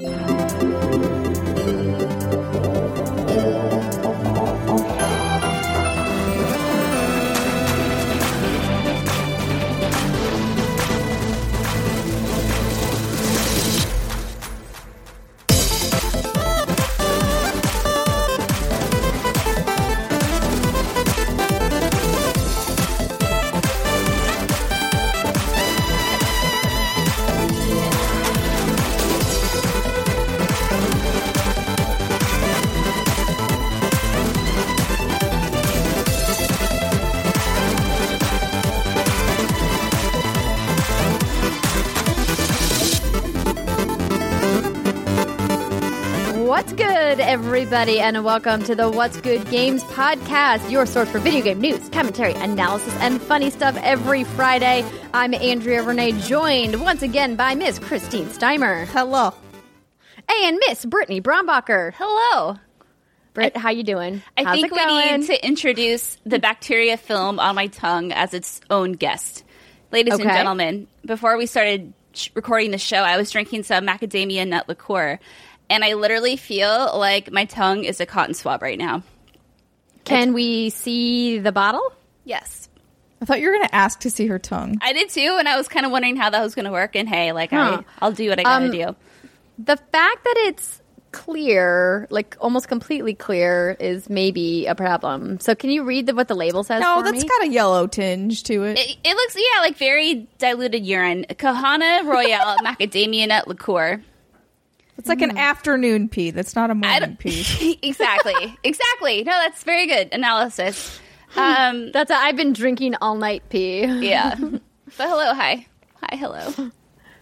What's everybody, and welcome to the What's Good Games podcast, your source for video game news, commentary, analysis, and funny stuff every Friday. I'm Andrea Rene, joined once again by Miss Christine Steimer. Hello. And Miss Brittany Brombacher. Hello. Britt, how you doing? I How's think we need to introduce the bacteria film on my tongue as its own guest. Ladies and gentlemen, before we started sh- recording the show, I was drinking some macadamia nut liqueur, and I literally feel like my tongue is a cotton swab right now. Can we see the bottle? Yes. I thought you were going to ask to see her tongue. I did too, and I was kind of wondering how that was going to work. And hey, like Huh. I, I'll do what I gotta Um, do. The fact that it's clear, like almost completely clear, is maybe a problem. So, can you read the, what the label says? No, for that's me? got a yellow tinge to it. It, it looks yeah like very diluted urine. Kahana Royale macadamia nut liqueur. It's like an afternoon pee. That's not a morning pee. exactly. Exactly. No, that's very good analysis. Um, That's a, I've been drinking all night pee. yeah. But hello, hi. Hi, hello.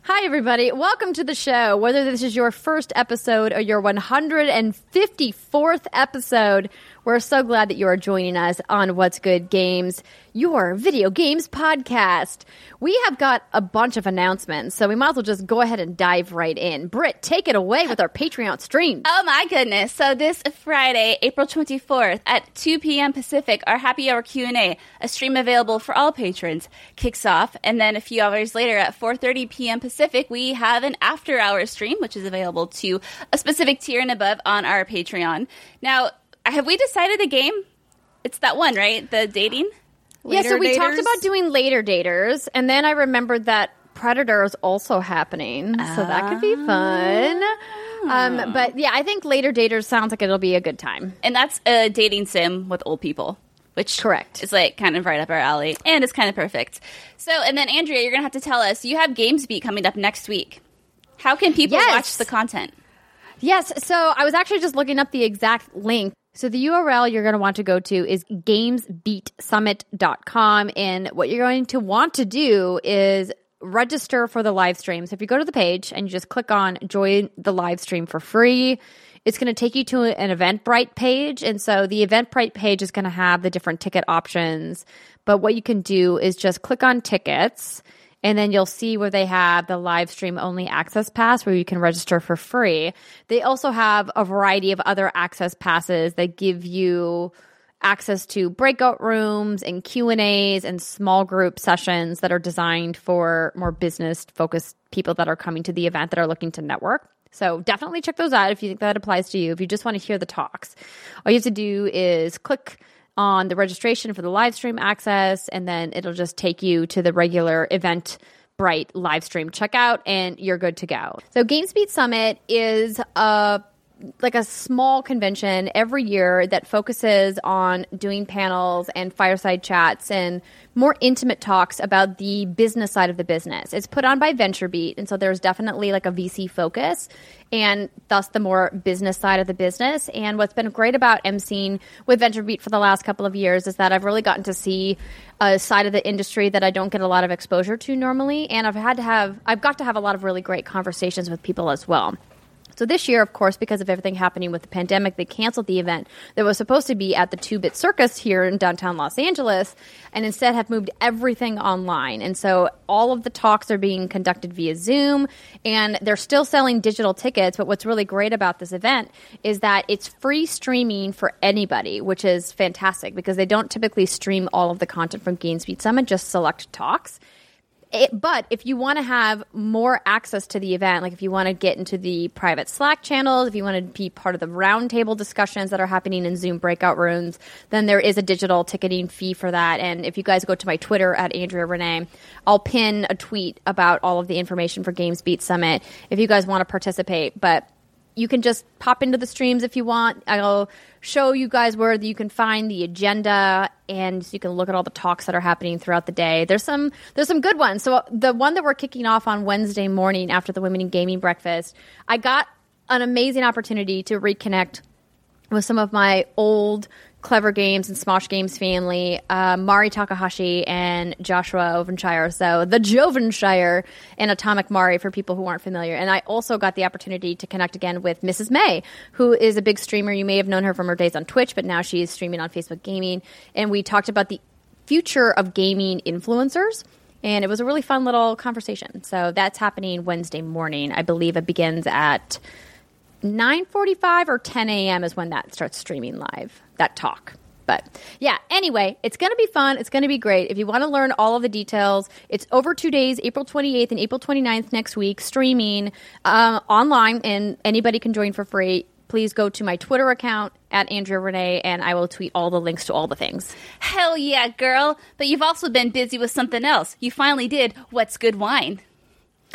Hi, everybody. Welcome to the show. Whether this is your first episode or your 154th episode, we're so glad that you are joining us on What's Good Games, your video games podcast. We have got a bunch of announcements, so we might as well just go ahead and dive right in. Britt, take it away with our Patreon stream. Oh my goodness. So this Friday, April 24th at 2 p.m. Pacific, our happy hour Q&A, a stream available for all patrons, kicks off. And then a few hours later at 4.30 p.m. Pacific, we have an after hour stream, which is available to a specific tier and above on our Patreon. Now, have we decided the game? It's that one, right? The dating? yeah, so Later we talked about doing later daters, and then I remembered that Predator is also happening, so that could be fun. Um, but yeah, I think later daters sounds like it'll be a good time. And that's a dating sim with old people, which Correct. is like kind of right up our alley, and it's kind of perfect. So, and then Andrea, you're gonna have to tell us you have GamesBeat coming up next week. How can people Yes. watch the content? Yes. So I was actually just looking up the exact link. So the URL you're going to want to go to is gamesbeatsummit.com. And what you're going to want to do is register for the live stream. So if you go to the page and you just click on join the live stream for free, it's going to take you to an Eventbrite page. And so the Eventbrite page is going to have the different ticket options. But what you can do is just click on tickets and then you'll see where they have the live stream only access pass where you can register for free. They also have a variety of other access passes that give you access to breakout rooms and Q&As and small group sessions that are designed for more business focused people that are coming to the event that are looking to network. So definitely check those out if you think that applies to you. If you just want to hear the talks, all you have to do is click on the registration for the live stream access, and then it'll just take you to the regular event bright live stream checkout and you're good to go. So GamesBeat Summit is a like a small convention every year that focuses on doing panels and fireside chats and more intimate talks about the business side of the business. It's put on by VentureBeat, and so there's definitely like a VC focus and thus the more business side of the business. And what's been great about emceeing with VentureBeat for the last couple of years is that I've really gotten to see a side of the industry that I don't get a lot of exposure to normally, and I've had to have I've got to have a lot of really great conversations with people as well. So this year, of course, because of everything happening with the pandemic, they canceled the event that was supposed to be at the Two Bit Circus here in downtown Los Angeles, and instead have moved everything online. And so all of the talks are being conducted via Zoom, and they're still selling digital tickets. But what's really great about this event is that it's free streaming for anybody, which is fantastic because they don't typically stream all of the content from GamesBeat Summit, just select talks It, but if you want to have more access to the event, like if you want to get into the private Slack channels, if you want to be part of the roundtable discussions that are happening in Zoom breakout rooms, then there is a digital ticketing fee for that. And if you guys go to my Twitter at Andrea Rene, I'll pin a tweet about all of the information for Games Beat Summit if you guys want to participate. But you can just pop into the streams if you want. I'll show you guys where you can find the agenda and you can look at all the talks that are happening throughout the day. There's some there's some good ones. So uh, the one that we're kicking off on Wednesday morning after the Women in Gaming breakfast, I got an amazing opportunity to reconnect with some of my old Clevver Games and Smosh Games family, uh, Mari Takahashi and Joshua Ovenshire. So the Jovenshire and Atomic Mari for people who aren't familiar. And I also got the opportunity to connect again with Mrs. May, who is a big streamer. You may have known her from her days on Twitch, but now she is streaming on Facebook Gaming. And we talked about the future of gaming influencers. And it was a really fun little conversation. So that's happening Wednesday morning. I believe it begins at 9:45 or 10 a.m. is when that starts streaming live. That talk. But yeah, anyway, it's going to be fun. It's going to be great. If you want to learn all of the details, it's over two days, April 28th and April 29th next week, streaming um, online, and anybody can join for free. Please go to my Twitter account at Andrea Rene, and I will tweet all the links to all the things. Hell yeah, girl. But you've also been busy with something else. You finally did What's Good Wine.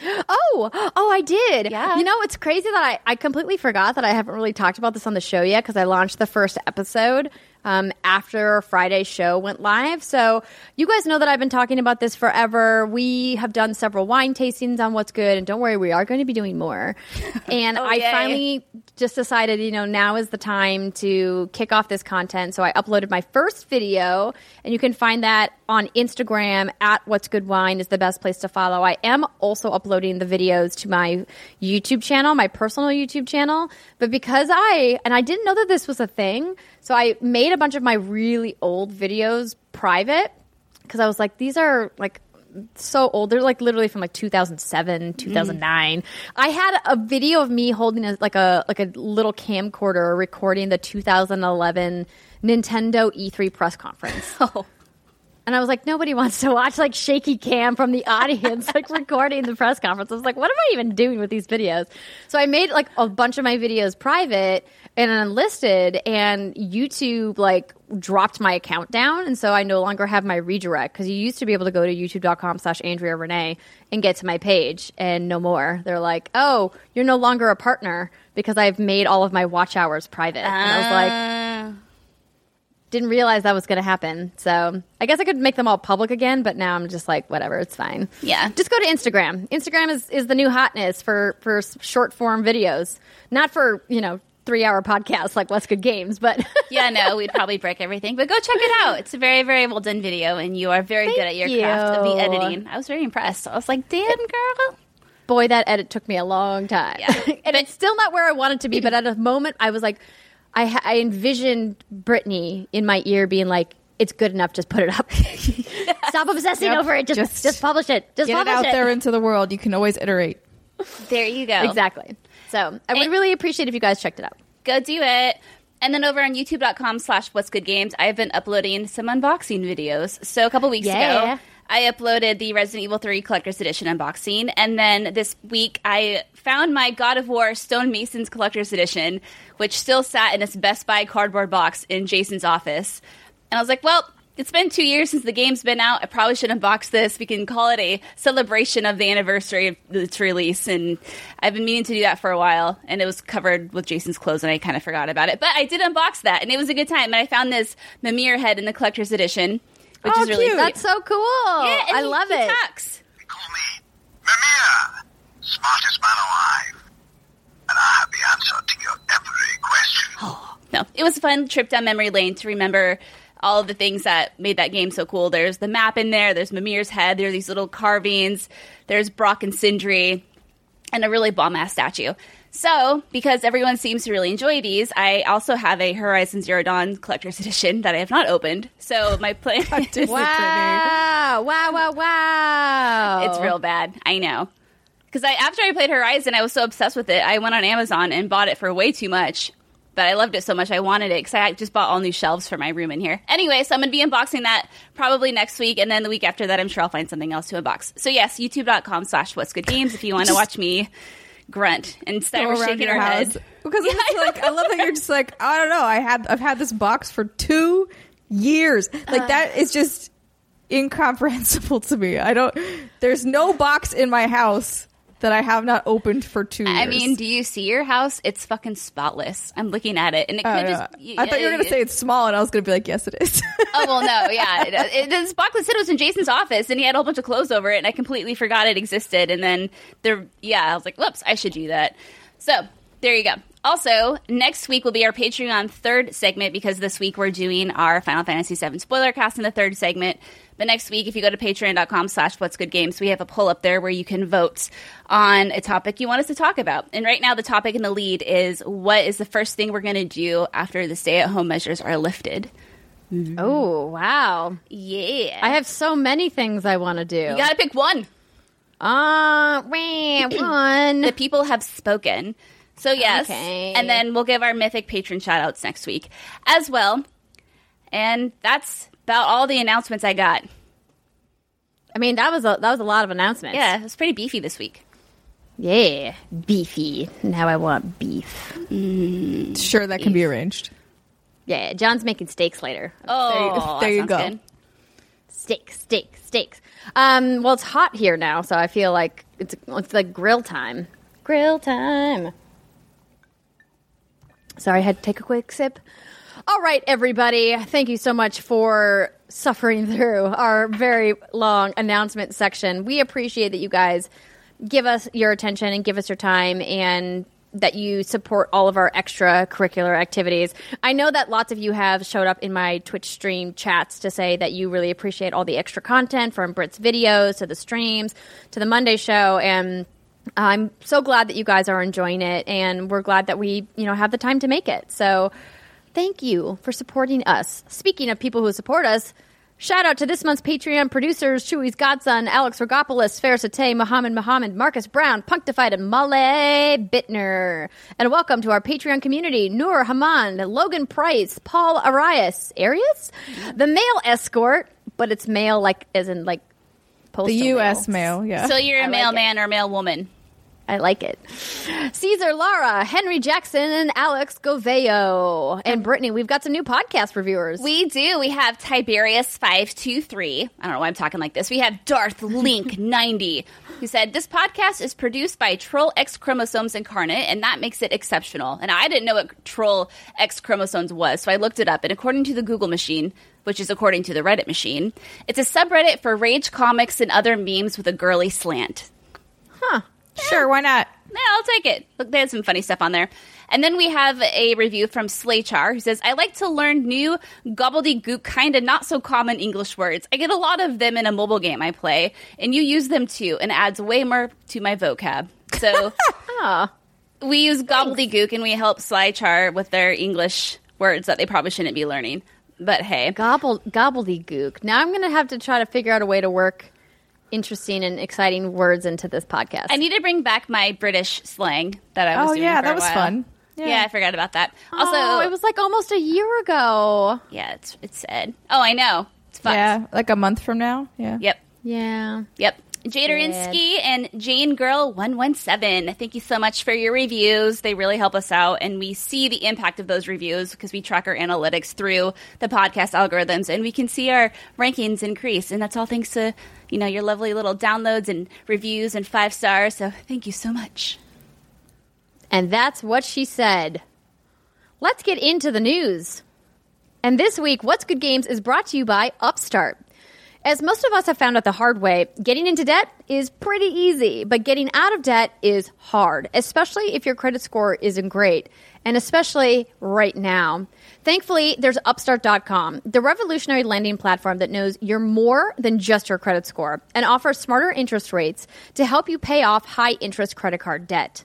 Oh, oh, I did. Yeah. You know, it's crazy that I, I completely forgot that I haven't really talked about this on the show yet because I launched the first episode um, after Friday's show went live. So you guys know that I've been talking about this forever. We have done several wine tastings on what's good, and don't worry, we are going to be doing more. And Oh, I yay. finally just decided, you know, now is the time to kick off this content. So I uploaded my first video, and you can find that on Instagram at What's Good Wine is the best place to follow. I am also uploading the videos to my YouTube channel, my personal YouTube channel. But because I, and I didn't know that this was a thing, so I made a bunch of my really old videos private because I was like, these are like so old. They're like literally from like 2007, mm. 2009. I had a video of me holding a, like a like a little camcorder recording the 2011 Nintendo E3 press conference. Oh. And I was like, nobody wants to watch like shaky cam from the audience, like recording the press conference. I was like, what am I even doing with these videos? So I made like a bunch of my videos private and unlisted, and YouTube like dropped my account down. And so I no longer have my redirect because you used to be able to go to youtube.com slash Andrea Rene and get to my page and no more. They're like, oh, you're no longer a partner because I've made all of my watch hours private. And I was like, Uh, didn't realize that was going to happen. So I guess I could make them all public again, but now I'm just like, whatever, it's fine. Yeah. Just go to Instagram. Instagram is, is the new hotness for, for short form videos, not for, you know, three hour podcast like What's Good Games, but yeah, no, we'd probably break everything. But go check it out. It's a very, very well done video, and you are very good at your craft of the editing. I was very impressed. I was like, damn, girl. boy, that edit took me a long time. Yeah. and it's still not where I want it to be, but at a moment I was like, I, I envisioned Brittany in my ear being like, it's good enough, just put it up. Stop obsessing Yep, over it. Just, just, just publish it. Just Get it publish out there into the world. You can always iterate. There you go. Exactly. So I would And- really appreciate if you guys checked it out. Go do it. And then over on youtube.com slash what's good games, I've been uploading some unboxing videos. So a couple weeks Yeah. ago, I uploaded the Resident Evil 3 Collector's Edition unboxing. And then this week, I found my God of War Stone Masons Collector's Edition, which still sat in its Best Buy cardboard box in Jason's office. And I was like, well, it's been two years since the game's been out. I probably should unbox this. We can call it a celebration of the anniversary of its release. And I've been meaning to do that for a while. And it was covered with Jason's clothes, and I kind of forgot about it. But I did unbox that, and it was a good time. And I found this Mimir head in the collector's edition, which Oh, is really cute. cute. That's so cool. yeah, and I he- love he it. talks. They call me Mimir, smartest man alive. And I have the answer to your every question. No, it was a fun trip down memory lane to remember all of the things that made that game so cool. There's the map in there. There's Mimir's head. There are these little carvings. There's Brok and Sindri, and a really bomb ass statue. So, because everyone seems to really enjoy these, I also have a Horizon Zero Dawn collector's edition that I have not opened. So my plan Disney Wow. Wow, wow, wow. It's real bad. I know. Because I after I played Horizon, I was so obsessed with it. I went on Amazon and bought it for way too much. But I loved it so much I wanted it because I just bought all new shelves for my room in here. Anyway, so I'm going to be unboxing that probably next week, and then the week after that, I'm sure I'll find something else to unbox. So yes, youtube.com slash what's good games if you want to watch me grunt instead of shaking her house. head. Because it's like I love that you're just like I don't know. I had I've had this box for two years. Like that uh. is just incomprehensible to me. I don't. There's no box in my house that I have not opened for two years. I mean, do you see your house? It's fucking spotless. I'm looking at it, and it Oh, could yeah. just. I thought you were going to say it's small, and I was going to be like, yes, it is. oh well, no, yeah. It, it, this box said it was in Jason's office, and he had a whole bunch of clothes over it, and I completely forgot it existed. And then there, yeah, I was like, whoops, I should do that. So there you go. Also, next week will be our Patreon third segment because this week we're doing our Final Fantasy VII spoiler cast in the third segment. But next week, if you go to patreon.com slash what's good games, we have a poll up there where you can vote on a topic you want us to talk about. And right now, the topic in the lead is what is the first thing we're going to do after the stay at home measures are lifted? Oh, wow. Yeah. I have so many things I want to do. You gotta pick one. Uh, wah, one. The people have spoken. So, yes. Okay. And then we'll give our mythic patron shout outs next week as well. And that's about all the announcements I got. I mean, that was a that was a lot of announcements. Yeah, it was pretty beefy this week. yeah, beefy. Now I want beef. sure, that can be arranged. Yeah, John's making steaks later. Oh, there you that sounds go. good. Steak, steak, steaks. Um, well, it's hot here now, so I feel like it's it's like grill time. Grill time. Sorry, I had to take a quick sip. All right, everybody. Thank you so much for suffering through our very long announcement section. We appreciate that you guys give us your attention and give us your time and that you support all of our extracurricular activities. I know that lots of you have showed up in my Twitch stream chats to say that you really appreciate all the extra content from Brit's videos to the streams to the Monday show and I'm so glad that you guys are enjoying it and we're glad that we, you know, have the time to make it. So thank you for supporting us. Speaking of people who support us, shout out to this month's Patreon producers, Chewy's Godson, Alex Rogopoulos, Farisate, Mohammed Mohammed, Marcus Brown, Punctified, and Mail Bittner. And welcome to our Patreon community, Noor Haman, Logan Price, Paul Arias, Arias? The male escort, but it's mail like as in like postal The U.S. mail. mail, yeah. So you're a I like mailman or mail woman. I like it. Caesar Lara, Henry Jackson, and Alex Goveo. And Brittany, we've got some new podcast reviewers. We do. We have Tiberius five two three. I don't know why I'm talking like this. We have Darth Link ninety, who said this podcast is produced by Troll X Chromosomes Incarnate, and that makes it exceptional. And I didn't know what Troll X Chromosomes was, so I looked it up. And according to the Google machine, which is according to the Reddit machine, it's a subreddit for rage comics and other memes with a girly slant. Sure, why not? Yeah, I'll take it. Look, they had some funny stuff on there. And then we have a review from Slaychar who says, I like to learn new gobbledygook, kind of not so common English words. I get a lot of them in a mobile game I play, and you use them too, and adds way more to my vocab. So we use gobbledygook and we help Slychar with their English words that they probably shouldn't be learning. But hey, Gobble, gobbledygook. Now I'm going to have to try to figure out a way to work interesting and exciting words into this podcast. I need to bring back my British slang that I was Oh, doing yeah, for that a was while. fun. Yeah. Yeah. I forgot about that. Also, oh, it was like almost a year ago. Yeah, it's it's sad. Oh, I know. It's fun. Yeah, like a month from now. Yeah. Yep. Yeah. Yep. Jaderinsky and Jane Girl 117. Thank you so much for your reviews. They really help us out and we see the impact of those reviews because we track our analytics through the podcast algorithms and we can see our rankings increase and that's all thanks to, you know, your lovely little downloads and reviews and 5 stars. So, thank you so much. And that's what she said. Let's get into the news. And this week, What's Good Games is brought to you by Upstart. As most of us have found out the hard way, getting into debt is pretty easy, but getting out of debt is hard, especially if your credit score isn't great, and especially right now. Thankfully, there's Upstart.com, the revolutionary lending platform that knows you're more than just your credit score and offers smarter interest rates to help you pay off high interest credit card debt.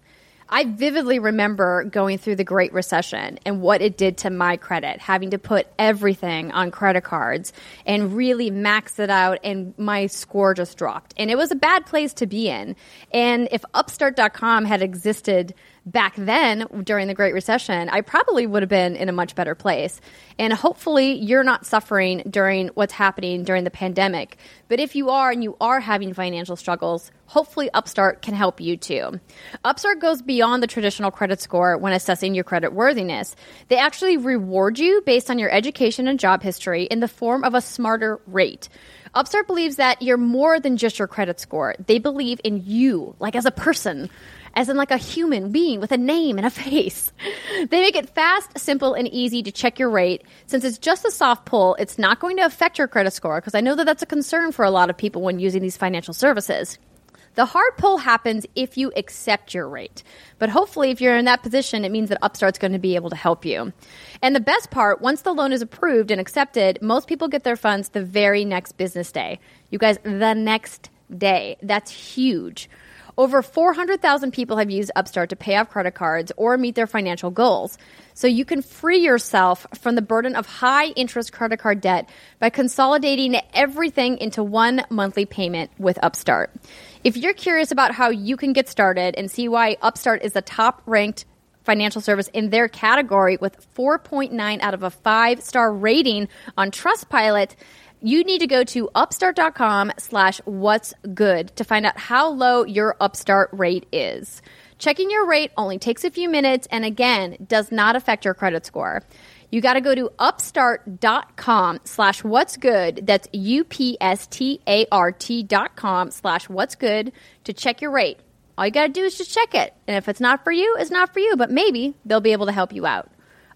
I vividly remember going through the Great Recession and what it did to my credit, having to put everything on credit cards and really max it out, and my score just dropped. And it was a bad place to be in. And if Upstart.com had existed back then during the Great Recession, I probably would have been in a much better place. And hopefully, you're not suffering during what's happening during the pandemic. But if you are and you are having financial struggles, hopefully Upstart can help you too. Upstart goes beyond the traditional credit score when assessing your credit worthiness. They actually reward you based on your education and job history in the form of a smarter rate. Upstart believes that you're more than just your credit score. They believe in you, like as a person, as in like a human being with a name and a face. They make it fast, simple, and easy to check your rate. Since it's just a soft pull, it's not going to affect your credit score because I know that that's a concern for a lot of people when using these financial services. The hard pull happens if you accept your rate. But hopefully, if you're in that position, it means that Upstart's going to be able to help you. And the best part, once the loan is approved and accepted, most people get their funds the very next business day. You guys, the next day. That's huge. Over 400,000 people have used Upstart to pay off credit cards or meet their financial goals. So you can free yourself from the burden of high interest credit card debt by consolidating everything into one monthly payment with Upstart. If you're curious about how you can get started and see why Upstart is the top ranked financial service in their category with 4.9 out of a 5 star rating on Trustpilot, you need to go to upstart.com slash what's good to find out how low your upstart rate is. Checking your rate only takes a few minutes and again does not affect your credit score. You got to go to upstart.com slash what's good. That's U-P-S-T-A-R-T dot com slash what's good to check your rate. All you got to do is just check it. And if it's not for you, it's not for you, but maybe they'll be able to help you out.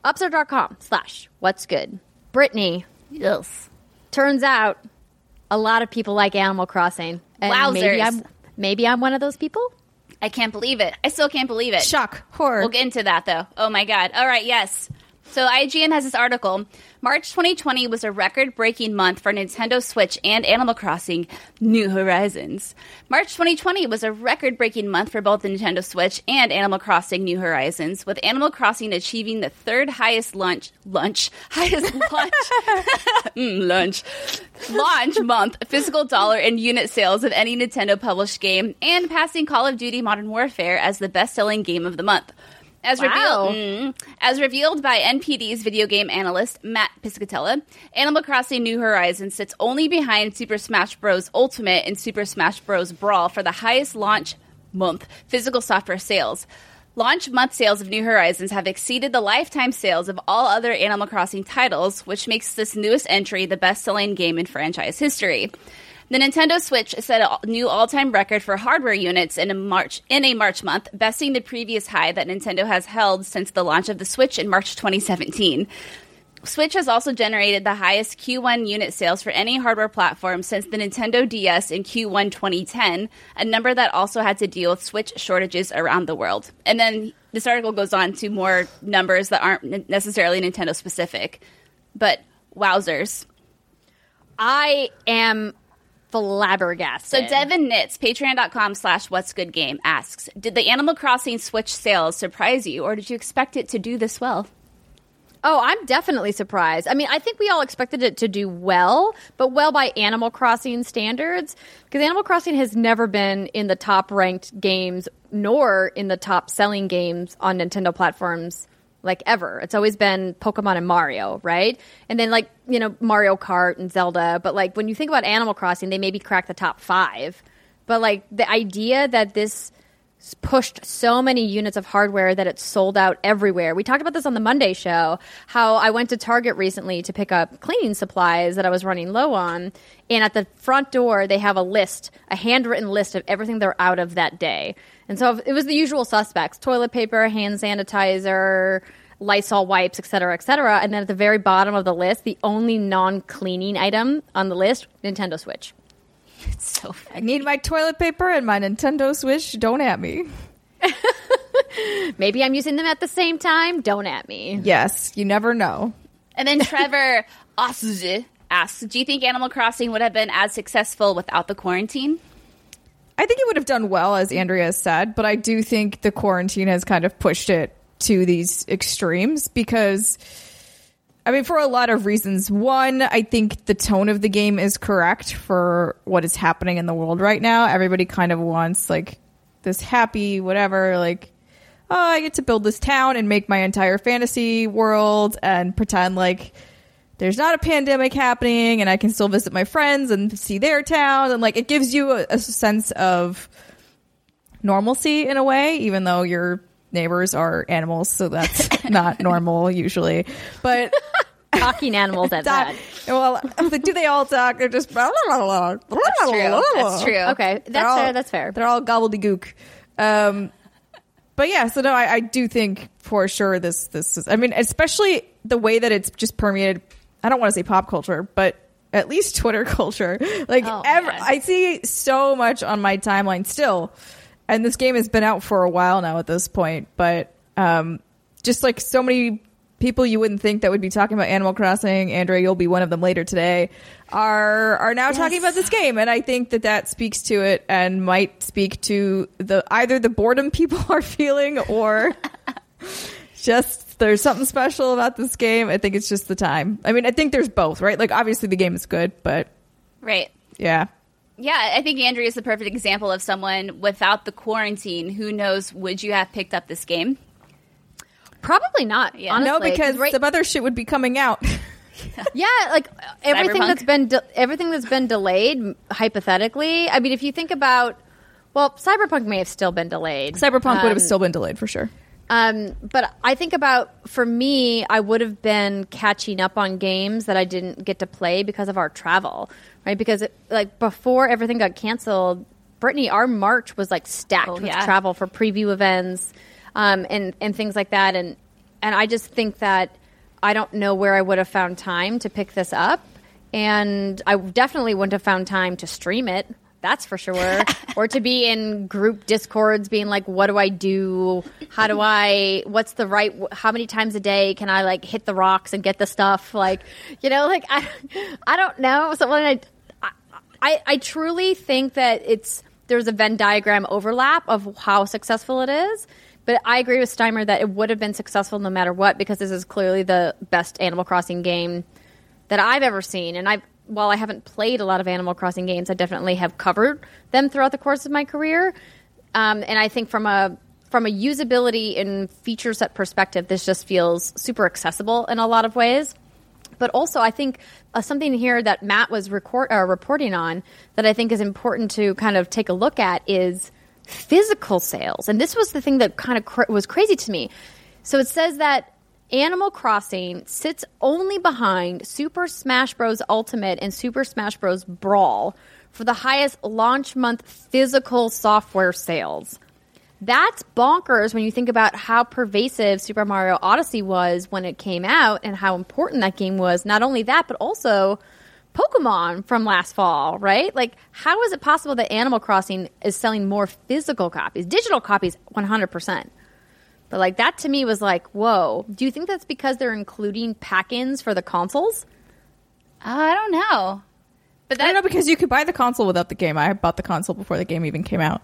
Upstart.com slash what's good. Brittany, Yes. Turns out a lot of people like Animal Crossing. And maybe Wowzers. I'm, maybe I'm one of those people. I can't believe it. I still can't believe it. Shock, horror. We'll get into that though. Oh my god. All right, yes. So IGN has this article. March 2020 was a record-breaking month for Nintendo Switch and Animal Crossing New Horizons. March 2020 was a record-breaking month for both the Nintendo Switch and Animal Crossing New Horizons, with Animal Crossing achieving the third highest lunch lunch highest launch mm, lunch launch month physical dollar and unit sales of any Nintendo published game and passing Call of Duty Modern Warfare as the best-selling game of the month. As Wow. revealed, mm, as revealed by NPD's video game analyst Matt Piscatella, Animal Crossing New Horizons sits only behind Super Smash Bros. Ultimate and Super Smash Bros. Brawl for the highest launch month physical software sales. Launch month sales of New Horizons have exceeded the lifetime sales of all other Animal Crossing titles, which makes this newest entry the best selling game in franchise history. The Nintendo Switch set a new all-time record for hardware units in a March in a March month, besting the previous high that Nintendo has held since the launch of the Switch in March 2017. Switch has also generated the highest Q1 unit sales for any hardware platform since the Nintendo DS in Q1 2010, a number that also had to deal with Switch shortages around the world. And then this article goes on to more numbers that aren't necessarily Nintendo specific. But wowzers. I am flabbergasted. So Devin Knits, patreon.com slash what's good game asks, did the Animal Crossing Switch sales surprise you or did you expect it to do this well? Oh, I'm definitely surprised. I mean, I think we all expected it to do well, but well by Animal Crossing standards, because Animal Crossing has never been in the top ranked games nor in the top selling games on Nintendo platforms like ever. It's always been Pokemon and Mario, right? And then like, you know, Mario Kart and Zelda, but like when you think about Animal Crossing, they maybe crack the top 5. But like the idea that this pushed so many units of hardware that it sold out everywhere. We talked about this on the Monday show, how I went to Target recently to pick up cleaning supplies that I was running low on. And at the front door, they have a list, a handwritten list of everything they're out of that day. And so it was the usual suspects toilet paper, hand sanitizer, Lysol wipes, et cetera, et cetera. And then at the very bottom of the list, the only non cleaning item on the list, Nintendo Switch. It's so I need my toilet paper and my Nintendo Switch. Don't at me. Maybe I'm using them at the same time. Don't at me. Yes, you never know. And then Trevor asks, do you think Animal Crossing would have been as successful without the quarantine? I think it would have done well, as Andrea said, but I do think the quarantine has kind of pushed it to these extremes because, I mean, for a lot of reasons. One, I think the tone of the game is correct for what is happening in the world right now. Everybody kind of wants like this happy, whatever, like, oh, I get to build this town and make my entire fantasy world and pretend like there's not a pandemic happening and I can still visit my friends and see their town. And like it gives you a, a sense of normalcy in a way, even though your neighbors are animals. So that's not normal usually. But Talking animals at that. well, do they all talk? They're just. That's true. That's true. Okay, that's all- fair. That's fair. They're all gobbledygook. Um, but yeah, so no, I, I do think for sure this this is. I mean, especially the way that it's just permeated. I don't want to say pop culture, but at least Twitter culture. Like, Oh, ever. I see so much on my timeline still, and this game has been out for a while now at this point. But um, just like so many people you wouldn't think that would be talking about Animal Crossing, Andrea, you'll be one of them later today, are are now talking about this game, and I think that that speaks to it and might speak to the either the boredom people are feeling or just there's something special about this game. I think it's just the time. I mean, I think there's both, right? Like obviously the game is good, but Right. yeah. Yeah, I think Andrea is the perfect example of someone without the quarantine. Who knows? Would you have picked up this game? Probably not. Yeah. honestly, no, because right, some other shit would be coming out. yeah, like everything Cyberpunk? that's been de- everything that's been delayed. Hypothetically, I mean, if you think about, well, Cyberpunk may have still been delayed. Cyberpunk would have Um, still been delayed for sure. Um, but I think about for me, I would have been catching up on games that I didn't get to play because of our travel, right? Because it, like before everything got canceled, Brittany, our March was like stacked Oh, with yeah. travel for preview events, um, and and things like that, and and I just think that I don't know where I would have found time to pick this up, and I definitely wouldn't have found time to stream it. That's for sure. or to be in group discords being like, what do I do? How do I, what's the right, how many times a day can I like hit the rocks and get the stuff? Like, you know, like I, I don't know. So when I, I, I truly think that it's, there's a Venn diagram overlap of how successful it is. But I agree with Steimer that it would have been successful no matter what because this is clearly the best Animal Crossing game that I've ever seen. And I've, while I haven't played a lot of Animal Crossing games, I definitely have covered them throughout the course of my career. Um, and I think from a from a usability and feature set perspective, this just feels super accessible in a lot of ways. But also, I think uh, something here that Matt was record, uh, reporting on that I think is important to kind of take a look at is physical sales. And this was the thing that kind of cr- was crazy to me. So it says that Animal Crossing sits only behind Super Smash Bros. Ultimate and Super Smash Bros. Brawl for the highest launch month physical software sales. That's bonkers when you think about how pervasive Super Mario Odyssey was when it came out and how important that game was. Not only that, but also Pokemon from last fall, right? Like, how is it possible that Animal Crossing is selling more physical copies? Digital copies, 100%. But, like, that to me was like, whoa. Do you think that's because they're including pack ins for the consoles? Uh, I don't know. But I don't know because you could buy the console without the game. I bought the console before the game even came out.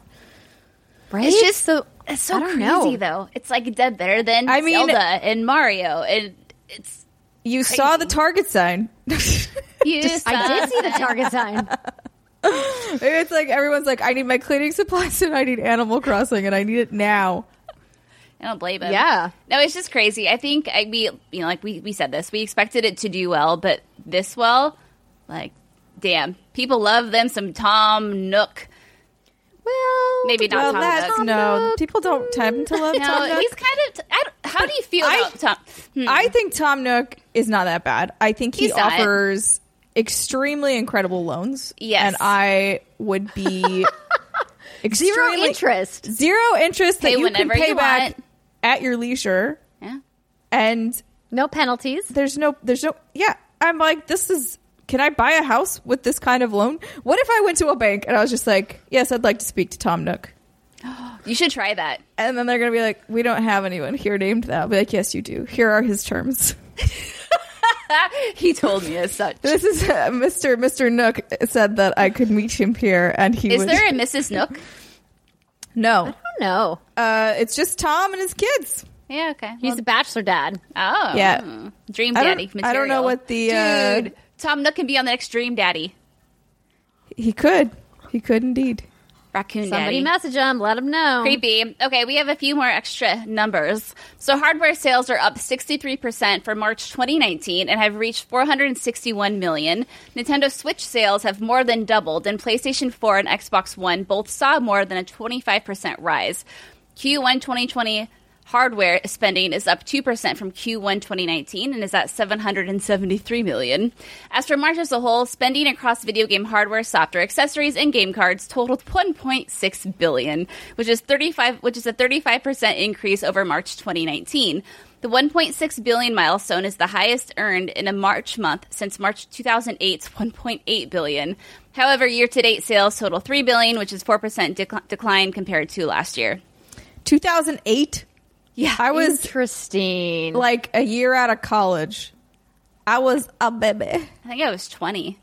Right? it's just so. it's so crazy know. though. It's like dead better than I mean- Zelda and Mario, and it's You saw the Target sign. you. I did see the target sign. it's like everyone's like, I need my cleaning supplies and I need Animal Crossing and I need it now. I don't blame him. Yeah. No, it's just crazy. I think I, we, you know, like we, we said this, we expected it to do well, but this well, like, damn, people love them some Tom Nook. Well, Maybe not well, Tom that's Nook. no. People don't tend to love Tom Nook. he's kind of. I don't- how do you feel I- about Tom? Hmm. I think Tom Nook is not that bad. I think he He's not. offers extremely incredible loans. Yes. and I would be zero interest. Zero interest that you can pay you back want. At your leisure, Yeah. and No penalties. there's no, there's no. Yeah, I'm like, this is. Can I buy a house with this kind of loan? What if I went to a bank and I was just like, yes, I'd like to speak to Tom Nook. You should try that. And then they're going to be like, we don't have anyone here named that. I'll be like, yes, you do. Here are his terms. he told me as such. This is uh, Mr. Mr. Nook said that I could meet him here, and he Is would. there a Mrs. Nook? no? No, Uh, it's just Tom and his kids. Yeah. Okay. he's Well, a bachelor dad. oh. Yeah. Dream I don't- Daddy. I don't know what the, uh, dude. Tom Nook can be on the next Dream Daddy. He could. He could indeed. Raccoon Somebody Daddy. message them, let them know. Creepy. Okay, we have a few more extra numbers. So hardware sales are up 63% for March 2019 and have reached 461 million. Nintendo Switch sales have more than doubled, and PlayStation 4 and Xbox One both saw more than a 25% rise. Q1 2020 hardware spending is up 2% from Q1 2019 and is at 773 million. As for March as a whole, spending across video game hardware, software, accessories, and game cards totaled 1.6 billion, which is 35 which is a 35% increase over March 2019. The 1.6 billion milestone is the highest earned in a March month since March 2008's 1.8 billion. However, year-to-date sales total 3 billion, which is 4% dec- decline compared to last year. 2008. Yeah. I was Interesting. like a year out of college. I was a baby. I think I was 20.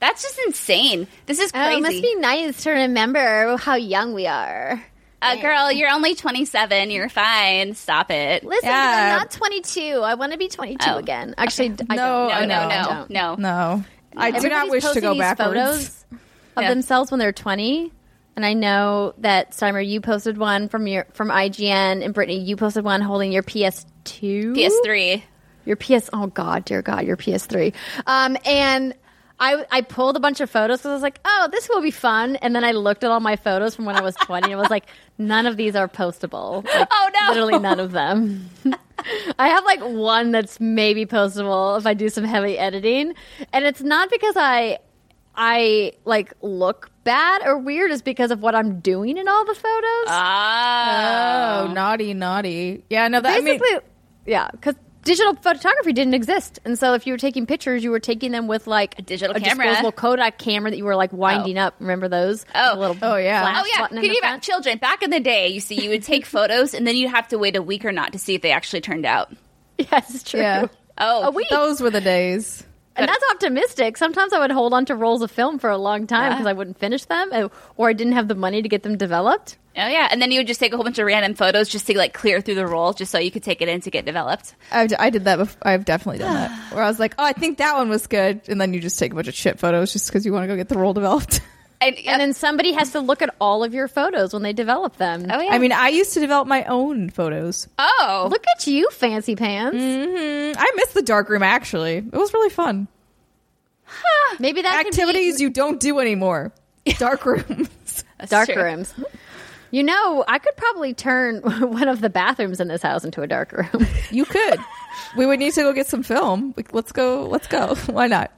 That's just insane. This is Oh, crazy. it must be nice to remember how young we are. uh, girl, you're only 27. You're fine. Stop it. Listen, Yeah. I'm not 22. I want to be 22 Oh. again. Actually, I No, don't. No, no, no, no, no. No, I do not wish to go these backwards. Photos of Yeah. themselves when they're 20. And I know that Steimer, you posted one from your from IGN, and Brittany, you posted one holding your PS2, PS3. your PS. Oh God, dear God, your PS3. Um, and I I pulled a bunch of photos because I was like, oh, this will be fun. And then I looked at all my photos from when I was 20, and I was like, none of these are postable. Like, Oh, no. literally none of them. I have like one that's maybe postable if I do some heavy editing, and it's not because I I like look bad or weird. is because of what I'm doing in all the photos. Ah. Oh, naughty, naughty. Yeah, no, that I mean, Basically, yeah, because digital photography didn't exist, and so if you were taking pictures, you were taking them with like a digital a camera. disposable Kodak camera that you were like winding up. Remember those? Oh. The little Oh, yeah. flash Oh yeah, button can you front? imagine children back in the day? You see, you would take photos and then you'd have to wait a week or not to see if they actually turned out. Yes, it's true. Yeah. Oh, A week. those were the days. And that's optimistic. Sometimes I would hold on to rolls of film for a long time Yeah. because I wouldn't finish them, uh, or I didn't have the money to get them developed. Oh yeah, and then you would just take a whole bunch of random photos just to like clear through the roll, just so you could take it in to get developed. I've, I did that. Before. I've definitely done that. Where I was like, oh, I think that one was good, and then you just take a bunch of shit photos just because you want to go get the roll developed. And, And then somebody has to look at all of your photos when they develop them. oh yeah, I mean, I used to develop my own photos. oh Look at you, fancy pants. Mm, I miss the dark room. Actually, it was really fun. Maybe that could be- Activities you don't do anymore. Dark rooms. That's dark true. rooms. You know, I could probably turn one of the bathrooms in this house into a dark room. you could. We would need to go get some film. Let's go. Let's go. Why not?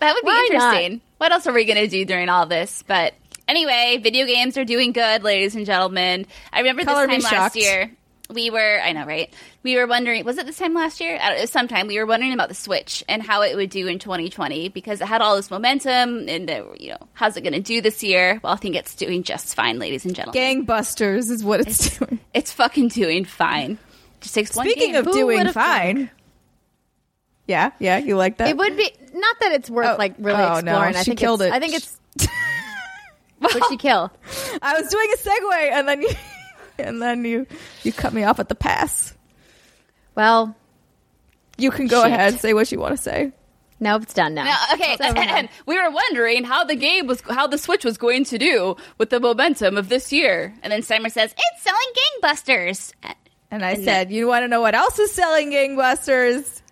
That would be Why not? What else are we going to do during all this? But anyway, video games are doing good, ladies and gentlemen. I remember Color this time last year. We were, I know, right? We were wondering, was it this time last year? I don't know, sometime we were wondering about the Switch and how it would do in 2020 because it had all this momentum and, uh, you know, how's it going to do this year? Well, I think it's doing just fine, ladies and gentlemen. Gangbusters is what it's doing. It's fucking doing fine. Just takes one Speaking game. of Who doing fine. Yeah, yeah, you like that? it would be not that it's worth Oh, like really oh, no, exploring. I she think killed it's, it. I think it's. What'd she kill? I was doing a segue, and then you, and then you, you cut me off at the pass. Well, You can go Shit. ahead, say what you want to say. nope, it's done now. No, okay, It's over and we were wondering how the game was, how the Switch was going to do with the momentum of this year. And then Steimer says, "It's selling gangbusters." And I And said, you want to know what else is selling gangbusters?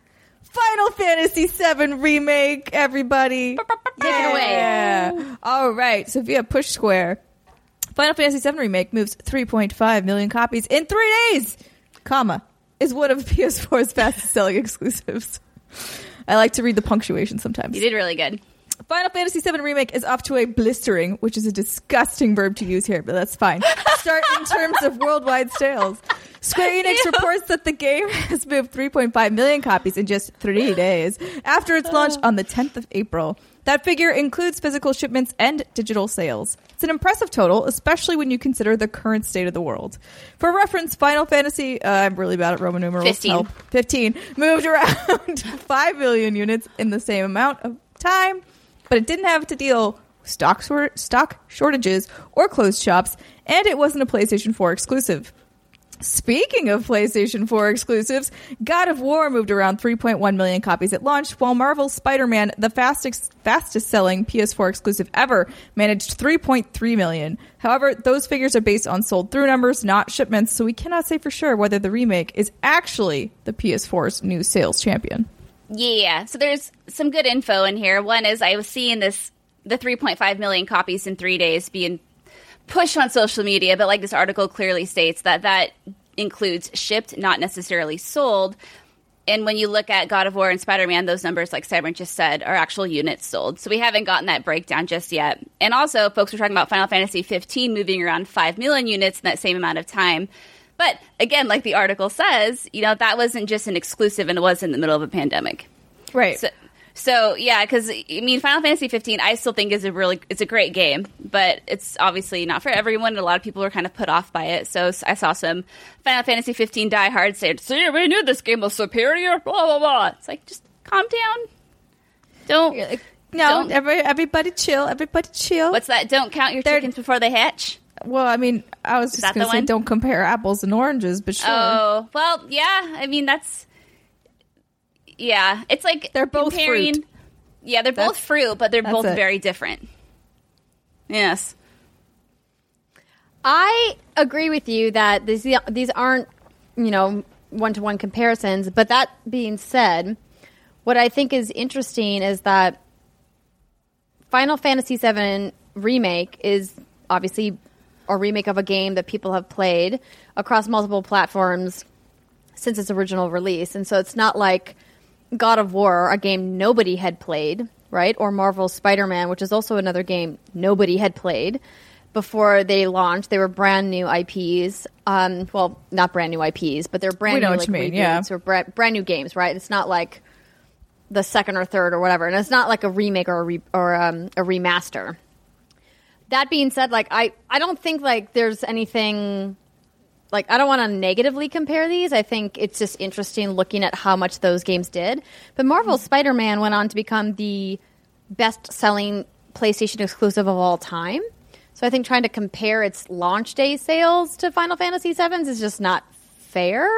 Final Fantasy VII Remake, everybody. Take it away. Yeah. All right. So via Push Square, Final Fantasy VII Remake moves 3.5 million copies in three days, comma, is one of PS4's fastest selling exclusives. I like to read the punctuation sometimes. You did really good. Final Fantasy VII Remake is off to a blistering, which is a disgusting verb to use here, but that's fine. Start in terms of worldwide sales. Square Enix reports that the game has moved 3.5 million copies in just three days after its launch on the 10th of April. That figure includes physical shipments and digital sales. It's an impressive total, especially when you consider the current state of the world. For reference, Final Fantasy, uh, I'm really bad at Roman numerals. 15. Help. 15 moved around 5 million units in the same amount of time, but it didn't have to deal with stock, stock shortages or closed shops, and it wasn't a PlayStation 4 exclusive. Speaking of PlayStation 4 exclusives, God of War moved around 3.1 million copies at launch, while Marvel's Spider-Man, the fastest fastest selling PS4 exclusive ever, managed 3.3 million. However, those figures are based on sold through numbers, not shipments, so we cannot say for sure whether the remake is actually the PS4's new sales champion. Yeah, so there's some good info in here. One is I was seeing this the 3.5 million copies in three days being pushed on social media, but like this article clearly states that that includes shipped, not necessarily sold. And when you look at God of War and Spider Man, those numbers, like Steimer just said, are actual units sold. So we haven't gotten that breakdown just yet. And also, folks were talking about Final Fantasy 15 moving around 5 million units in that same amount of time. But again, like the article says, you know, that wasn't just an exclusive and it was in the middle of a pandemic. Right. So, so yeah, because I mean, Final Fantasy 15, I still think is a really it's a great game, but it's obviously not for everyone. A lot of people were kind of put off by it. So I saw some Final Fantasy 15 diehards say, "See, we knew this game was superior." Blah blah blah. It's like just calm down. Don't. no, don't- every, everybody chill. Everybody chill. What's that? Don't count your They're- chickens before they hatch. well, I mean, I was just going to say one? don't compare apples and oranges, but sure. Oh well, yeah. I mean that's yeah. It's like They're both comparing. fruit. Yeah, they're both fruit, but they're both it. very different. Yes. I agree with you that these these aren't you know one to one comparisons. But that being said, what I think is interesting is that Final Fantasy VII remake is obviously a remake of a game that people have played across multiple platforms since its original release, and so it's not like God of War, a game nobody had played, right? Or Marvel's Spider Man, which is also another game nobody had played before they launched. They were brand new IPs. Um, well, not brand new IPs, but they're brand We know new what like you mean, yeah. or bra- brand new games, right? It's not like the second or third or whatever, and it's not like a remake or a re- or um, a remaster. That being said, like I, I don't think like there's anything like I don't want to negatively compare these. I think it's just interesting looking at how much those games did. But Marvel's mm-hmm. Spider-Man went on to become the best-selling PlayStation exclusive of all time. So I think trying to compare its launch day sales to Final Fantasy VII's is just not fair.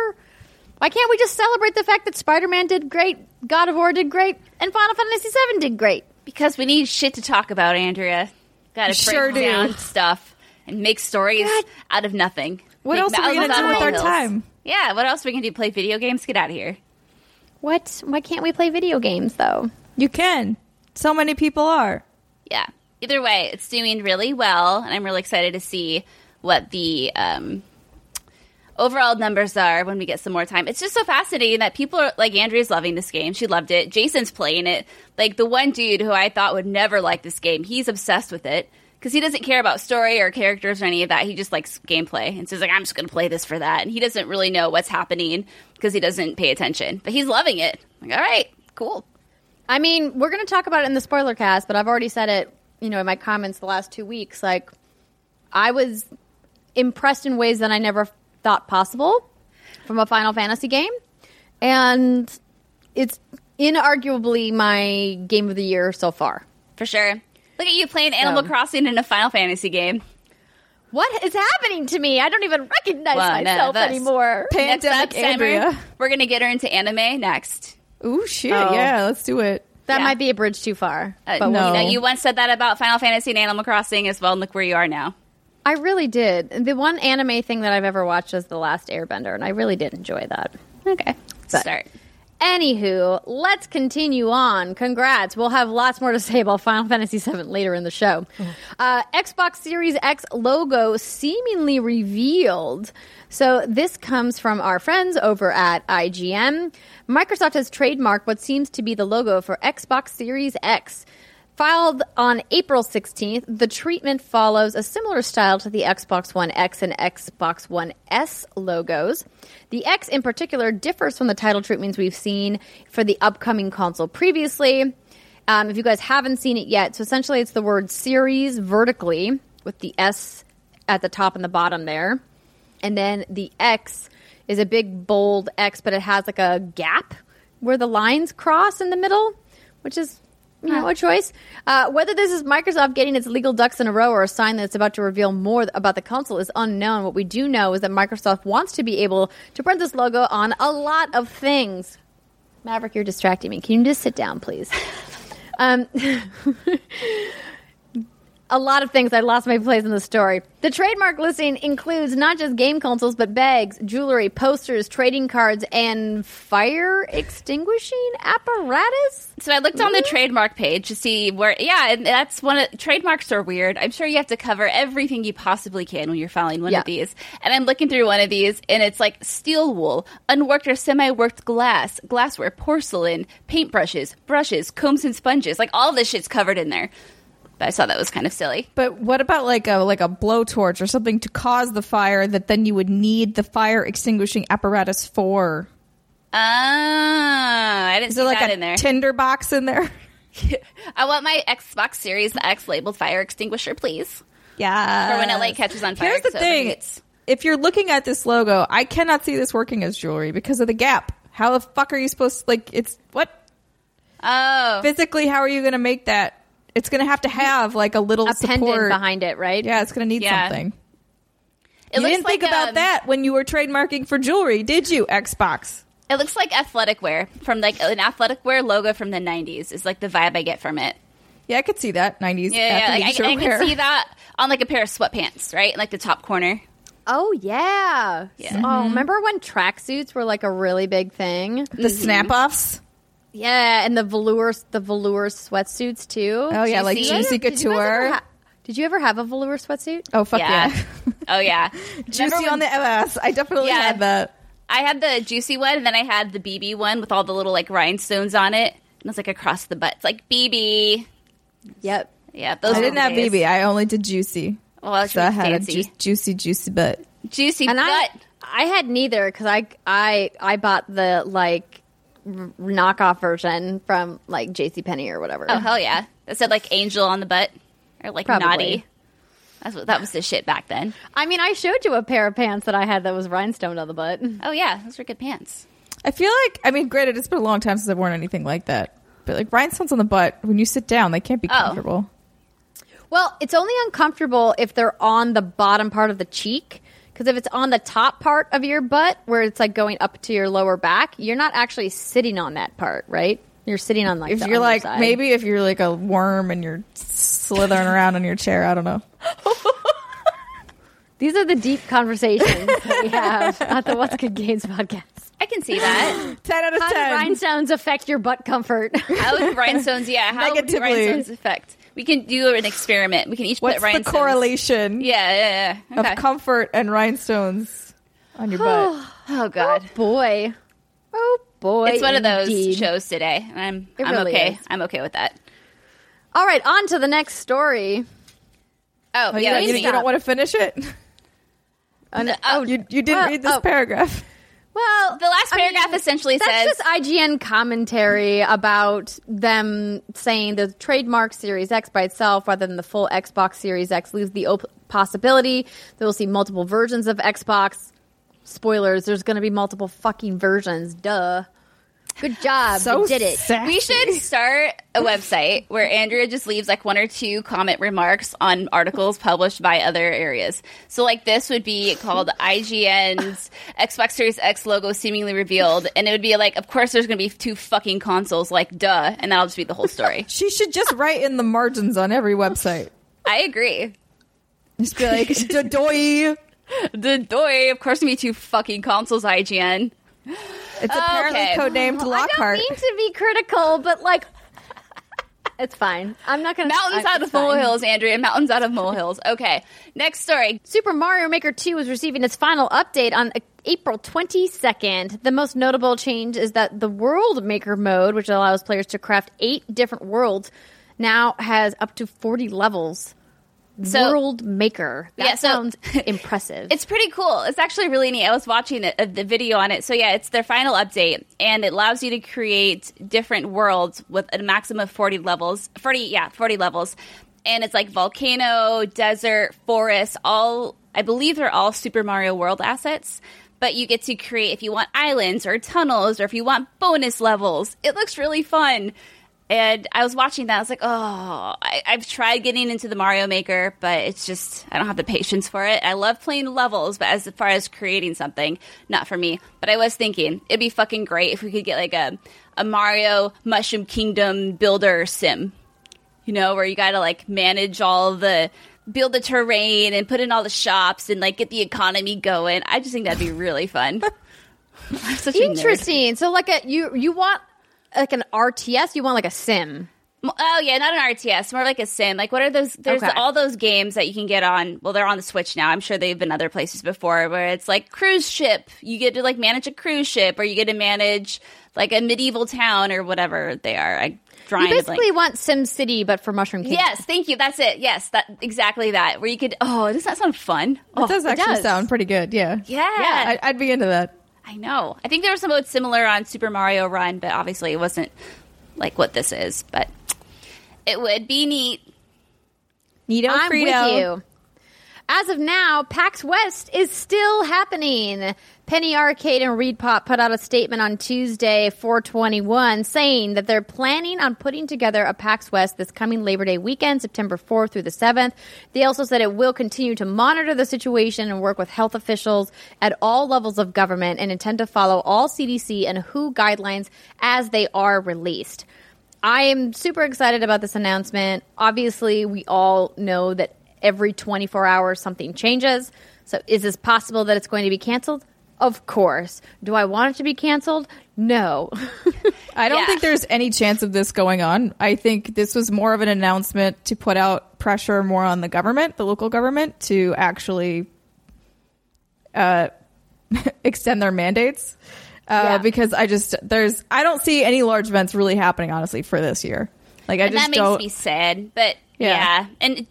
Why can't we just celebrate the fact that Spider-Man did great, God of War did great, and Final Fantasy VII did great? Because we need shit to talk about, Andrea. Got to Sure break do. down stuff and make stories God. out of nothing. What else are we gonna do with our time? Yeah, what else are we gonna do? Play video games? Get out of here. What? Why can't we play video games though? You can. So many people are. Yeah. Either way, it's doing really well, and I'm really excited to see what the um, overall numbers are when we get some more time. It's just so fascinating that people are like Andrea's loving this game. She loved it. Jason's playing it. Like the one dude who I thought would never like this game, he's obsessed with it because he doesn't care about story or characters or any of that. He just likes gameplay and says like I'm just going to play this for that. And he doesn't really know what's happening because he doesn't pay attention. But he's loving it. Like all right, cool. I mean, we're going to talk about it in the spoiler cast, but I've already said it, you know, in my comments the last two weeks. Like, I was impressed in ways that I never thought possible from a Final Fantasy game. And it's inarguably my game of the year so far. For sure. Look at you playing Animal So- Crossing in a Final Fantasy game. What is happening to me? I don't even recognize One of myself us. anymore. Next up, Pandemic Summer, Andrea. we're gonna get her into anime next. Ooh, shit. Oh. Yeah, let's do it. That Yeah. might be a bridge too far. Uh, but you, no. know, you once said that about Final Fantasy and Animal Crossing as well, and look where you are now. I really did. The one anime thing that I've ever watched was The Last Airbender, and I really did enjoy that. Okay, But- start. Anywho, let's continue on. Congrats. We'll have lots more to say about Final Fantasy VII later in the show. Uh, Xbox Series X logo seemingly revealed. So, this comes from our friends over at IGN. Microsoft has trademarked what seems to be the logo for Xbox Series X. Filed on April 16th, the treatment follows a similar style to the Xbox One X and Xbox One S logos. The X in particular differs from the title treatments we've seen for the upcoming console previously. Um, if you guys haven't seen it yet, so essentially it's the word series vertically with the S at the top and the bottom there. And then the X is a big bold X, but it has like a gap where the lines cross in the middle, which is you know, a choice. Uh, whether this is Microsoft getting its legal ducks in a row or a sign that it's about to reveal more about the console is unknown. What we do know is that Microsoft wants to be able to print this logo on a lot of things. Maverick, you're distracting me. Can you just sit down, please? Um, a lot of things. I lost my place in the story. The trademark listing includes not just game consoles, but bags, jewelry, posters, trading cards, and fire extinguishing apparatus. So I looked on the trademark page to see where. Yeah, and that's one of trademarks are weird. I'm sure you have to cover everything you possibly can when you're filing one Yeah. of these. And I'm looking through one of these, and it's like steel wool, unworked or semi-worked glass, glassware, porcelain, paintbrushes, brushes, combs and sponges. Like all this shit's covered in there. But I saw that was kind of silly. But what about like a like a blowtorch or something to cause the fire that then you would need the fire extinguishing apparatus for? Ah, I didn't Is see there like that a in there. tinder box in there? I want my Xbox Series X labeled fire extinguisher, please. Yeah. For when it like catches on fire. Here's the so thing: it's- if you're looking at this logo, I cannot see this working as jewelry because of the gap. How the fuck are you supposed to like? It's what Oh, physically? How are you going to make that? It's going to have to have like a little A support behind it, right? Yeah, it's going to need Yeah. something. it you didn't think like, about um, that when you were trademarking for jewelry, did you? Xbox. It looks like athletic wear from like an athletic wear logo from the '90s. Is like the vibe I get from it. Yeah, I could see that. 90s. Yeah, yeah. Like, I, athleisure I wear. can see that on like a pair of sweatpants, right? Like the top corner. Oh yeah. Yeah. Oh, remember when tracksuits were like a really big thing? The snap offs. Yeah, and the velour the velour sweatsuits too. Oh, yeah, like Juicy. Juicy Did you Couture. ha- Did you ever have a velour sweatsuit? Oh, fuck yeah. Yeah. Oh yeah, Juicy Remember on the MS. I definitely Yeah. had that. I had the juicy one, and then I had the BB one with all the little like rhinestones on it, and it's like across the butt. It's like BB. Yep. Yeah, those I were didn't the have days. BB. I only did Juicy. Well, that's So I had fancy. a ju- juicy, juicy butt. juicy And butt. I I had neither because I I I bought the like r- knockoff version from like J.C. Penney or whatever. Oh hell yeah! That said like angel on the butt or like Probably. naughty. That's what that was the shit back then. I mean, I showed you a pair of pants that I had that was rhinestoned on the butt. Oh yeah, those were good pants. I feel like, I mean, granted, it's been a long time since I've worn anything like that. But like rhinestones on the butt, when you sit down, they can't be Oh. comfortable. Well, it's only uncomfortable if they're on the bottom part of the cheek. Because if it's on the top part of your butt, where it's like going up to your lower back, you're not actually sitting on that part, right? You're sitting on like If the you're like, underside. maybe if you're like a worm and you're slithering around on your chair, I don't know. these are the deep conversations that we have at the What's Good Games podcast. I can see that. 10 out of How do 10. rhinestones affect your butt comfort? How would rhinestones? Yeah, how would Negatively. rhinestones affect? We can do an experiment. We can each What's put the rhinestones. correlation Yeah, yeah, yeah. of comfort and rhinestones on your butt? oh god, oh, boy, oh boy, it's one of those shows today. and I'm It I'm really okay. is. I'm okay with that. All right, on to the next story. Oh, Oh, yeah, you, you don't want to finish it? An- oh, You, you didn't Well, read this oh. paragraph. well, The last I paragraph mean, essentially that's says just IGN commentary about them saying the trademark Series X by itself, rather than the full Xbox Series X, leaves the op- possibility that we'll see multiple versions of Xbox. Spoilers: There's going to be multiple fucking versions. Duh. Good job. So you did it. sassy. we should start a website where Andrea just leaves like one or two comment remarks on articles published by other areas. So like this would be called IGN's Xbox Series X logo seemingly revealed, and it would be like, of course, there's going to be two fucking consoles, like duh, and that'll just be the whole story. She should just write in the margins on every website. I agree. Just be like, "Dodoy." The doy, of course, gonna be two fucking consoles. IGN. It's apparently Okay. codenamed Lockhart. I don't Lockhart. mean to be critical, but like, it's fine. I'm not going to Mountains out of molehills, Andrea. Mountains out of molehills. Okay, next story. Super Mario Maker 2 is receiving its final update on April 22nd. The most notable change is that the World Maker mode, which allows players to craft eight different worlds, now has up to 40 levels. So- World Maker. That Yeah, so- sounds impressive. It's pretty cool. It's actually really neat. I was watching uh, the video on it. So yeah, it's their final update, and it allows you to create different worlds with a maximum of forty levels. Forty, yeah, forty levels, and it's like volcano, desert, forest. All I believe they're all Super Mario World assets. But you get to create if you want islands or tunnels or if you want bonus levels. It looks really fun. And I was watching that. I was like, oh, I, I've tried getting into the Mario Maker, but it's just, I don't have the patience for it. I love playing levels, but as far as creating something, not for me. But I was thinking, it'd be fucking great if we could get like a, a Mario Mushroom Kingdom builder sim, you know, where you gotta like manage all the, build the terrain and put in all the shops and like get the economy going. I just think that'd be really fun. I'm such a nerd. Interesting. So like a you you want like an RTS? You want like a sim? Oh yeah, not an RTS, more like a sim. Like what are those? There's Okay. all those games that you can get on. Well, they're on the Switch now. I'm sure they've been other places before, where it's like cruise ship. You get to like manage a cruise ship, or you get to manage like a medieval town or whatever they are. I You basically want Sim City, but for Mushroom Kingdom. Yes, thank you. That's it. Yes, that exactly that. Where you could. Oh, does that sound fun? Oh, It does actually does. sound pretty good. Yeah. yeah. I, I'd be into that. I know. I think there was some modes similar on Super Mario Run, but obviously it wasn't like what this is. But it would be neat. Neato I'm Frito. with you. As of now, PAX West is still happening. Penny Arcade and ReedPop put out a statement on Tuesday, 421, saying that they're planning on putting together a PAX West this coming Labor Day weekend, September 4th through the 7th. They also said it will continue to monitor the situation and work with health officials at all levels of government and intend to follow all CDC and WHO guidelines as they are released. I am super excited about this announcement. Obviously, we all know that every 24 hours something changes. So, is this possible that it's going to be canceled? Of course. Do I want it to be canceled? No. I don't Yeah. think there's any chance of this going on. I think this was more of an announcement to put out pressure more on the government, the local government, to actually uh, extend their mandates. Uh, Yeah. Because I just there's I don't see any large events really happening honestly for this year. Like I And just that makes don't. me sad. But Yeah. yeah. And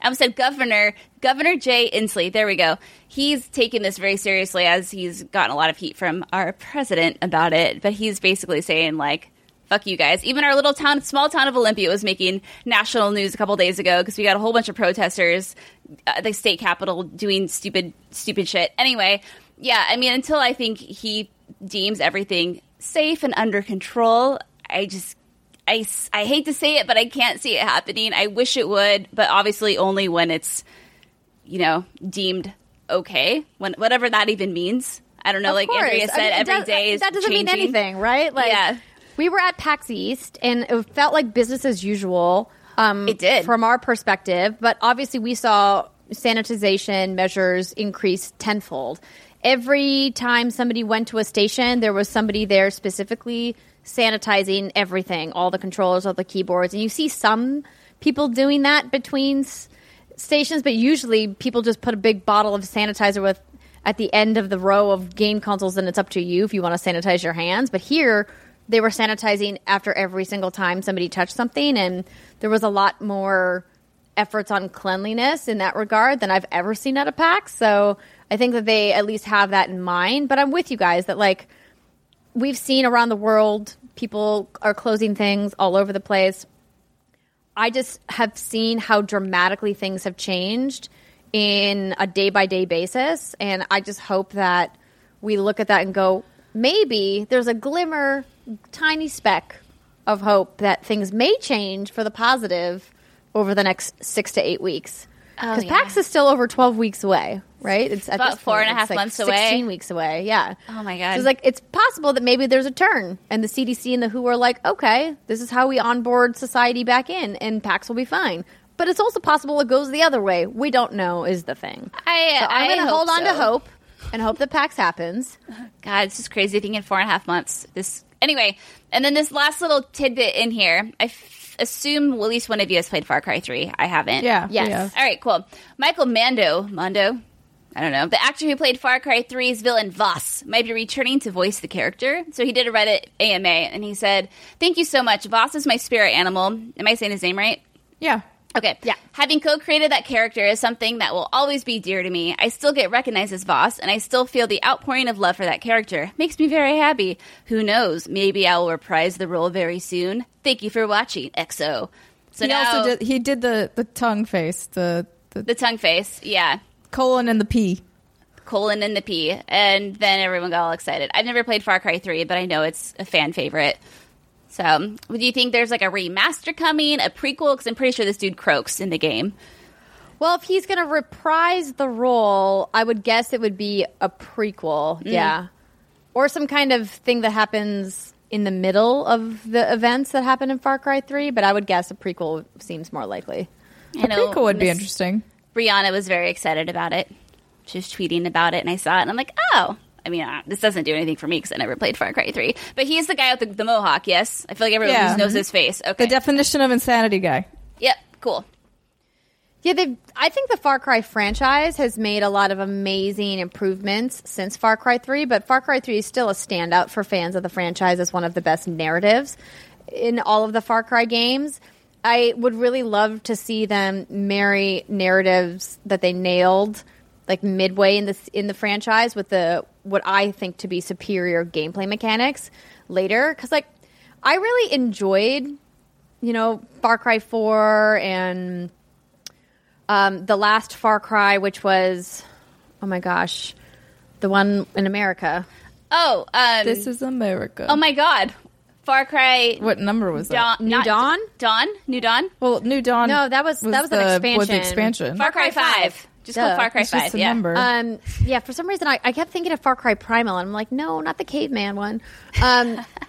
I said Governor Governor Jay Inslee. There we go. He's taken this very seriously as he's gotten a lot of heat from our president about it. But he's basically saying like. Fuck you guys. Even our little town, small town of Olympia was making national news a couple days ago because we got a whole bunch of protesters at the state capitol doing stupid, stupid shit. Anyway, yeah, I mean, until I think he deems everything safe and under control, I just I, I hate to say it, but I can't see it happening. I wish it would, but obviously only when it's, you know, deemed okay, when whatever that even means. I don't know. Of like course. Andrea I said, mean, every does- day is that doesn't mean anything, right? Like, Yeah. we were at PAX East, and it felt like business as usual. Um, It did. from our perspective, but obviously we saw sanitization measures increase tenfold. Every time somebody went to a station, there was somebody there specifically sanitizing everything, all the controllers, all the keyboards, and you see some people doing that between s- stations, but usually people just put a big bottle of sanitizer with at the end of the row of game consoles, and it's up to you if you want to sanitize your hands. But here, they were sanitizing after every single time somebody touched something, and there was a lot more efforts on cleanliness in that regard than I've ever seen at a PAX. So I think that they at least have that in mind. But I'm with you guys that like we've seen around the world, people are closing things all over the place. I just have seen how dramatically things have changed in a day by day basis. And I just hope that we look at that and go, maybe there's a glimmer, tiny speck of hope that things may change for the positive over the next six to eight weeks. Oh, Because yeah. PAX is still over 12 weeks away, right? It's at About four point, and a half like months away. 16 weeks away, yeah. Oh my God. So it's like it's possible that maybe there's a turn, and the CDC and the WHO are like, okay, this is how we onboard society back in, and PAX will be fine. But it's also possible it goes the other way. We don't know is the thing. I, So I'm going to hold on to hope and hope that PAX happens. God, it's just crazy thinking four and a half months. This anyway, and then this last little tidbit in here. I f- assume well, at least one of you has played Far Cry Three. I haven't. yeah. Yes. yeah. All right, cool. Michael Mando, Mondo, I don't know, the actor who played Far Cry 3's villain Voss might be returning to voice the character. So he did a Reddit AMA, and he said, "Thank you so much. Voss is my spirit animal. Am I saying his name right? Yeah. Okay. Yeah. Having co-created that character is something that will always be dear to me. I still get recognized as Voss, and I still feel the outpouring of love for that character. Makes me very happy. Who knows? Maybe I will reprise the role very soon. Thank you for watching, EXO. So he now also did he did the the tongue face, the the the tongue face, yeah, colon and the P. colon and the P, and then everyone got all excited. I've never played Far Cry 3, but I know it's a fan favorite. So, do you think there's like a remaster coming, a prequel? Because I'm pretty sure this dude croaks in the game. Well, if he's going to reprise the role, I would guess it would be a prequel. Mm. Yeah. Or some kind of thing that happens in the middle of the events that happen in Far Cry 3, but I would guess a prequel seems more likely. I know Prequel would be interesting. Brianna was very excited about it. She was tweeting about it, and I saw it, and I'm like, oh. I mean, uh, this doesn't do anything for me because I never played Far Cry 3. But he's the guy with the, the mohawk, yes? I feel like everyone Yeah. knows his face. Okay. The definition of insanity guy. yep, cool. Yeah, they. I think the Far Cry franchise has made a lot of amazing improvements since Far Cry Three, but Far Cry Three is still a standout for fans of the franchise as one of the best narratives in all of the Far Cry games. I would really love to see them marry narratives that they nailed, like midway in the in the franchise, with the what I think to be superior gameplay mechanics later. Because like, I really enjoyed, you know, Far Cry Four and um, the last Far Cry, which was, oh my gosh, the one in America. Oh, um, This is America. oh my god. Far Cry what number was that? Dawn. New Dawn? Dawn? New Dawn? Well, New Dawn. No, that was- that was an the, Was the expansion. expansion. Far Cry 5. Just called Far Cry It's just 5. a yeah. number. Um, yeah, for some reason I, I kept thinking of Far Cry Primal, and I'm like, no, not the caveman one. Um,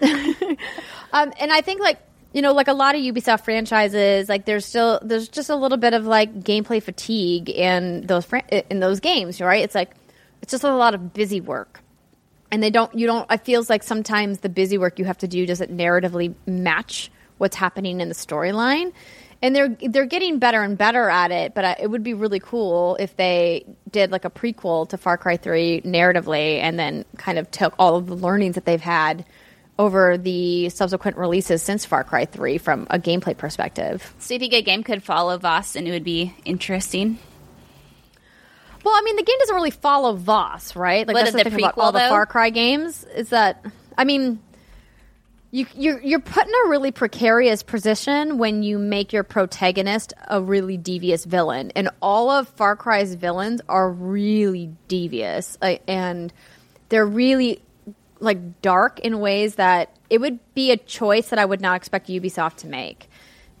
um, and I think like you know, like a lot of Ubisoft franchises, like there's still there's just a little bit of like gameplay fatigue in those fran- in those games, right? It's like it's just a lot of busy work. and they don't you don't it feels like sometimes the busy work you have to do doesn't narratively match what's happening in the storyline and they're they're getting better and better at it but I, it would be really cool if they did like a prequel to Far Cry 3 narratively and then kind of took all of the learnings that they've had over the subsequent releases since Far Cry 3 from a gameplay perspective. So you think a game could follow Voss and it would be interesting? Well, I mean, the game doesn't really follow Voss, right? Like But that's the the thing about prequel, all the? Far Cry games is that I mean, you you're you're put in a really precarious position when you make your protagonist a really devious villain, and all of Far Cry's villains are really devious, uh, and they're really like dark in ways that it would be a choice that I would not expect Ubisoft to make.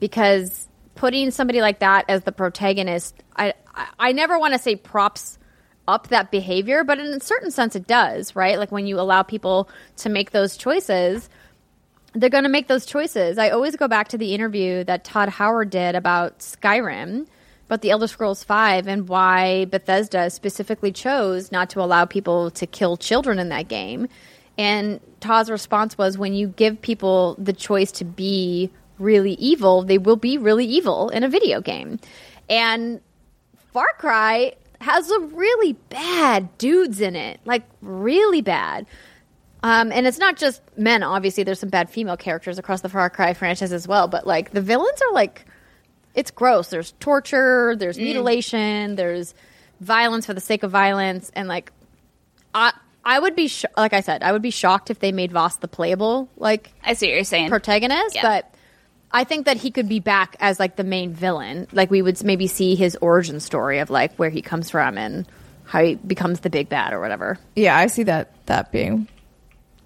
Because putting somebody like that as the protagonist, I I, I never want to say props up that behavior, but in a certain sense it does, right? Like when you allow people to make those choices, they're going to make those choices. I always go back to the interview that Todd Howard did about Skyrim, about the Elder Scrolls 5 and why Bethesda specifically chose not to allow people to kill children in that game. And Todd's response was when you give people the choice to be really evil, they will be really evil in a video game. And Far Cry has a really bad dudes in it, like really bad. Um, and it's not just men. Obviously, there's some bad female characters across the Far Cry franchise as well. But like the villains are like, it's gross. There's torture. There's mutilation. There's violence for the sake of violence. And like, I I would be sh- like I said, I would be shocked if they made Voss the playable like I see what you're saying. protagonist, Yeah. but I think that he could be back as like the main villain. Like we would maybe see his origin story of like where he comes from and how he becomes the big bad or whatever. Yeah, I see that that being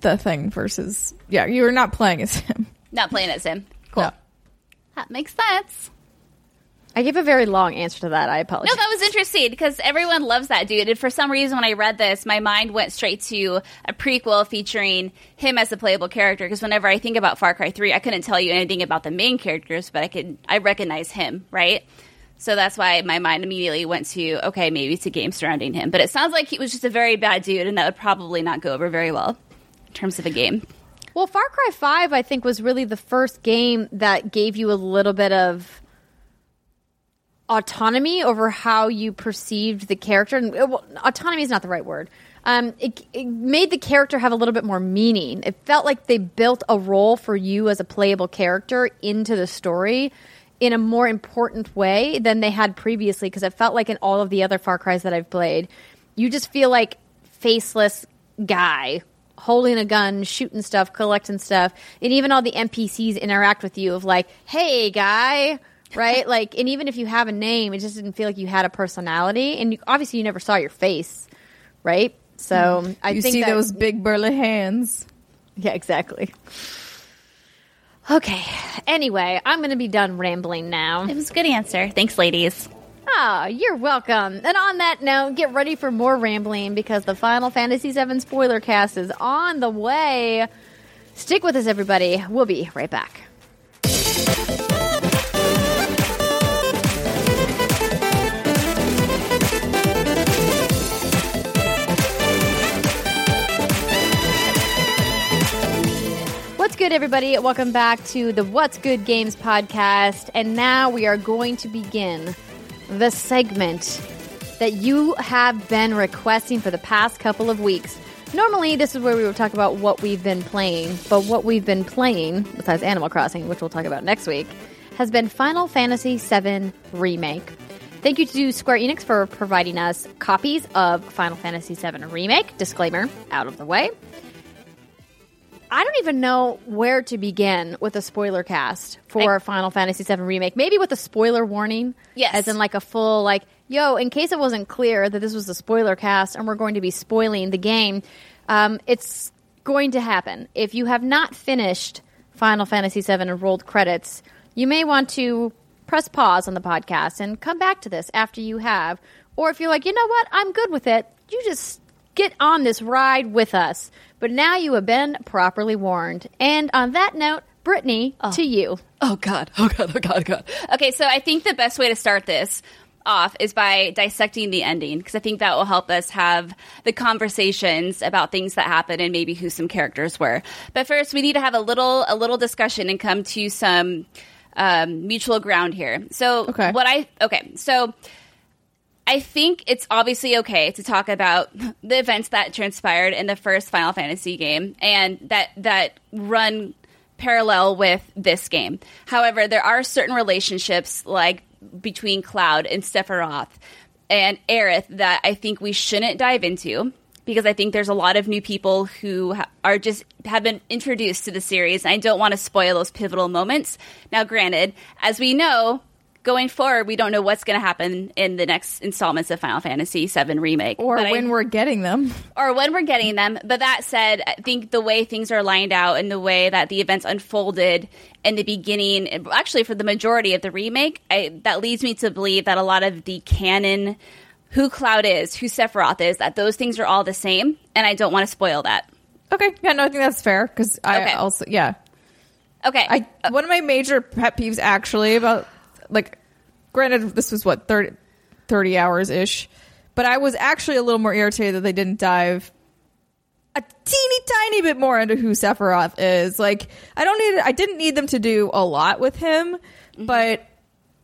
the thing versus yeah, you are not playing as him. Not playing as him. Cool. No. That makes sense. I gave a very long answer to that. I apologize. No, that was interesting because everyone loves that dude. And for some reason, when I read this, my mind went straight to a prequel featuring him as a playable character. Because whenever I think about Far Cry 3, I couldn't tell you anything about the main characters, but I could, I recognize him, right? So that's why my mind immediately went to, okay, maybe it's a game surrounding him. But it sounds like he was just a very bad dude, and that would probably not go over very well in terms of a game. Well, Far Cry 5, I think, was really the first game that gave you a little bit of autonomy over how you perceived the character. And uh, well, autonomy is not the right word. Um, it, it made the character have a little bit more meaning. It felt like they built a role for you as a playable character into the story in a more important way than they had previously. Because it felt like in all of the other Far Cries that I've played, you just feel like faceless guy holding a gun, shooting stuff, collecting stuff, and even all the NPCs interact with you of like, "Hey, guy." Right, like, and even if you have a name, it just didn't feel like you had a personality, and you, obviously you never saw your face, right? So hmm. I you think see that- those big burly hands. yeah, exactly. Okay. Anyway, I'm going to be done rambling now. It was a good answer. Thanks, ladies. Oh, you're welcome. And on that note, get ready for more rambling because the Final Fantasy VII spoiler cast is on the way. Stick with us, everybody. We'll be right back. What's good, everybody? Welcome back to the What's Good Games podcast. And now we are going to begin the segment that you have been requesting for the past couple of weeks. Normally, this is where we would talk about what we've been playing, but what we've been playing, besides Animal Crossing, which we'll talk about next week, has been Final Fantasy VII Remake. Thank you to Square Enix for providing us copies of Final Fantasy VII Remake. Disclaimer out of the way. I don't even know where to begin with a spoiler cast for I- Final Fantasy VII Remake. Maybe with a spoiler warning. Yes. As in, like, a full, like, yo, in case it wasn't clear that this was a spoiler cast and we're going to be spoiling the game, um, it's going to happen. If you have not finished Final Fantasy VII and rolled credits, you may want to press pause on the podcast and come back to this after you have. Or if you're like, you know what, I'm good with it, you just get on this ride with us. But now you have been properly warned. And on that note, Brittany, to you. Oh God! Oh God! Oh God! Oh God! Okay, so I think the best way to start this off is by dissecting the ending because I think that will help us have the conversations about things that happen and maybe who some characters were. But first, we need to have a little a little discussion and come to some um, mutual ground here. So, Okay. what I okay, so. I think it's obviously okay to talk about the events that transpired in the first Final Fantasy game and that that run parallel with this game. However, there are certain relationships like between Cloud and Sephiroth and Aerith that I think we shouldn't dive into because I think there's a lot of new people who are just have been introduced to the series. And I don't want to spoil those pivotal moments. Now, granted, as we know, going forward, we don't know what's going to happen in the next installments of Final Fantasy VII Remake, or But I- when we're getting them. or when we're getting them. But that said, I think the way things are lined out and the way that the events unfolded in the beginning, actually for the majority of the remake, I, that leads me to believe that a lot of the canon, who Cloud is, who Sephiroth is, that those things are all the same, and I don't want to spoil that. Okay, yeah, no, I think that's fair because I Okay. also yeah. Okay, I one of my major pet peeves actually about like granted this was what 30, 30 hours ish but i was actually a little more irritated that they didn't dive a teeny tiny bit more into who sephiroth is like i don't need i didn't need them to do a lot with him but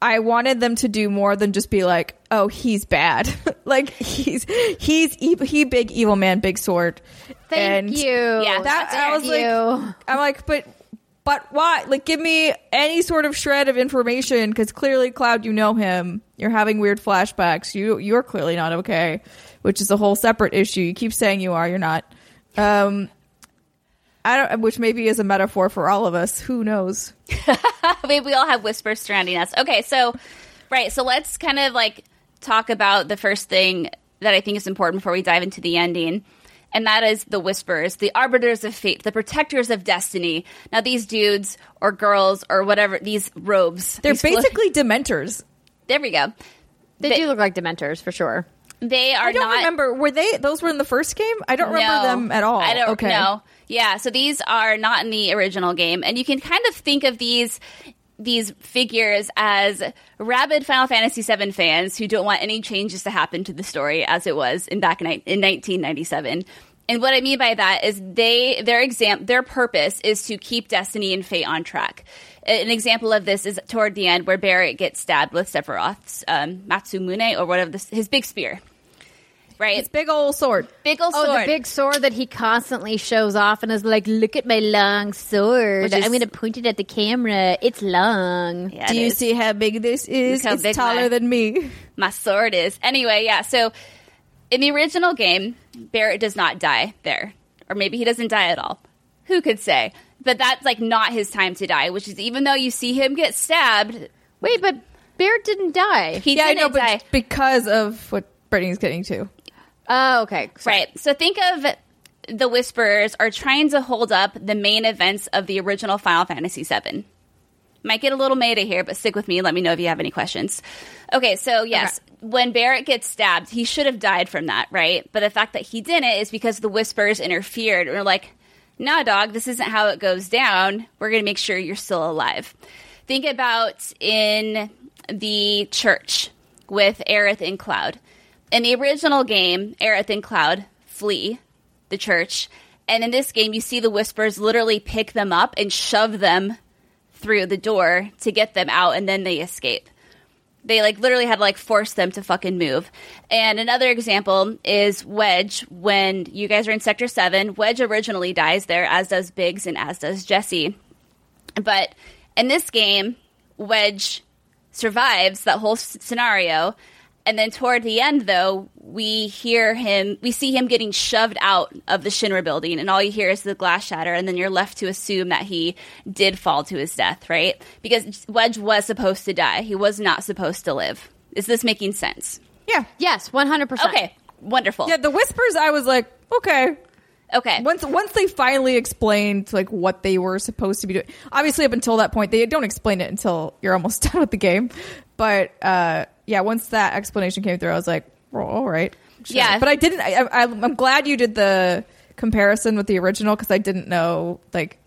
i wanted them to do more than just be like oh he's bad like he's he's ev- he big evil man big sword Thank And you. Yeah, that That's I was Thank like, you. I'm like, but but why? Like, give me any sort of shred of information because clearly, Cloud, you know him. You're having weird flashbacks. You you're clearly not okay, which is a whole separate issue. You keep saying you are, you're not. Um, I don't. Which maybe is a metaphor for all of us. Who knows? Maybe we all have whispers surrounding us. Okay, so right, so let's kind of like talk about the first thing that I think is important before we dive into the ending. And that is the whispers, the arbiters of fate, the protectors of destiny. Now, these dudes or girls or whatever, these robes. They're these flo- basically Dementors. there we go. They, They- do look like Dementors for sure. They are I don't not. remember. Were they? Those were in the first game. I don't remember No, them at all. I don't okay. know. Yeah, so these are not in the original game, and you can kind of think of these these figures as rabid Final Fantasy VII fans who don't want any changes to happen to the story as it was in back in, in 1997. And what I mean by that is they their exam their purpose is to keep Destiny and Fate on track. An example of this is toward the end where Barret gets stabbed with Sephiroth's um, Matsumune or whatever this, his big spear. Right, It's big old sword. big old Oh, sword. the big sword that he constantly shows off and is like, look at my long sword. Is- I'm going to point it at the camera. It's long. Yeah, Do it you is. see how big this is? Look how it's big taller my- than me. my sword is. Anyway, yeah, so in the original game, Barret does not die there. Or maybe he doesn't die at all. Who could say? But that's like not his time to die, which is even though you see him get stabbed, Wait, but Barret didn't die. he yeah, didn't know, but die. because of what Brittany's getting to. Oh, okay. Sorry. Right. So think of the Whisperers are trying to hold up the main events of the original Final Fantasy VII. Might get a little meta here, but stick with me. Let me know if you have any questions. Okay, so yes, when Barret gets stabbed, he should have died from that, right? But the fact that he didn't is because the Whispers interfered and were like, nah, dog, this isn't how it goes down. We're going to make sure you're still alive. Think about in the church with Aerith and Cloud. In the original game, Aerith and Cloud flee the church. And in this game, you see the Whispers literally pick them up and shove them through the door to get them out, and then they escape. They like literally had to like force them to fucking move. And another example is Wedge. When you guys are in Sector Seven, Wedge originally dies there, as does Biggs and as does Jessie. But in this game, Wedge survives that whole scenario. And then toward the end, though, we hear him, we see him getting shoved out of the Shinra building, and all you hear is the glass shatter, and then you're left to assume that he did fall to his death, right? Because Wedge was supposed to die. He was not supposed to live. Is this making sense? Yeah. Yes, one hundred percent. Okay, wonderful. Yeah, the whispers I was like, okay. Okay. Once once they finally explained like what they were supposed to be doing. Obviously up until that point they don't explain it until you're almost done with the game. But uh yeah, once that explanation came through I was like, well, all right. Sure. Yeah. But I didn't I, I I'm glad you did the comparison with the original cuz I didn't know like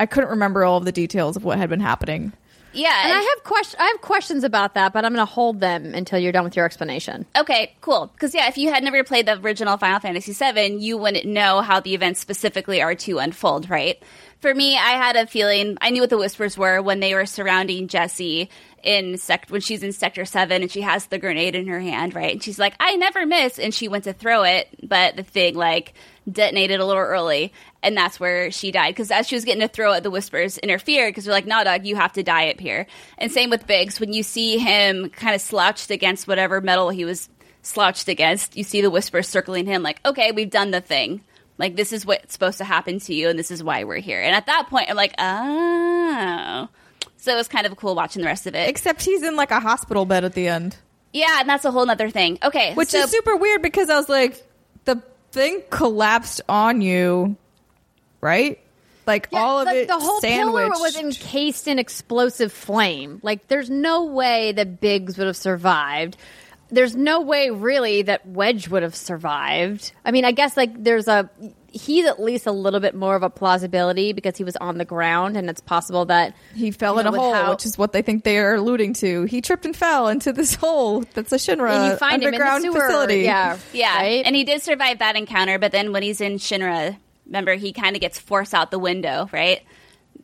I couldn't remember all of the details of what had been happening. yeah. And I have question. I have questions about that, but I'm going to hold them until you're done with your explanation. Okay, cool. Because yeah, if you had never played the original Final Fantasy VII, you wouldn't know how the events specifically are to unfold, right? For me, I had a feeling I knew what the whispers were when they were surrounding Jessie in sect when she's in Sector Seven and she has the grenade in her hand, right? And she's like, "I never miss," and she went to throw it, but the thing like detonated a little early, and that's where she died. Because as she was getting to throw it, the whispers interfered because they're like, "Nah, dog, you have to die up here." And same with Biggs when you see him kind of slouched against whatever metal he was slouched against, you see the whispers circling him, like, "Okay, we've done the thing." Like this is what's supposed to happen to you, and this is why we're here. And at that point, I'm like, oh. So it was kind of cool watching the rest of it. Except he's in like a hospital bed at the end. Yeah, and that's a whole nother thing. Okay, Which so, is super weird because I was like, the thing collapsed on you, right? Like all of like it the whole pillar was encased in explosive flame. Like, there's no way that Biggs would have survived. There's no way really that Wedge would have survived. I mean, I guess like there's a he's at least a little bit more of a plausibility because he was on the ground, and it's possible that he fell you in know, a hole, how- which is what they think they are alluding to. He tripped and fell into this hole that's a Shinra and you find him in the underground sewer. facility. Yeah, yeah, right? and he did survive that encounter. But then when he's in Shinra, remember he kind of gets forced out the window, right?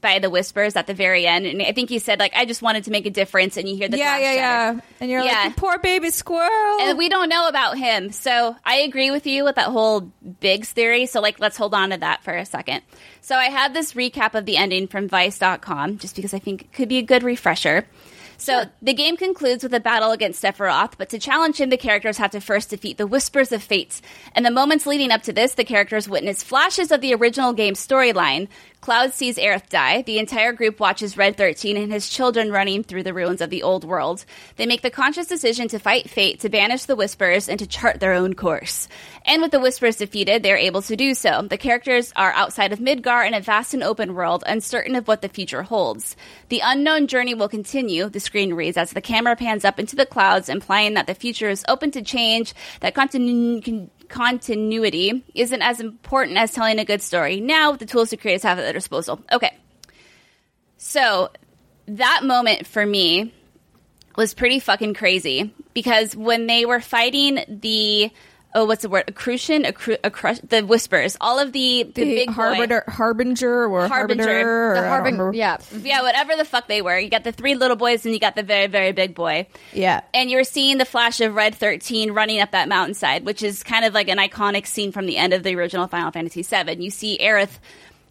By the whispers at the very end, and I think he said like, "I just wanted to make a difference," and you hear the yeah, yeah, shatter. yeah. And you're Yeah. like, "You poor baby squirrel. and we don't know about him. So I agree with you with that whole Biggs theory. So like let's hold on to that for a second. So I have this recap of the ending from Vice.com just because I think it could be a good refresher. So the game concludes with a battle against Sephiroth, but to challenge him, the characters have to first defeat the Whispers of Fates. In the moments leading up to this, the characters witness flashes of the original game's storyline. Cloud sees Aerith die. The entire group watches Red 13 and his children running through the ruins of the old world. They make the conscious decision to fight fate, to banish the Whispers, and to chart their own course. And with the Whispers defeated, they're able to do so. The characters are outside of Midgar in a vast and open world, uncertain of what the future holds. The unknown journey will continue, the screen reads, as the camera pans up into the clouds, implying that the future is open to change, that continu- con- continuity isn't as important as telling a good story now with the tools the creators have at their disposal. Okay. So that moment for me was pretty fucking crazy because when they were fighting the oh what's the word accrution accru- accru- the whispers all of the the, the big boy- harbinger, harbinger or Harbinger. harbinger, the I don't Harbin, remember. yeah, yeah whatever the fuck they were you got the three little boys and you got the very very big boy yeah. and you're seeing the flash of Red 13 running up that mountainside, which is kind of like an iconic scene from the end of the original Final Fantasy VII. You see Aerith,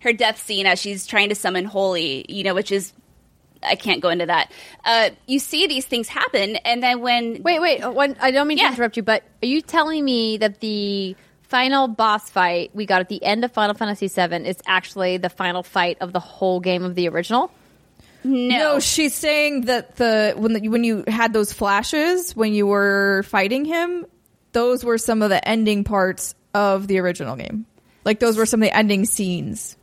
her death scene as she's trying to summon Holy, you know, which is. I can't go into that. Uh, you see these things happen, and then when Wait, wait. uh, One, I don't mean Yeah. to interrupt you, but are you telling me that the final boss fight we got at the end of Final Fantasy VII is actually the final fight of the whole game of the original? no, No, she's saying that the when the, when you had those flashes when you were fighting him, those were some of the ending parts of the original game. Like those were some of the ending scenes.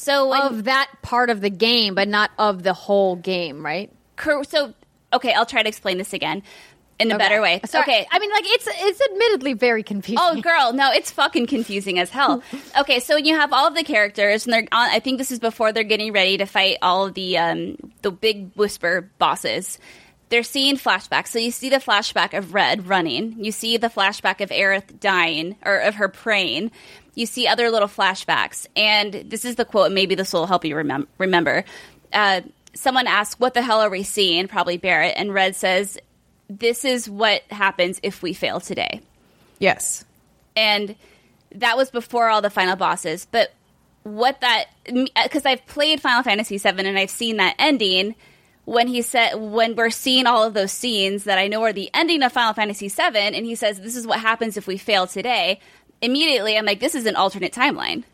So when, of that part of the game, but not of the whole game, right? so okay, I'll try to explain this again in a Okay. better way. Sorry. Okay, I mean, like it's it's admittedly very confusing. Oh, girl, no, it's fucking confusing as hell. Okay, so you have all of the characters, and they're on. I think this is before they're getting ready to fight all of the um, the big whisper bosses. They're seeing flashbacks. So you see the flashback of Red running. You see the flashback of Aerith dying, or of her praying. You see other little flashbacks, and this is the quote. Maybe this will help you remem- remember. Uh, someone asks, "What the hell are we seeing?" Probably Barret, and Red says, "This is what happens if we fail today." Yes. and that was before all the final bosses. But what that because I've played Final Fantasy VII and I've seen that ending when he said when we're seeing all of those scenes that I know are the ending of Final Fantasy VII, and he says this is what happens if we fail today. Immediately, I'm like, this is an alternate timeline.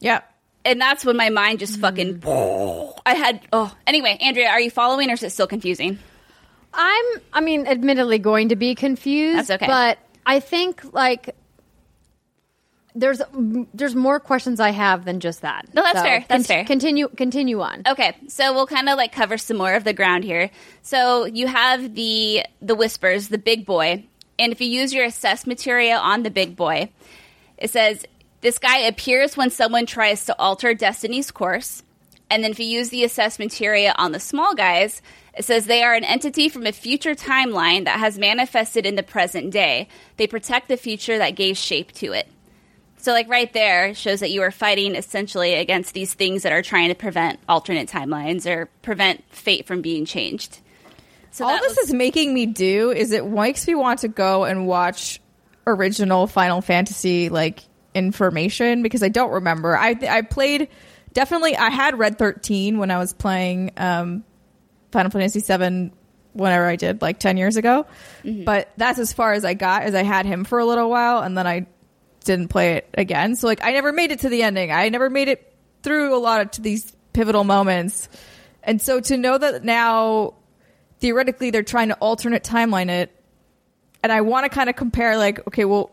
Yeah. And that's when my mind just fucking. Mm. I had. Oh, anyway, Andrea, are you following or is it still confusing? I'm, I mean, admittedly going to be confused. That's okay. But I think like there's there's more questions I have than just that. No, that's fair. That's fair. Continue continue on. Okay, so we'll kind of like cover some more of the ground here. So you have the the whispers, the big boy, and if you use your assess materia on the big boy, it says this guy appears when someone tries to alter destiny's course. And then if you use the assess materia on the small guys, it says they are an entity from a future timeline that has manifested in the present day. They protect the future that gave shape to it. So, like right there, shows that you are fighting essentially against these things that are trying to prevent alternate timelines or prevent fate from being changed. So All this was- is making me do is it makes me want to go and watch original Final Fantasy like information because I don't remember. I I played definitely I had Red 13 when I was playing um Final Fantasy 7 whenever I did like 10 years ago. But that's as far as I got as I had him for a little while and then I didn't play it again. So like I never made it to the ending. I never made it through a lot of to these pivotal moments. And so to know that now theoretically they're trying to alternate timeline it and I want to kind of compare like okay, well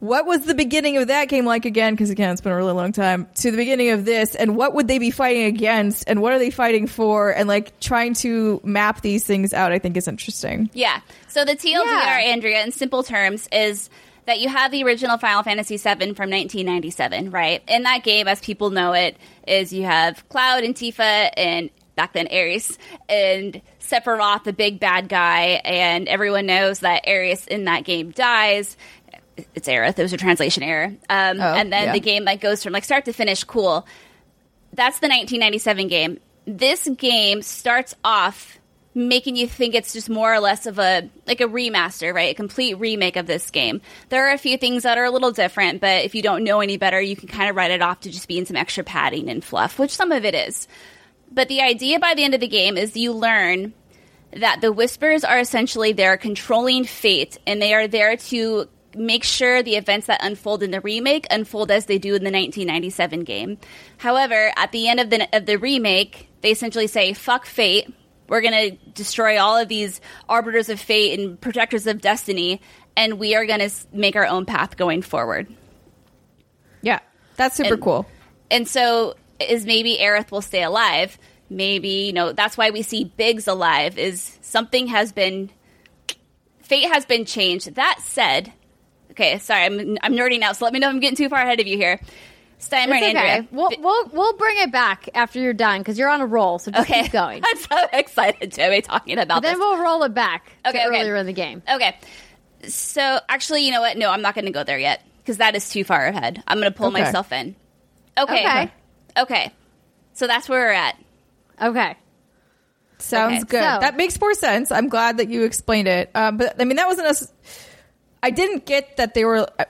what was the beginning of that game like again because again it's been a really long time to the beginning of this and what would they be fighting against and what are they fighting for and like trying to map these things out I think is interesting. Yeah. So the TLDR, Yeah. Andrea, in simple terms, is that you have the original Final Fantasy VII from 1997, right? In that game, as people know it, is you have Cloud and Tifa and back then Aeris and Sephiroth, the big bad guy, and everyone knows that Aeris in that game dies. It's Aerith. It was a translation error. Um, Oh, and then yeah. the game like goes from like start to finish, cool. That's the 1997 game. This game starts off making you think it's just more or less of a like a remaster, right? A complete remake of this game. There are a few things that are a little different, but if you don't know any better, you can kind of write it off to just being some extra padding and fluff, which some of it is. But the idea by the end of the game is you learn that the whispers are essentially there controlling fate and they are there to make sure the events that unfold in the remake unfold as they do in the 1997 game. However, at the end of the of the remake, they essentially say fuck fate. We're going to destroy all of these arbiters of fate and protectors of destiny and we are going to make our own path going forward. Yeah. That's super And- cool. And so is maybe Aerith will stay alive. Maybe, you know, that's why we see Biggs alive is something has been fate has been changed. That said, okay, sorry, I'm I'm nerding out, so let me know if I'm getting too far ahead of you here. Steimer It's and okay. Andrea. We'll, we'll we'll bring it back after you're done because you're on a roll. So just okay. keep going. I'm so excited to be talking about this. then this. we'll roll it back Okay, okay. earlier in the game. Okay. So actually, you know what? No, I'm not going to go there yet because that is too far ahead. I'm going to pull Okay. myself in. Okay. Okay. Okay. So that's where we're at. Okay. Sounds Okay, good. so- that makes more sense. I'm glad that you explained it. Um, but I mean, that wasn't us. I didn't get that they were uh,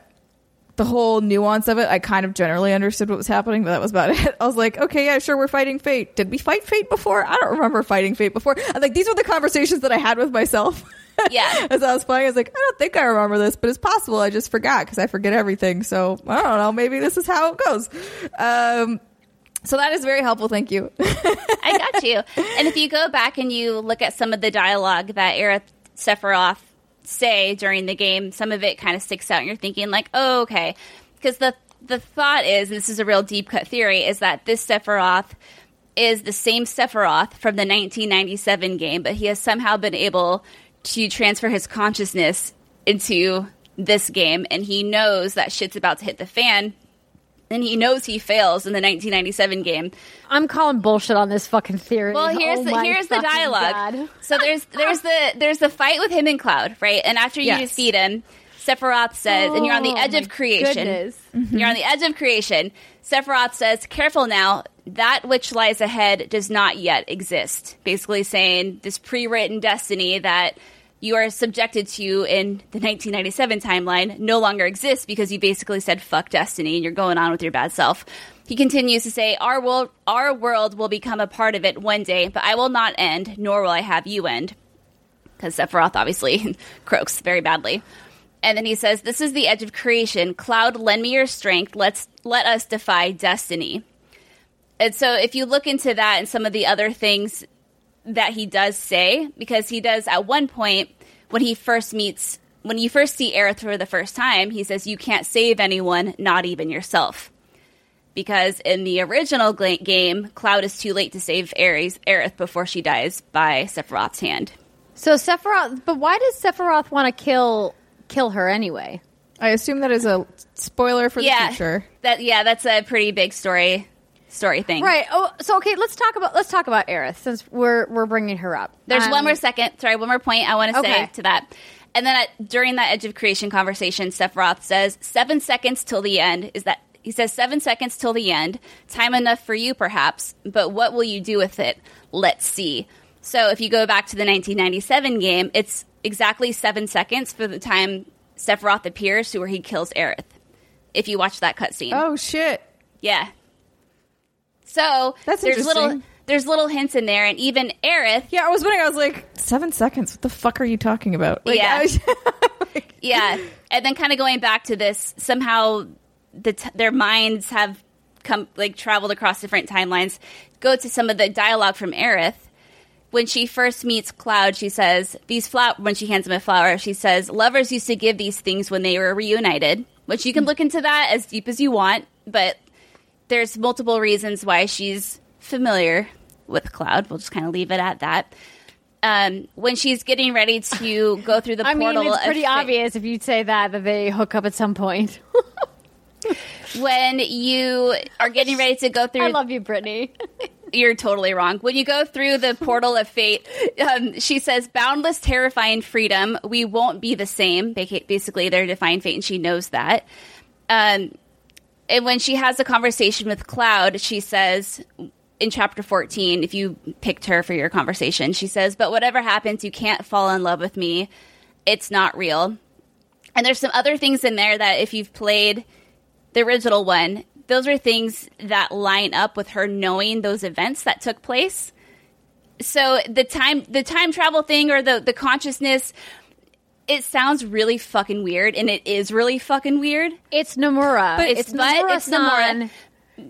the whole nuance of it. I kind of generally understood what was happening, but that was about it. I was like, okay, yeah, sure, we're fighting fate. Did we fight fate before? I don't remember fighting fate before. And like, these were the conversations that I had with myself. Yeah. As I was playing, I was like, I don't think I remember this, but it's possible I just forgot because I forget everything. So I don't know. Maybe this is how it goes. Um, so that is very helpful. Thank you. I got you. And if you go back and you look at some of the dialogue that Aerith Sephiroth say during the game, some of it kind of sticks out, and you're thinking like, oh, okay, because the the thought is, and this is a real deep cut theory, is that this Sephiroth is the same Sephiroth from the 1997 game, but he has somehow been able to transfer his consciousness into this game, and he knows that shit's about to hit the fan. And he knows he fails in the 1997 game. I'm calling bullshit on this fucking theory. Well, here's Oh the here's the dialogue. God. So there's there's the there's the fight with him and Cloud, right? And after you Yes. defeat him, Sephiroth says, and you're on the Oh, edge of oh creation. goodness. You're on the edge of creation. Sephiroth says, "Careful now. That which lies ahead does not yet exist." Basically saying this pre-written destiny that you are subjected to in the 1997 timeline no longer exists because you basically said fuck destiny and you're going on with your bad self. He continues to say, "Our world, our world will become a part of it one day, but I will not end, nor will I have you end." Because Sephiroth obviously croaks very badly. And then he says, "This is the edge of creation. Cloud, lend me your strength. Let's let us defy destiny." And so, if you look into that and some of the other things that he does say, because he does at one point when he first meets, when you first see Aerith for the first time, he says, "You can't save anyone, not even yourself." Because in the original game, Cloud is too late to save Aeris, Aerith before she dies by Sephiroth's hand. So Sephiroth, but why does Sephiroth want to kill kill her anyway? I assume that is a spoiler for yeah, the future. that yeah, that's a pretty big story story thing. Right. Oh, so okay, let's talk about let's talk about Aerith since we're we're bringing her up. There's Um, one more second. Sorry, one more point I want to Okay. say to that. And then at, during that Edge of Creation conversation, Sephiroth says seven seconds till the end. Is that he says seven seconds till the end? Time enough for you, perhaps. But what will you do with it? Let's see. So if you go back to the 1997 game, it's exactly seven seconds for the time Sephiroth appears to where he kills Aerith. If you watch that cutscene, Oh shit! yeah. So That's there's little there's little hints in there, and even Aerith Yeah, I was wondering. I was like, seven seconds. What the fuck are you talking about? Like, Yeah. Was- yeah and then kind of going back to this somehow the t- their minds have come like traveled across different timelines go to some of the dialogue from Aerith when she first meets Cloud she says these flower when she hands him a flower she says lovers used to give these things when they were reunited which you can hmm. look into that as deep as you want but there's multiple reasons why she's familiar with Cloud. We'll just kind of leave it at that. Um, when she's getting ready to go through the I mean, portal it's pretty fa- obvious if you say that that they hook up at some point. when you are getting ready to go through I love you, Brittany. you're totally wrong. When you go through the portal of fate um, she says boundless terrifying freedom. We won't be the same. Basically they're defying fate and she knows that. Um, and when she has a conversation with cloud she says in chapter 14 if you picked her for your conversation she says but whatever happens you can't fall in love with me it's not real and there's some other things in there that if you've played the original one, those are things that line up with her knowing those events that took place. So the time the time travel thing or the the consciousness it sounds really fucking weird and it is really fucking weird. It's Nomura. But it's it's but it's Nomura-san. Nomura.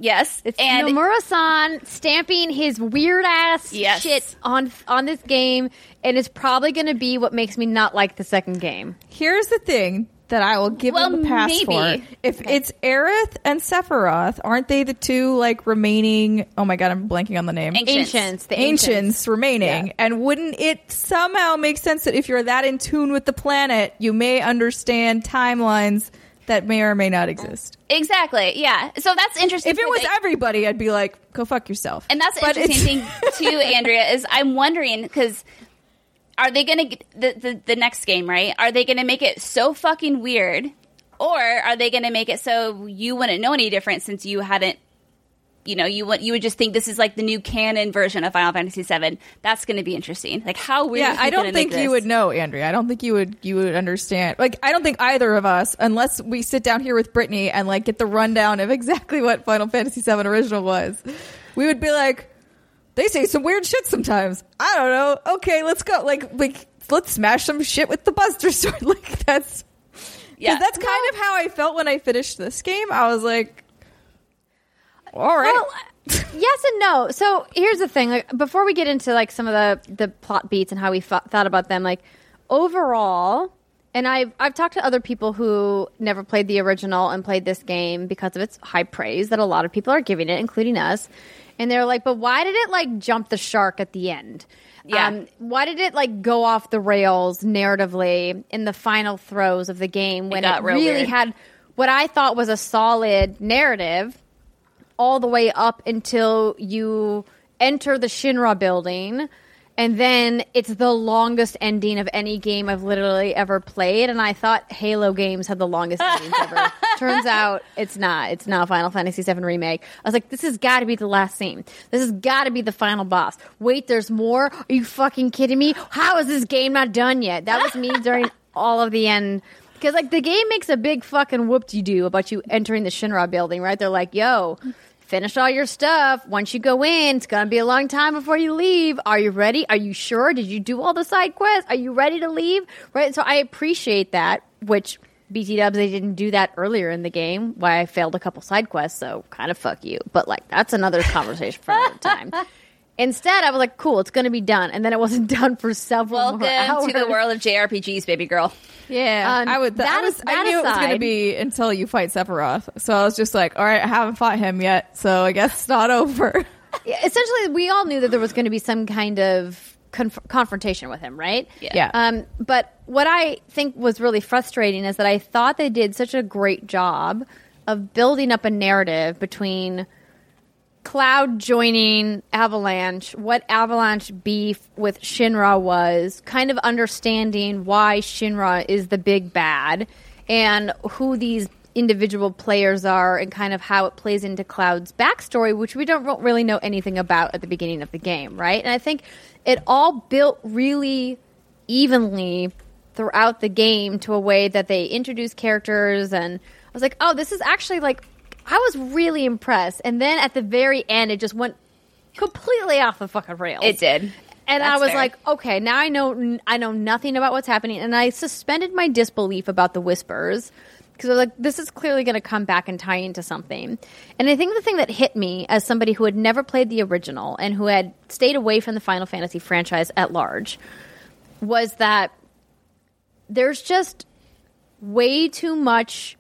Yes. It's and Nomura-san stamping his weird ass Yes. shit on on this game, and it's probably going to be what makes me not like the second game. Here's the thing that I will give Well, them a pass maybe. for. If it's Aerith and Sephiroth, aren't they the two like remaining? Oh my god, I'm blanking on the name. Ancients. Ancients, the ancients, ancients. remaining. Yeah. And wouldn't it somehow make sense that if you're that in tune with the planet, you may understand timelines that may or may not exist? exactly. Yeah. So that's interesting. If it was everybody, I'd be like, go fuck yourself. And that's the But interesting thing too, Andrea, is I'm wondering because are they going to the, the the next game right? Are they going to make it so fucking weird, or are they going to make it so you wouldn't know any different since you hadn't, you know, you would you would just think this is like the new canon version of Final Fantasy VII? That's going to be interesting. Like how weird? yeah, I don't think you would know, Andrea. I don't think you would you would understand. Like, I don't think either of us, unless we sit down here with Brittany and like get the rundown of exactly what Final Fantasy VII original was, we would be like, they say some weird shit sometimes. I don't know. Okay, let's go. Like, like let's smash some shit with the Buster Sword. Like that's Yeah. That's kind of how I felt when I finished this game. I was like, all right. Well, yes and no. So here's the thing: like before we get into like some of the the plot beats and how we thought about them, like overall, And I've I've talked to other people who never played the original and played this game because of its high praise that a lot of people are giving it, including us. And they're like, "But why did it like jump the shark at the end? Yeah. Um, why did it like go off the rails narratively in the final throes of the game when it, real really weird. had what I thought was a solid narrative all the way up until you enter the Shinra building. And then it's the longest ending of any game I've literally ever played. And I thought Halo games had the longest endings ever. Turns out it's not. It's not Final Fantasy VII Remake. I was like, this has got to be the last scene. This has got to be the final boss. Wait, there's more? Are you fucking kidding me? How is this game not done yet? That was me during all of the end. Because like the game makes a big fucking whoop de doo about you entering the Shinra building, right? They're like, "Yo, finish all your stuff. Once you go in, it's gonna be a long time before you leave. Are you ready? Are you sure? Did you do all the side quests? Are you ready to leave?" Right. So I appreciate that. Which BT Dubs they didn't do that earlier in the game. Why I failed a couple side quests. So kind of fuck you. But like that's another conversation for another time. Instead, I was like, "Cool, it's gonna be done," and then it wasn't done for several more Welcome to the world of JRPGs, baby girl. Yeah, Um, I would. that I was. is- I that knew it was going to be until you fight Sephiroth. So I was just like, all right, I haven't fought him yet, so I guess it's not over. Essentially we all knew that there was going to be some kind of conf- confrontation with him right Yeah. Yeah. um, but what i think was really frustrating is that i thought they did such a great job of building up a narrative between cloud joining avalanche what avalanche beef with shinra was kind of understanding why shinra is the big bad and who these individual players are and kind of how it plays into cloud's backstory which we don't really know anything about at the beginning of the game right? And i think it all built really evenly throughout the game to a way that they introduce characters and I was like, "Oh, this is actually like I was really impressed." And then at the very end it just went completely off the fucking rails. It did. And I was fair. like, "Okay, now I know I know nothing about what's happening." And I suspended my disbelief about the whispers because I was like, "This is clearly going to come back and tie into something." And I think the thing that hit me as somebody who had never played the original and who had stayed away from the Final Fantasy franchise at large was that there's just way too much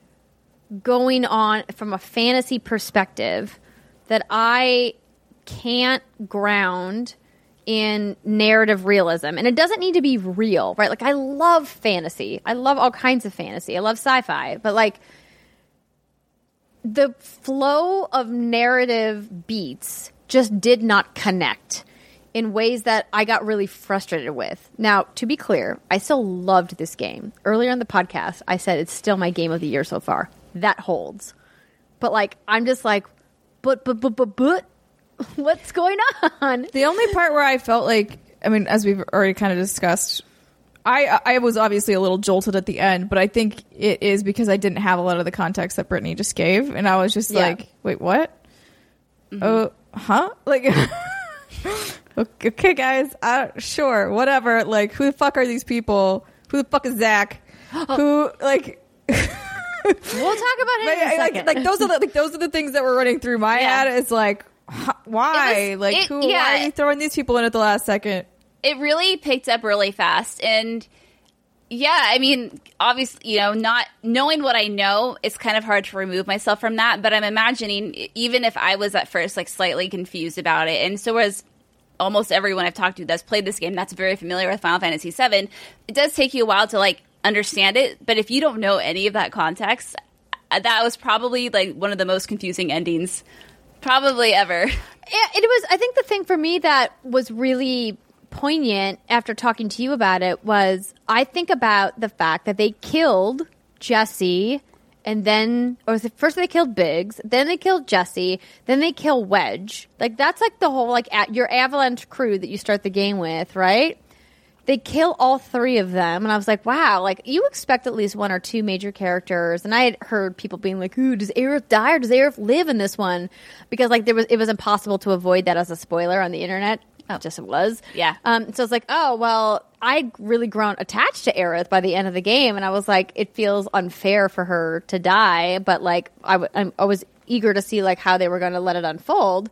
going on from a fantasy perspective that I can't ground in narrative realism. And it doesn't need to be real, right? Like I love fantasy. I love all kinds of fantasy. I love sci-fi, but like the flow of narrative beats just did not connect in ways that I got really frustrated with. Now, to be clear, I still loved this game. Earlier in the podcast, I said it's still my game of the year so far. That holds. But like I'm just like but but but but but what's going on? The only part where I felt like, I mean, as we've already kind of discussed, I I was obviously a little jolted at the end, but I think it is because I didn't have a lot of the context that Brittany just gave, and I was just Yeah. like, wait, what? Mm-hmm. Oh, huh? Like, okay, okay, guys, I, sure, whatever. Like, who the fuck are these people? Who the fuck is Zack? Who like? We'll talk about it. Like, in a I- like, like those are the like those are the things that were running through my Yeah. head. It's like, why? It was- like, it- who? Why are you throwing these people in at the last second? it really picked up really fast and yeah i mean obviously you know not knowing what i know it's kind of hard to remove myself from that but i'm imagining even if i was at first like slightly confused about it and so was almost everyone i've talked to that's played this game that's very familiar with final fantasy VII. it does take you a while to like understand it but if you don't know any of that context uh, that was probably like one of the most confusing endings probably ever it was. I think the thing for me that was really poignant after talking to you about it was I think about the fact that they killed Jessie and then, or was it first they killed Biggs, then they killed Jessie, then they kill Wedge. Like that's like the whole like at your Avalanche crew that you start the game with, right? They kill all three of them, and I was like, "Wow!" Like you expect at least one or two major characters, and I had heard people being like, "Ooh, does Aerith die or does Aerith live in this one?" Because like there was, it was impossible to avoid that as a spoiler on the internet. It just was, Yeah. Um, so it's like, oh well, I really grown attached to Aerith by the end of the game, and I was like, it feels unfair for her to die, but like I, w- I'm- I was eager to see like how they were going to let it unfold.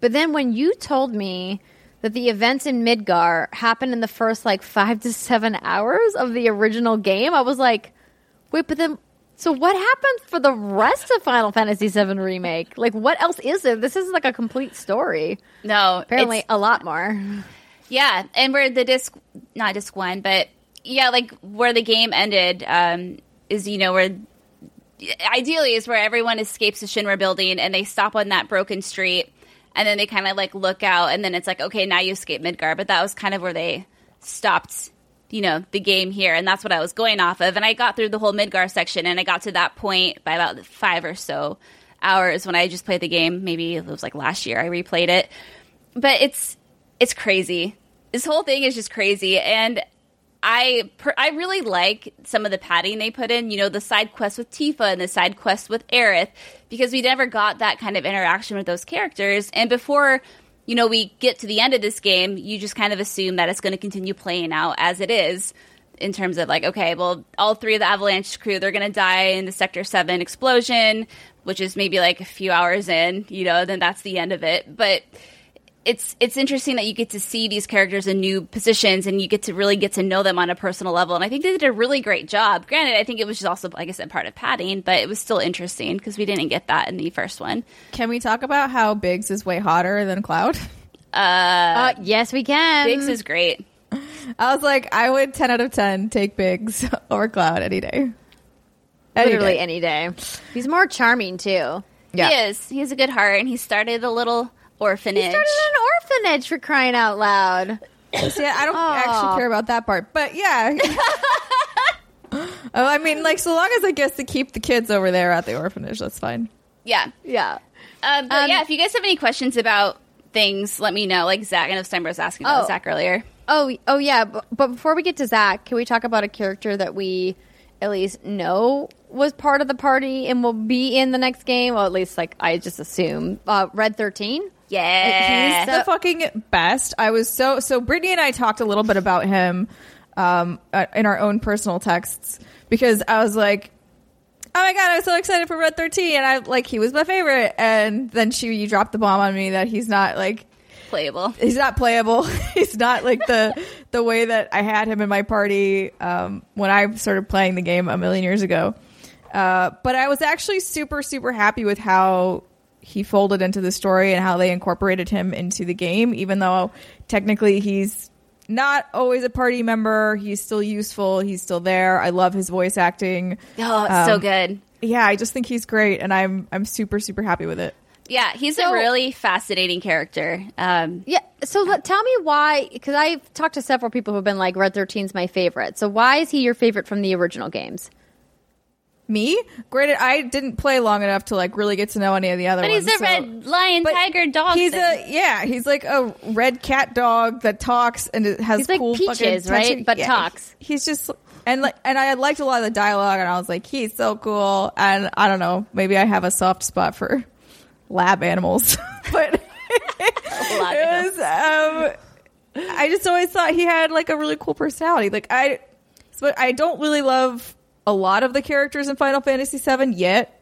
But then when you told me that the events in Midgar happened in the first like five to seven hours of the original game. I was like, wait, but then. So what happens for the rest of Final Fantasy VII Remake? Like, what else is there? This is like a complete story. No, Apparently, a lot more. Yeah, and where the disc, not disc one, but yeah, like where the game ended um, is you know where ideally is where everyone escapes the Shinra building and they stop on that broken street, and then they kind of like look out, and then it's like okay, now you escape Midgar, but that was kind of where they stopped. You know the game here, and that's what I was going off of. And I got through the whole Midgar section, and I got to that point by about five or so hours when I just played the game. Maybe it was like last year I replayed it, but it's it's crazy. This whole thing is just crazy, and I per- I really like some of the padding they put in. You know, the side quest with Tifa and the side quest with Aerith, because we never got that kind of interaction with those characters. And before you know we get to the end of this game, you just kind of assume that it's going to continue playing out as it is. In terms of like, okay, well, all three of the Avalanche crew, they're going to die in the Sector 7 explosion, which is maybe like a few hours in, you know, then that's the end of it. But it's it's interesting that you get to see these characters in new positions and you get to really get to know them on a personal level and i think they did a really great job granted i think it was just also like i said part of padding but it was still interesting because we didn't get that in the first one Can we talk about how Biggs is way hotter than Cloud? Uh, yes, we can. biggs is great I was like, I would 10 out of 10 take Biggs over Cloud any day. Any literally day. any day. He's more charming too. Yeah. he is he has a good heart and he started a little orphanage He started an orphanage for crying out loud. See, I don't Aw. actually care about that part, but yeah. oh, I mean, like, so long as I guess to keep the kids over there at the orphanage, that's fine. yeah Yeah. uh, but Um, yeah if you guys have any questions about things let me know like zack i know steinberg was asking about Oh. zack earlier Oh, oh yeah. But, but before we get to Zack, can we talk about a character that we at least know was part of the party and will be in the next game? Well, at least like I just assume. Uh, Red Thirteen. Yeah He's the fucking best. I was so so. Brittany and I talked a little bit about him um, uh, in our own personal texts because I was like, "Oh my god, I'm so excited for Red 13," and I like he was my favorite. And then she you dropped the bomb on me that he's not like playable he's not playable. he's not like the the way that I had him in my party um, when I started playing the game a million years ago. Uh, but I was actually super super happy with how he folded into the story and how they incorporated him into the game, even though technically he's not always a party member. He's still useful. He's still there. I love his voice acting. oh it's so Um, good Yeah, I just think he's great, and I'm I'm super super happy with it. Yeah, he's So- a really fascinating character. Um, Yeah. So let, tell me why, because I've talked to several people who've been like Red 13's my favorite. So why is he your favorite from the original games? Me, granted, I didn't play long enough to like really get to know any of the other ones. but ones. he's a so- red lion, but tiger, dog. He's thing. a yeah. He's like a red cat dog that talks and it has He's like cool Peaches, fucking right? But yeah, talks. He's just and like and I liked a lot of the dialogue and I was like he's so cool and I don't know maybe I have a soft spot for lab animals, but it was um I just always thought he had like a really cool personality. Like I but I don't really love a lot of the characters in Final Fantasy VII yet.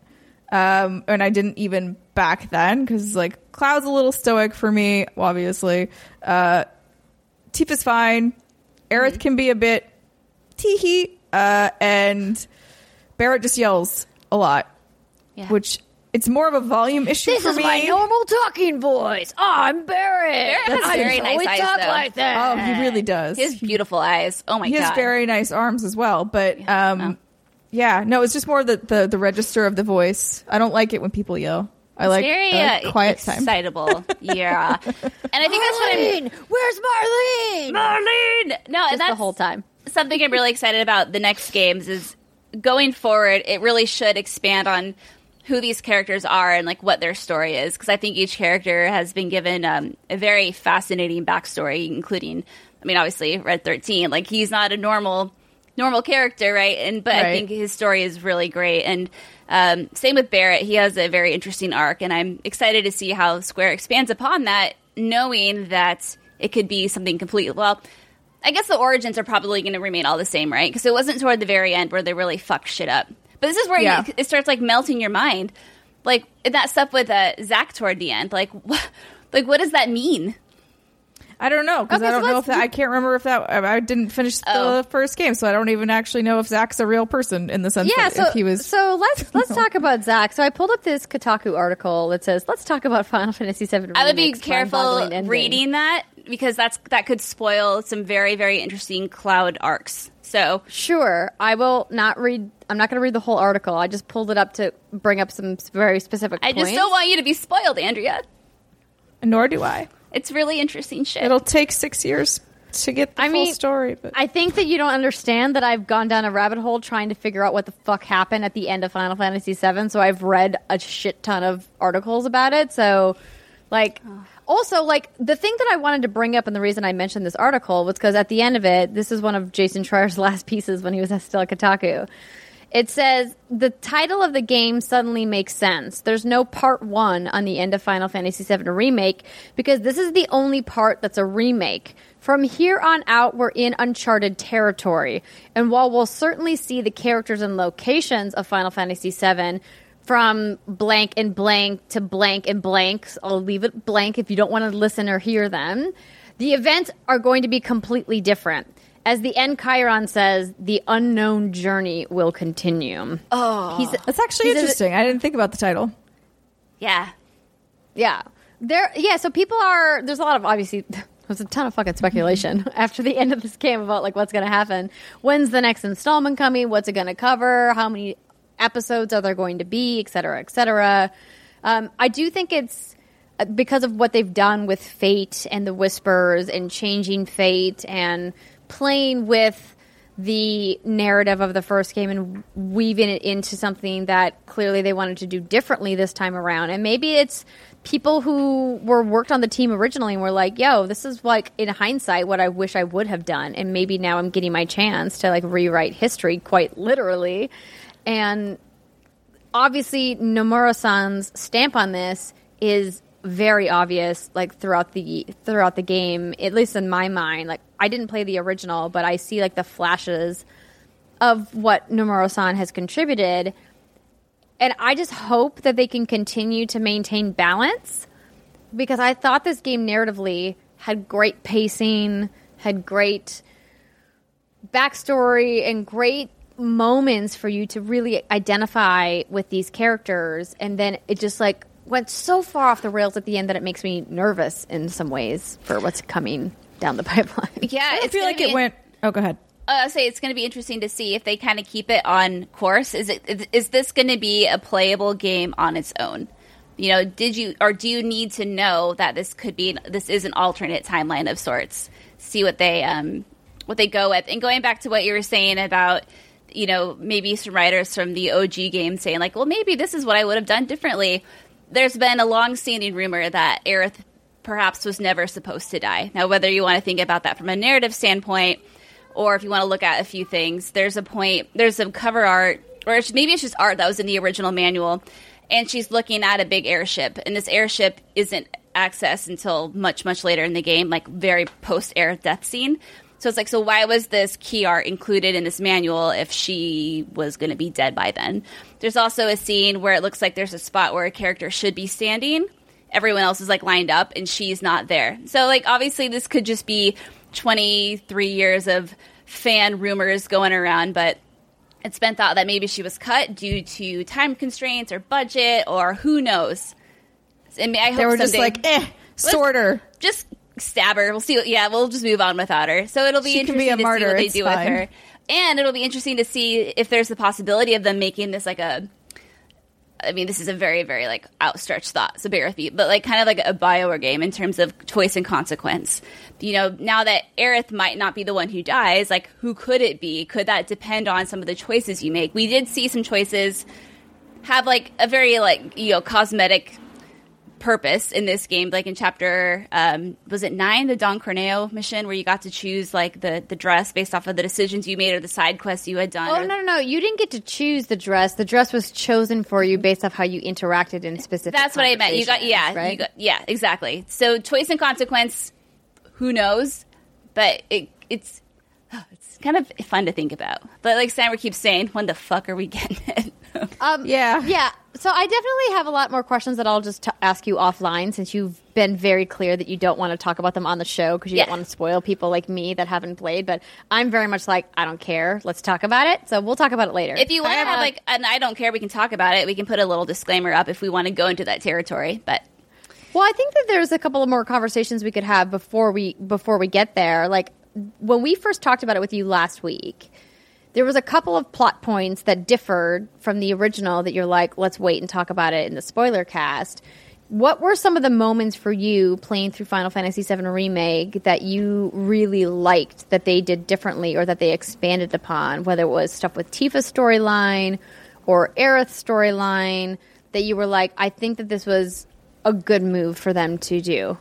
Um, and I didn't even back then because like Cloud's a little stoic for me, obviously. Uh, Tifa's fine. Aerith can be a bit teehee, uh, and Barret just yells a lot, Yeah. which it's more of a volume issue This for is me. my normal talking voice. Oh, I'm Barret. Barret has very nice eyes, talk though. like that. Oh, he really does. He has beautiful eyes. Oh my he god. has very nice arms as well but um Oh. Yeah no it's just more the, the the register of the voice i don't like it when people yell i like, very I like uh, quiet time excitable. yeah, and I think that's what I'm. Where's Marlene? Marlene. No, and Just that's the whole time. something I'm really excited about the next games is going forward. It really should expand on who these characters are and like what their story is because I think each character has been given um, a very fascinating backstory, including, I mean, obviously Red Thirteen. Like he's not a normal normal character, right? And but I think his story is really great. And um, same with Barret, he has a very interesting arc, and I'm excited to see how Square expands upon that, knowing that it could be something completely well. I guess the origins are probably going to remain all the same, right? Because it wasn't toward the very end where they really fucked shit up. But this is where Yeah. it, it starts like melting your mind, like that stuff with uh, Zack toward the end. Like, what, like what does that mean? I don't know because Okay, I don't so know if that, do- I can't remember if that I didn't finish Oh. the first game, so I don't even actually know if Zack's a real person in the sense Yeah, that so if he was. so let's let's talk about Zack. So I pulled up this Kotaku article that says let's talk about Final Fantasy VII. I would be careful reading that because that's that could spoil some very very interesting cloud arcs. So Sure, I will not read. I'm not going to read the whole article. I just pulled it up to bring up some very specific. I just don't want you to be spoiled, Andrea. nor do I. It's really interesting shit. It'll take six years to get the I full mean, story, but I think that you don't understand that I've gone down a rabbit hole trying to figure out what the fuck happened at the end of Final Fantasy VII. So I've read a shit ton of articles about it. So, like, also, like, the thing that I wanted to bring up and the reason I mentioned this article was because at the end of it, this is one of Jason Schreier's last pieces when he was still at Kotaku. It says the title of the game suddenly makes sense. There's no part one on the end of Final Fantasy VII Remake because this is the only part that's a remake. From here on out, we're in uncharted territory. And while we'll certainly see the characters and locations of Final Fantasy VII from blank and blank to blank and blank, I'll leave it blank if you don't want to listen or hear them, the events are going to be completely different. As the end chyron says, the unknown journey will continue. Oh, he's that's actually he's interesting. I didn't think about the title. yeah. yeah, there. Yeah, so people are. There's a lot of obviously. There's a ton of fucking speculation after the end of this game about like what's going to happen. When's the next installment coming? What's it going to cover? How many episodes are there going to be? Et cetera, et cetera. Um, I do think it's uh, because of what they've done with Fate and the Whispers and changing Fate and playing with the narrative of the first game and weaving it into something that clearly they wanted to do differently this time around. And maybe it's people who were worked on the team originally and were like, yo, this is like in hindsight what I wish I would have done. And maybe now I'm getting my chance to like rewrite history quite literally. And obviously Nomura-san's stamp on this is very obvious like throughout the throughout the game at least in my mind like I didn't play the original but I see like the flashes of what Nomura-san has contributed and I just hope that they can continue to maintain balance because I thought this game narratively had great pacing, had great backstory, and great moments for you to really identify with these characters. And then it just like went so far off the rails at the end that it makes me nervous in some ways for what's coming down the pipeline. Yeah, I feel like it in- went. Oh, go ahead. uh, say it's going to be interesting to see if they kind of keep it on course. Is it is- is this going to be a playable game on its own? You know, did you or do you need to know that this could be this is an alternate timeline of sorts? See what they um what they go with. And going back to what you were saying about you know maybe some writers from the OG game saying like, well, maybe this is what I would have done differently. There's been a long-standing rumor that Aerith perhaps was never supposed to die. Now, whether you want to think about that from a narrative standpoint or if you want to look at a few things, there's a point, there's some cover art, or maybe it's just art that was in the original manual, and she's looking at a big airship, and this airship isn't accessed until much, much later in the game, like very post air death scene. So it's like, so why was this key art included in this manual if she was going to be dead by then? There's also a scene where it looks like there's a spot where a character should be standing. Everyone else is like lined up and she's not there. So, like, obviously, this could just be 23 years of fan rumors going around, but it's been thought that maybe she was cut due to time constraints or budget or who knows. And I hope They were just like, eh, sorter. just stab her. We'll see. What, yeah, we'll just move on without her. So it'll be She interesting be a to see martyr, what they it's do fine. with her, and it'll be interesting to see if there's the possibility of them making this like a. I mean, this is a very, very like outstretched thought, so bear with me. But like, kind of like a Bioware game in terms of choice and consequence. You know, now that Aerith might not be the one who dies, like, who could it be? Could that depend on some of the choices you make? We did see some choices have like a very like you know cosmetic purpose in this game like in chapter um was it nine the don corneo mission where you got to choose like the the dress based off of the decisions you made or the side quests you had done Oh or- no, no, no! You didn't get to choose the dress. The dress was chosen for you based off how you interacted in specific. that's what i meant you got yeah right? you got, yeah exactly so choice and consequence who knows but it it's it's kind of fun to think about but like Sandra keeps saying when the fuck are we getting it Um, Yeah. Yeah. So I definitely have a lot more questions that I'll just t- ask you offline since you've been very clear that you don't want to talk about them on the show because you Yeah. don't want to spoil people like me that haven't played. But I'm very much like, I don't care. Let's talk about it. So we'll talk about it later. If you want to I have like, and I don't care, we can talk about it. We can put a little disclaimer up if we want to go into that territory. But Well, I think that there's a couple of more conversations we could have before we before we get there. Like when we first talked about it with you last week, there was a couple of plot points that differed from the original that you're like, let's wait and talk about it in the spoiler cast. What were some of the moments for you playing through Final Fantasy VII Remake that you really liked that they did differently or that they expanded upon? Whether it was stuff with Tifa's storyline or Aerith's storyline, that you were like, I think that this was a good move for them to do.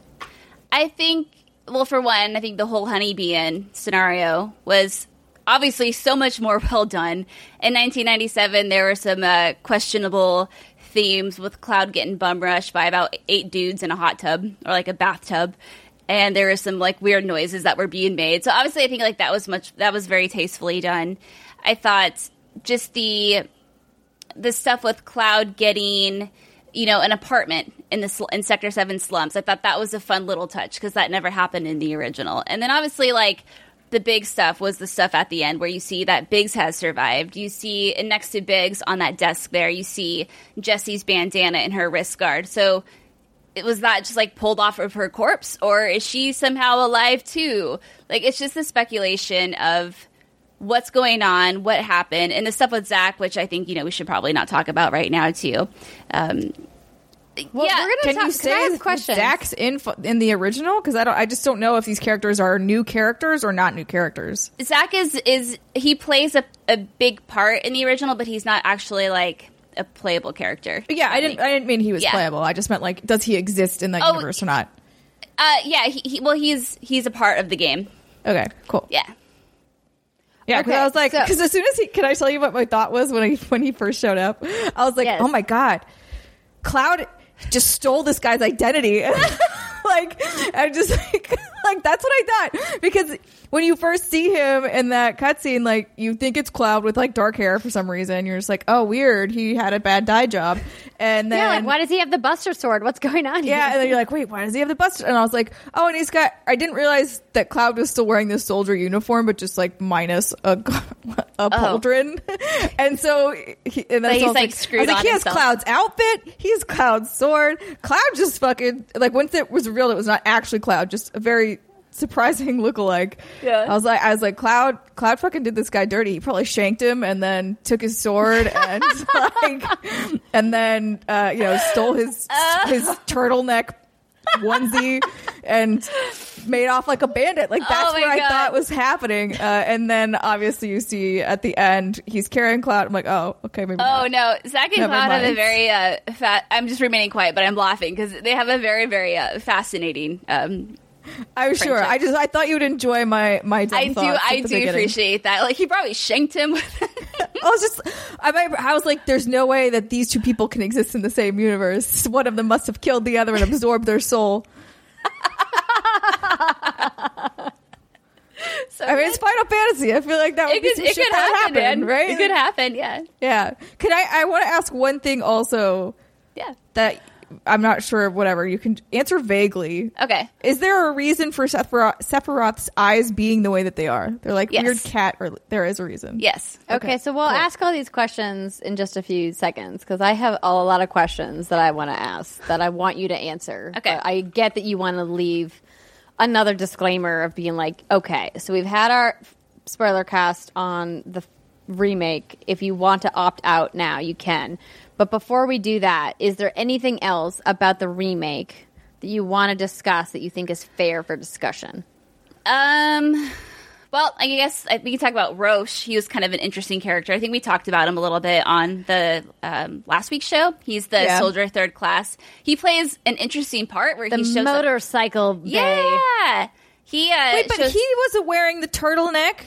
I think, well, for one, I think the whole Honeybee Inn scenario was obviously so much more well done. In 1997, there were some uh, questionable themes with Cloud getting bum rushed by about eight dudes in a hot tub or like a bathtub. And there were some like weird noises that were being made. So obviously, I think like that was much that was very tastefully done. I thought just the the stuff with Cloud getting, you know, an apartment in the sl- in Sector Seven slums. I thought that was a fun little touch because that never happened in the original. And then obviously, like the big stuff was the stuff at the end where you see that Biggs has survived. You see next to Biggs on that desk there, you see Jessie's bandana and her wrist guard. So. It was that just like pulled off of her corpse, or is she somehow alive too? Like it's just the speculation of what's going on, what happened, and the stuff with Zack, which I think you know we should probably not talk about right now too. Um, Well, yeah, we're gonna Can talk, you say questions? Zack's in in the original? Because I don't. I just don't know if these characters are new characters or not new characters. Zack is is he plays a, a big part in the original, but he's not actually like a playable character. Yeah, I didn't. I didn't mean he was Yeah. playable. I just meant like, does he exist in the Oh, universe or not? Uh, yeah, he, he, well, he's he's a part of the game. Okay, cool. Yeah. Yeah, because Okay, I was like, so- because as soon as he, can I tell you what my thought was when he when he first showed up? I was like, Yes. oh my god, Cloud just stole this guy's identity. like, I just like, like that's what I thought because when you first see him in that cutscene, like you think it's Cloud with like dark hair for some reason. You're just like, oh, weird. He had a bad dye job, and then yeah, like why does he have the Buster Sword? What's going on? here? yeah, and then you're like, wait, why does he have the Buster? And I was like, oh, and he's got. I didn't realize that Cloud was still wearing this soldier uniform, but just like minus a a oh. pauldron. and so, he, and So he's, I like, I screwed was like, on he has himself. Cloud's outfit, he's Cloud's sword. Cloud just fucking like once it was revealed, it was not actually Cloud, just a very surprising lookalike. Yeah. I was like, I was like, Cloud, Cloud fucking did this guy dirty. He probably shanked him and then took his sword and like, and then uh, you know stole his his turtleneck onesie and made off like a bandit. Like that's Oh what I God. thought was happening. Uh, and then obviously you see at the end he's carrying Cloud. I'm like, oh, okay, maybe. Oh not. no, Zack and Never Cloud have a very uh, fat. I'm just remaining quiet, but I'm laughing because they have a very very uh, fascinating. Um, I'm sure. I just I thought you would enjoy my my. I do I do beginning. appreciate that. Like he probably shanked him. With I was just, I, I was like, there's no way that these two people can exist in the same universe. One of them must have killed the other and absorbed their soul. so I mean, it's Final Fantasy. I feel like that would it be could, it could happen, happen, right? It could happen. Yeah, Yeah. Could I? I want to ask one thing also yeah. that I'm not sure. Of whatever you can answer vaguely. Okay. Is there a reason for Sephiroth, Sephiroth's eyes being the way that they are? They're like Yes. weird cat, or there is a reason. Yes. Okay, so we'll ask all these questions in just a few seconds because I have a lot of questions that I want to ask that I want you to answer. Okay. But I get that you want to leave another disclaimer of being like, okay, so we've had our spoiler cast on the remake. If you want to opt out now, you can. But before we do that, is there anything else about the remake that you want to discuss that you think is fair for discussion? Um. Well, I guess I- we can talk about Roche. He was kind of an interesting character. I think we talked about him a little bit on the um, last week's show. He's the Yeah. soldier third class. He plays an interesting part where The he shows up- motorcycle bay. Yeah. He uh, Wait, but shows- he wasn't wearing the turtleneck.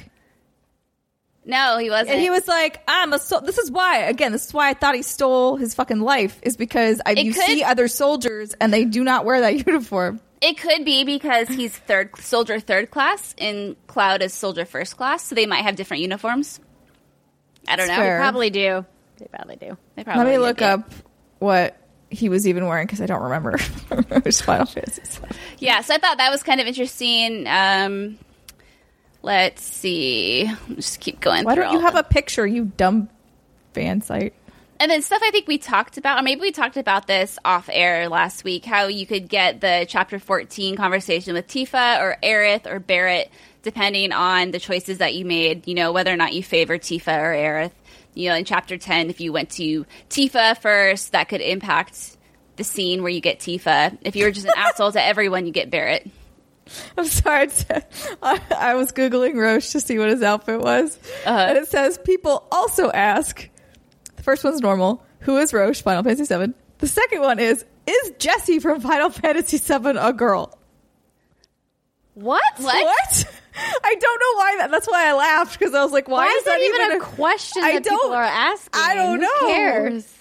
No, he wasn't. And he was like, "I'm a sol-. This is why. Again, this is why I thought he stole his fucking life. Is because I, It you could- see other soldiers and they do not wear that uniform. It could be because he's third soldier third class and Cloud is soldier first class, so they might have different uniforms. I don't know. fair. Probably do. They probably do. They probably Let me look yeah. up what he was even wearing because I don't remember. Which Final Fantasy. Yeah, so I thought that was kind of interesting. Um, let's see. Just keep going. Why don't you have a picture, you dumb fan site? And then stuff I think we talked about, or maybe we talked about this off air last week, how you could get the chapter 14 conversation with Tifa or Aerith or Barret, depending on the choices that you made, you know, whether or not you favor Tifa or Aerith. You know, in chapter 10, if you went to Tifa first, that could impact the scene where you get Tifa. If you were just an asshole to everyone, you get Barret. I'm sorry. I, was googling Roche to see what his outfit was, uh-huh. and it says people also ask. The first one's normal. Who is Roche? Final Fantasy VII. The second one is is Jessie from Final Fantasy VII a girl? What? What? What? I don't know why that. That's why I laughed because I was like, why, Why is that even a, a question I that people don't- are asking? I don't Who know. cares?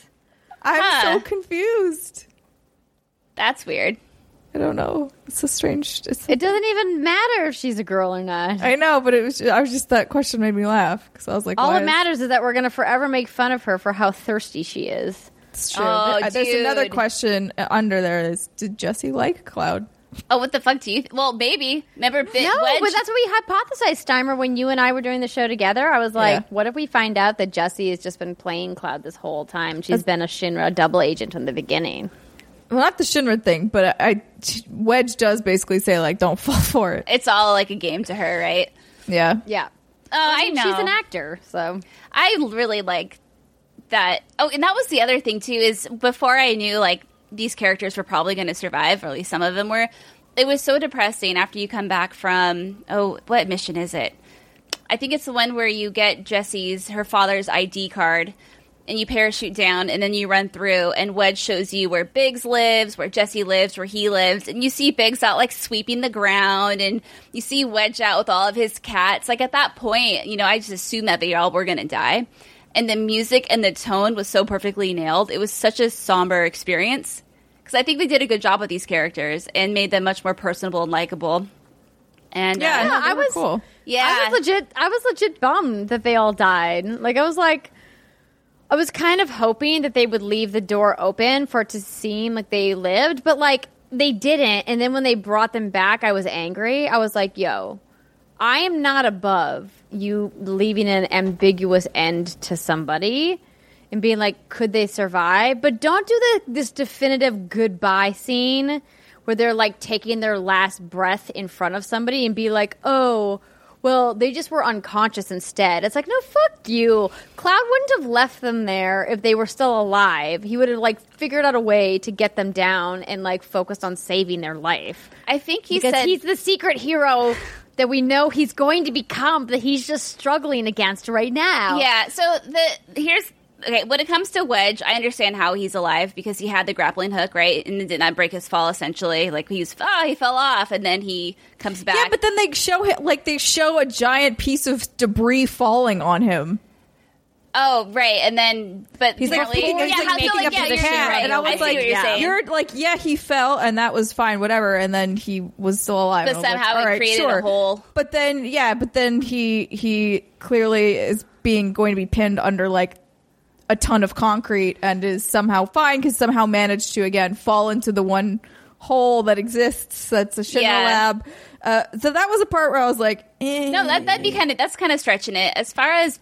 I'm Huh. so confused. That's weird. I don't know. It's a strange. It's It doesn't even matter if she's a girl or not. I know, but it was. I was just that question made me laugh because I was like, All why that is- matters is that we're going to forever make fun of her for how thirsty she is. It's true. Oh, There- There's another question uh, under there. Is did Jessie like Cloud? Oh, what the fuck do you? well, maybe. Remember, Bit No, Wedge? but that's what we hypothesized, Steimer, when you and I were doing the show together. I was like, Yeah. what if we find out that Jessie has just been playing Cloud this whole time? She's been a Shinra double agent from the beginning. Well, not the Shinra thing, but I, Wedge does basically say like, don't fall for it. it's all like a game to her, right? Yeah. Yeah. Oh, I know. She's an actor, so. I really like that. Oh, and that was the other thing too. Is before I knew like these characters were probably going to survive, or at least some of them were. It was so depressing after you come back from oh, what mission is it? I think it's the one where you get Jesse's her father's ID card. And you parachute down, and then you run through, and Wedge shows you where Biggs lives, where Jesse lives, where he lives, and you see Biggs out like sweeping the ground, and you see Wedge out with all of his cats. Like at that point, you know, I just assumed that they all were going to die and the music and the tone was so perfectly nailed. It was such a somber experience because I think they did a good job with these characters and made them much more personable and likable. And Yeah, uh, no, they I was- cool. yeah, I was legit. I was legit bummed that they all died. Like I was like, I was kind of hoping that they would leave the door open for it to seem like they lived, but like they didn't. And then when they brought them back, I was angry. I was like, "Yo, I am not above you leaving an ambiguous end to somebody." And being like, could they survive? But don't do the this definitive goodbye scene where they're like taking their last breath in front of somebody and be like, oh, well, they just were unconscious instead. It's like, no, fuck you. Cloud wouldn't have left them there if they were still alive. He would have like figured out a way to get them down and like focused on saving their life. I think he because said he's the secret hero that we know he's going to become that he's just struggling against right now. Yeah. So the here's okay. When it comes to Wedge, I understand how he's alive because he had the grappling hook, right, and it did not break his fall. Essentially, like he was, oh, he fell off, and then he comes back. Yeah, but then they show him like they show a giant piece of debris falling on him. oh, right, and then but He's like picking, yeah, he's like making like, up yeah, his right. and I was see like, you're saying. "You're like, yeah, he fell, and that was fine, whatever." And then he was still alive. But I was like, somehow it right, created sure." a hole. But then, yeah, but then he he clearly is being going to be pinned under like a ton of concrete and is somehow fine because somehow managed to again fall into the one hole that exists that's a Shinra Yeah. lab. Uh, so that was a part where I was like, eh. No, that that'd be kind of that's kind of stretching it. As far as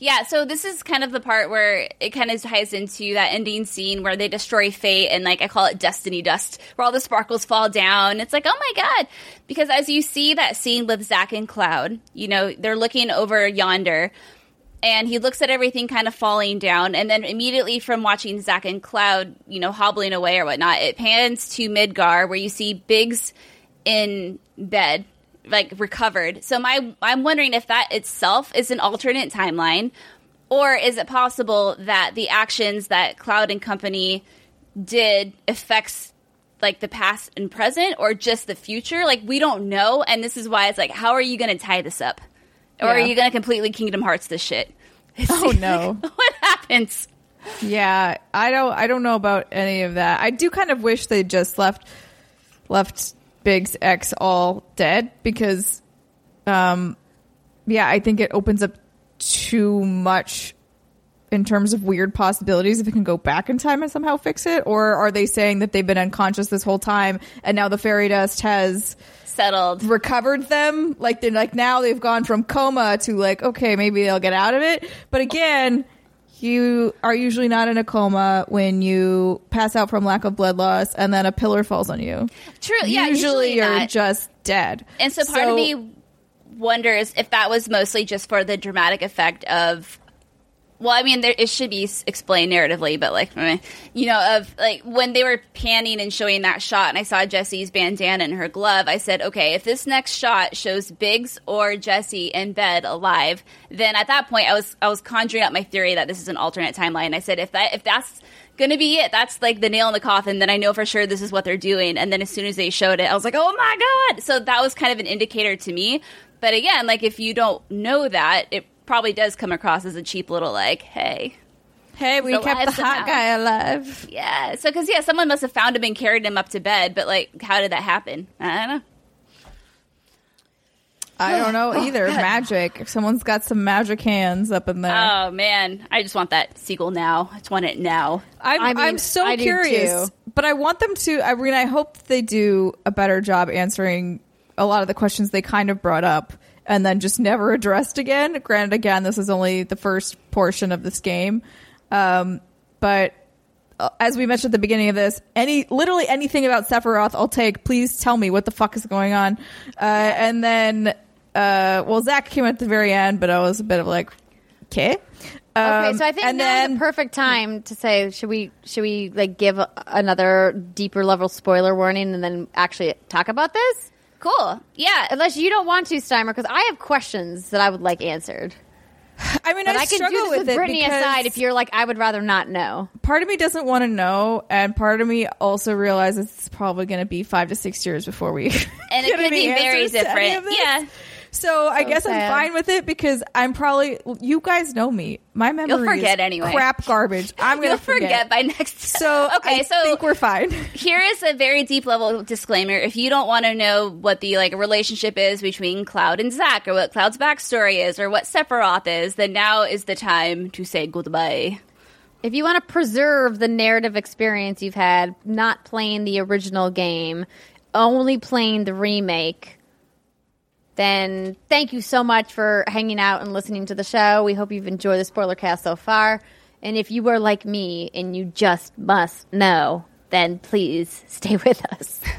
yeah, so this is kind of the part where it kind of ties into that ending scene where they destroy fate and like I call it destiny dust, where all the sparkles fall down. It's like, oh my god. Because as you see that scene with Zack and Cloud, you know, they're looking over yonder and he looks at everything kind of falling down and then immediately from watching Zack and Cloud, you know, hobbling away or whatnot, it pans to Midgar where you see Biggs in bed, like recovered. So my I'm wondering if that itself is an alternate timeline, or is it possible that the actions that Cloud and company did affects like the past and present, or just the future? Like we don't know, and this is why it's like, how are you going to tie this up, or are you going to completely Kingdom Hearts this shit? Oh no. what happens? Yeah, I don't. I don't know about any of that. I do kind of wish they just left left Big's ex all dead because, um, yeah, I think it opens up too much in terms of weird possibilities if it can go back in time and somehow fix it, or are they saying that they've been unconscious this whole time and now the fairy dust has Settled. recovered them? Like they're like now they've gone from coma to like okay maybe they'll get out of it, but again. You are usually not in a coma when you pass out from lack of blood loss and then a pillar falls on you. True. Yeah. usually, you're not. just dead. And so part of me wonders if that was mostly just for the dramatic effect of. Well, I mean, there, it should be explained narratively, but like, you know, of like when they were panning and showing that shot, and I saw Jesse's bandana and her glove, I said, okay, if this next shot shows Biggs or Jesse in bed alive, then at that point, I was I was conjuring up my theory that this is an alternate timeline. I said, if that if that's gonna be it, that's like the nail in the coffin. Then I know for sure this is what they're doing. And then as soon as they showed it, I was like, oh my god! So that was kind of an indicator to me. But again, like if you don't know that, it probably does come across as a cheap little like, hey, Hey, we Still kept the alive hot guy alive. yeah. So because yeah, someone must have found him and carried him up to bed. But like, how did that happen? I don't know. I don't know oh, either. Magic. Someone's got some magic hands up in there. Oh man, I just want that sequel now. I just want it now. I'm, I mean, I'm so I curious, but I want them to. I mean, I hope they do a better job answering a lot of the questions they kind of brought up and then just never addressed again. Granted, again, this is only the first portion of this game, um, but uh, as we mentioned at the beginning of this, any literally anything about Sephiroth, I'll take. Please tell me what the fuck is going on. Uh, and then, uh, well, Zack came at the very end, but I was a bit of like, okay. Okay, Um, so I think and now then, is the perfect time to say should we should we like give a, another deeper level spoiler warning and then actually talk about this? Cool. Yeah. Unless you don't want to, Steimer, because I have questions that I would like answered. I mean, But I, I, can struggle do this with with Brittany because aside if you're like, I would rather not know. part of me doesn't want to know, and part of me also realizes it's probably going to be five to six years before we. And it get could any be very answers to any different. Yeah. So, I guess sad. I'm fine with it because I'm probably you guys know me. My memory You'll forget is anyway. crap garbage. I'm gonna forget. by next. So okay, I so think we're fine. here is a very deep level disclaimer. If you don't want to know what the like relationship is between Cloud and Zack, or what Cloud's backstory is, or what Sephiroth is, then now is the time to say goodbye. If you want to preserve the narrative experience you've had, not playing the original game, only playing the remake, then thank you so much for hanging out and listening to the show. We hope you've enjoyed the spoiler cast so far. And if you were like me and you just must know, then please stay with us.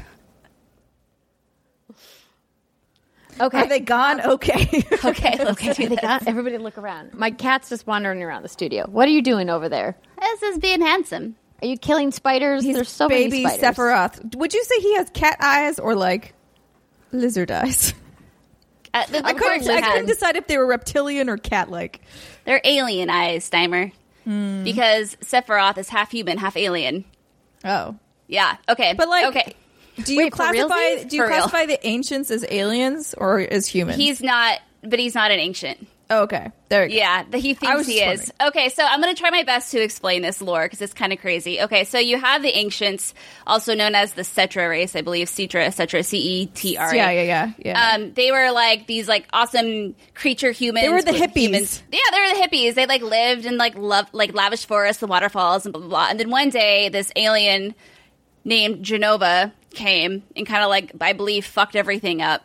Okay. Are they gone? Okay. Okay, okay, they got everybody look around. My cat's just wandering around the studio. What are you doing over there? This is being handsome. Are you killing spiders? He's There's so baby many spiders. Baby Sephiroth. Would you say he has cat eyes or like lizard eyes? Uh, the, I couldn't. I couldn't decide if they were reptilian or cat-like. They're alien eyes, Steimer. Hmm. Because Sephiroth is half human, half alien. Oh, Yeah. Okay. But, like, okay, Do you Wait, classify do you For real. classify the ancients as aliens or as humans? he's not. But he's not an ancient. Oh, okay. There. Yeah, that he thinks he is. Okay, so I'm going to try my best to explain this lore because it's kind of crazy. Okay, so you have the ancients, also known as the Cetra race, I believe. Cetra, Cetra, C E T R A. Yeah, yeah, yeah, yeah. Um, they were like these like awesome creature humans. They were the hippies. Humans. Yeah, they were the hippies. They like lived in like love like lavish forests and waterfalls and blah blah blah. And then one day, this alien named Jenova came and kind of like I believe fucked everything up.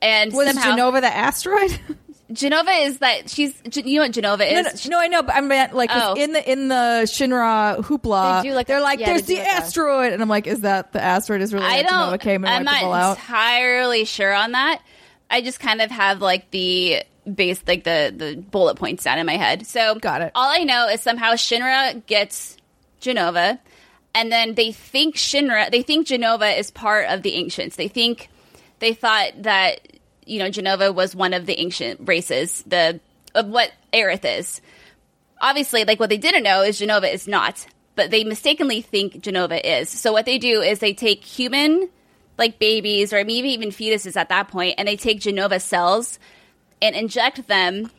And was somehow, Jenova the asteroid? Jenova is that she's you know what Jenova no, is? no, no, I know, but I meant like Oh. in the in the Shinra hoopla, They do, like, they're like, yeah, "There's they the like, asteroid," and I'm like, "Is that the asteroid? Is really I that Jenova don't. came and I'm not people out?" entirely sure on that. I just kind of have like the base, like the the bullet points down in my head. So Got it. All I know is somehow Shinra gets Jenova, and then they think Shinra, they think Jenova is part of the ancients. They think they thought that you know Jenova was one of the ancient races, the of what Aerith is obviously, like what they didn't know is Jenova is not, but they mistakenly think Jenova is. So what they do is they take human, like babies or maybe even fetuses at that point, and they take Jenova cells and inject them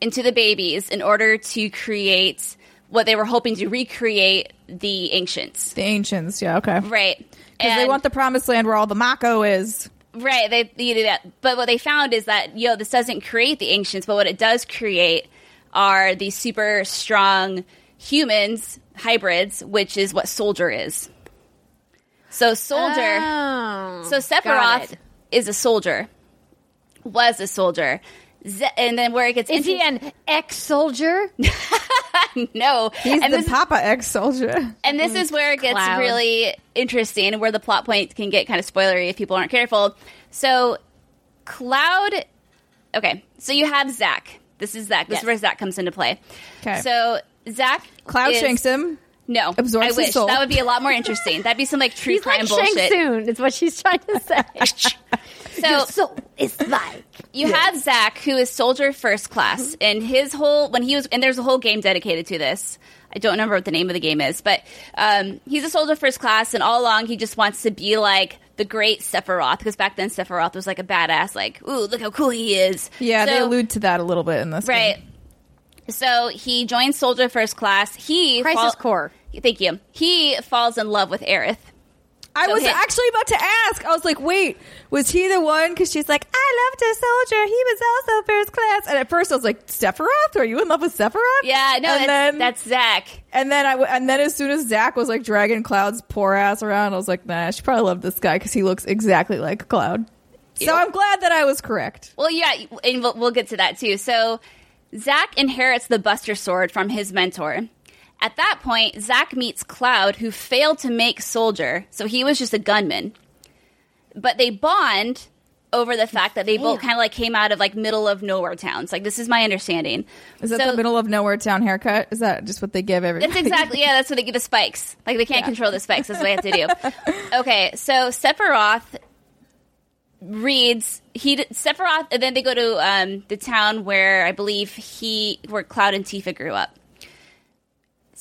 into the babies in order to create what they were hoping to recreate the ancients. the ancients, yeah, okay, Right. because they want the promised land where all the Mako is. Right, they, they do that. But what they found is that, yo, this doesn't create the ancients, but what it does create are these super strong humans hybrids, which is what Soldier is. So Soldier, Oh, so Sephiroth is a soldier, was a soldier, Ze- and then where it gets Is he an ex-soldier? no, He's and the this, Papa ex soldier. and this is where it gets Cloud. really interesting, and where the plot point can get kind of spoilery if people aren't careful. So, Cloud. Okay, so you have Zack. This is Zack. This Yes. is where Zack comes into play. Okay. So Zack Cloud is- shanks him. No, absorbs I his soul. that would be a lot more interesting. That'd be some like true He's crime like bullshit. Shang Tsung. Is what she's trying to say. So so it's like you have Zack, who is soldier first class, and his whole when he was and there's a whole game dedicated to this. I don't remember what the name of the game is, but um, he's a soldier first class, and all along he just wants to be like the great Sephiroth, because back then Sephiroth was like a badass, like ooh look how cool he is. Yeah, they allude to that a little bit in this. right. game. So he joins soldier first class. He Crisis fall- Core. Thank you. He falls in love with Aerith. I was actually about to ask. I was like, wait, was he the one? Because she's like, I loved a soldier. He was also first class. And at first I was like, Sephiroth? Are you in love with Sephiroth? Yeah, no, and that's, then, that's Zack. and then I w- and then as soon as Zack was like dragging Cloud's poor ass around, I was like, nah, she probably loved this guy because he looks exactly like Cloud. So I'm glad that I was correct. Well, yeah, and we'll, we'll get to that too. So, Zack inherits the Buster Sword from his mentor. At that point, Zack meets Cloud, who failed to make Soldier, so he was just a gunman. But they bond over the fact that they both kind of like came out of like middle of nowhere towns. Like this is my understanding. Is that So- the middle of nowhere town haircut? Is that just what they give everybody? That's exactly yeah. That's what they give the spikes. Like they can't Yeah. control the spikes. That's what they have to do. Okay, so Sephiroth reads he Sephiroth, and then they go to um, the town where I believe he where Cloud and Tifa grew up.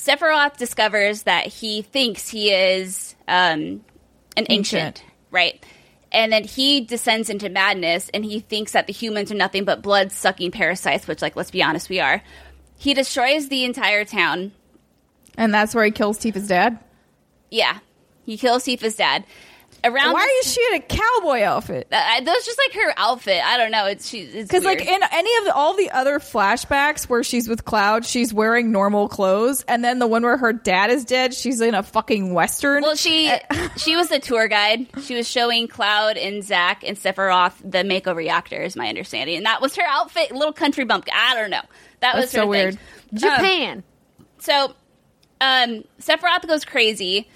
Sephiroth discovers that he thinks he is um, an ancient, Ancient. right? And then he descends into madness, and he thinks that the humans are nothing but blood sucking parasites. Which, like, let's be honest, we are. He destroys the entire town. and that's where he kills Tifa's dad. Yeah, he kills Tifa's dad. Around Why this- is she in a cowboy outfit? Uh, I- that's just like her outfit. I don't know. It's she. It's Because like in any of the, all the other flashbacks where she's with Cloud, she's wearing normal clothes, and then the one where her dad is dead, she's in a fucking western. well, she she was the tour guide. She was showing Cloud and Zack and Sephiroth the Mako reactor, is my understanding, and that was her outfit. Little country bumpkin. I don't know. That was That's her so thing. weird. Japan. So, um, Sephiroth goes crazy.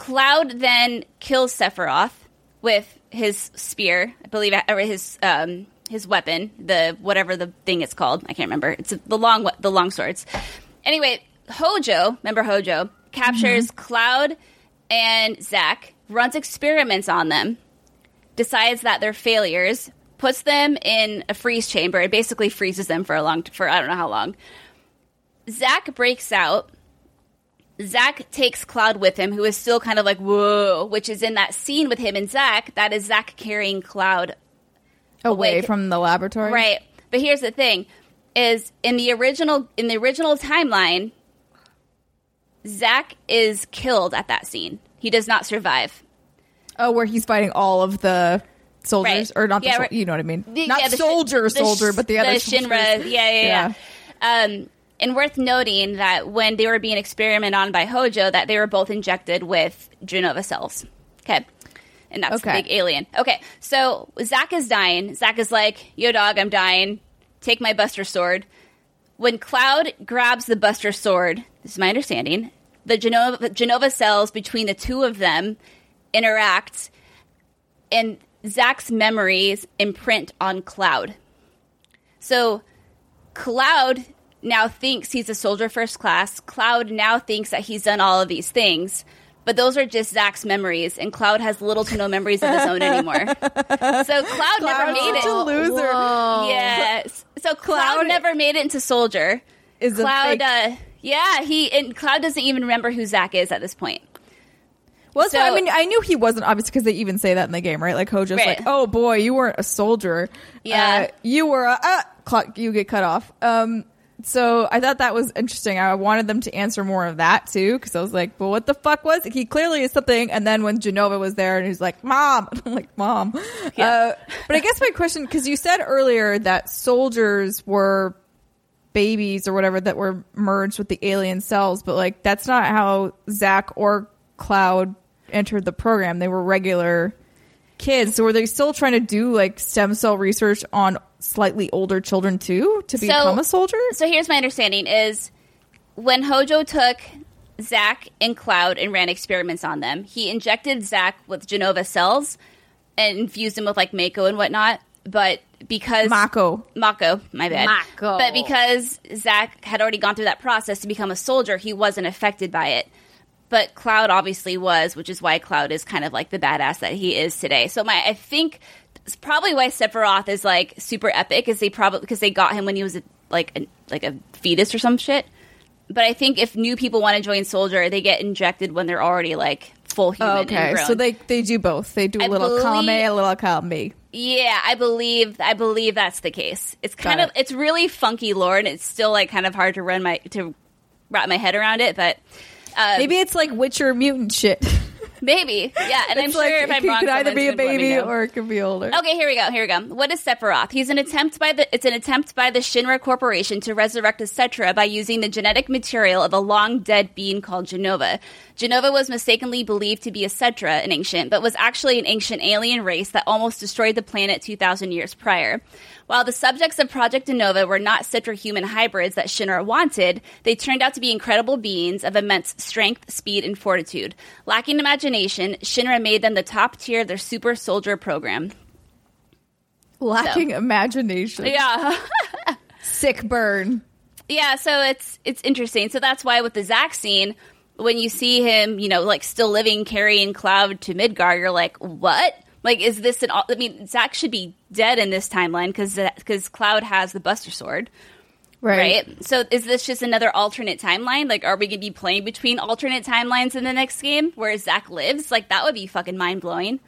Cloud then kills Sephiroth with his spear, I believe, or his um, his weapon, the whatever the thing is called. I can't remember. It's the long the long swords. Anyway, Hojo, remember Hojo, captures Cloud and Zack, runs experiments on them, decides that they're failures, puts them in a freeze chamber, it basically freezes them for a long for I don't know how long. Zack breaks out. Zack takes Cloud with him, who is still kind of like, whoa, which is in that scene with him and Zack. That is Zack carrying Cloud away awake. from the laboratory. Right. But here's the thing is in the original in the original timeline, Zack is killed at that scene. He does not survive. Oh, where he's fighting all of the soldiers, Right. or not the Yeah, sol- right. you know what I mean? The- not yeah, the soldier, the soldier, sh- but the other Shinra. soldiers. Yeah, yeah, yeah. Um, and worth noting that when they were being experimented on by Hojo, that they were both injected with Jenova cells. Okay. And that's Okay. the big alien. Okay, so Zack is dying. Zack is like, yo, dog, I'm dying. Take my Buster Sword. When Cloud grabs the Buster Sword, this is my understanding, the Jenova, Jenova cells between the two of them interact, and Zack's memories imprint on Cloud. So Cloud now thinks he's a soldier first class. Cloud now thinks that he's done all of these things. But those are just Zack's memories, and Cloud has little to no memories of his own anymore. So Cloud, never made it. such a loser. Yes. So Cloud, Cloud- never made it into soldier. Is Cloud, uh, yeah, he and Cloud doesn't even remember who Zack is at this point. Well, so, So- I mean, I knew he wasn't obviously because they even say that in the game, right? Like Hojo's Right. like, "Oh boy, you weren't a soldier. Yeah. uh, you were a uh, clock. You get cut off." Um, so I thought that was interesting. I wanted them to answer more of that too, because I was like, "Well, what the fuck was it? He clearly is something." And then when Jenova was there, and he's like, "Mom," I'm like, "Mom." Yeah. Uh, but I guess my question, because you said earlier that soldiers were babies or whatever that were merged with the alien cells, but like that's not how Zack or Cloud entered the program. They were regular kids. So were they still trying to do like stem cell research on slightly older children too to So- become a soldier? So here's my understanding: is when Hojo took Zack and Cloud and ran experiments on them, he injected Zack with Jenova cells and infused him with like Mako and whatnot. But because Mako. Mako, my bad. Mako. But because Zack had already gone through that process to become a soldier, he wasn't affected by it. But Cloud obviously was, which is why Cloud is kind of like the badass that he is today. So my, I think it's probably why Sephiroth is like super epic, is they probably because they got him when he was a, like a, like a fetus or some shit. But I think if new people want to join Soldier, they get injected when they're already like full human. and Okay, so they they do both. They do a I little believe- column A, little column Yeah, I believe I believe that's the case. It's kind Got of it. it's really funky lore, and it's still like kind of hard to run my to wrap my head around it. But uh, Maybe it's like Witcher mutant shit. maybe, yeah. And I'm It's sure like, if it I'm could, wrong, could either be a someone's gonna let me baby or it could be older. Okay, here we go. Here we go. What is Sephiroth? He's an attempt by the it's an attempt by the Shinra Corporation to resurrect a Cetra by using the genetic material of a long dead being called Jenova. Jenova was mistakenly believed to be a Cetra, an ancient, but was actually an ancient alien race that almost destroyed the planet 2,000 years prior. While the subjects of Project Jenova were not Cetra human hybrids that Shinra wanted, they turned out to be incredible beings of immense strength, speed, and fortitude. Lacking imagination, Shinra made them the top tier of their super soldier program. Lacking imagination. Yeah. Sick burn. yeah, so it's it's interesting. So that's why with the Zack scene, when you see him, you know, like still living, carrying Cloud to Midgar, you're like, what? Like, is this an? I mean, Zack should be dead in this timeline because because Cloud has the Buster Sword, Right. right? So is this just another alternate timeline? Like, are we going to be playing between alternate timelines in the next game where Zack lives? Like, that would be fucking mind blowing.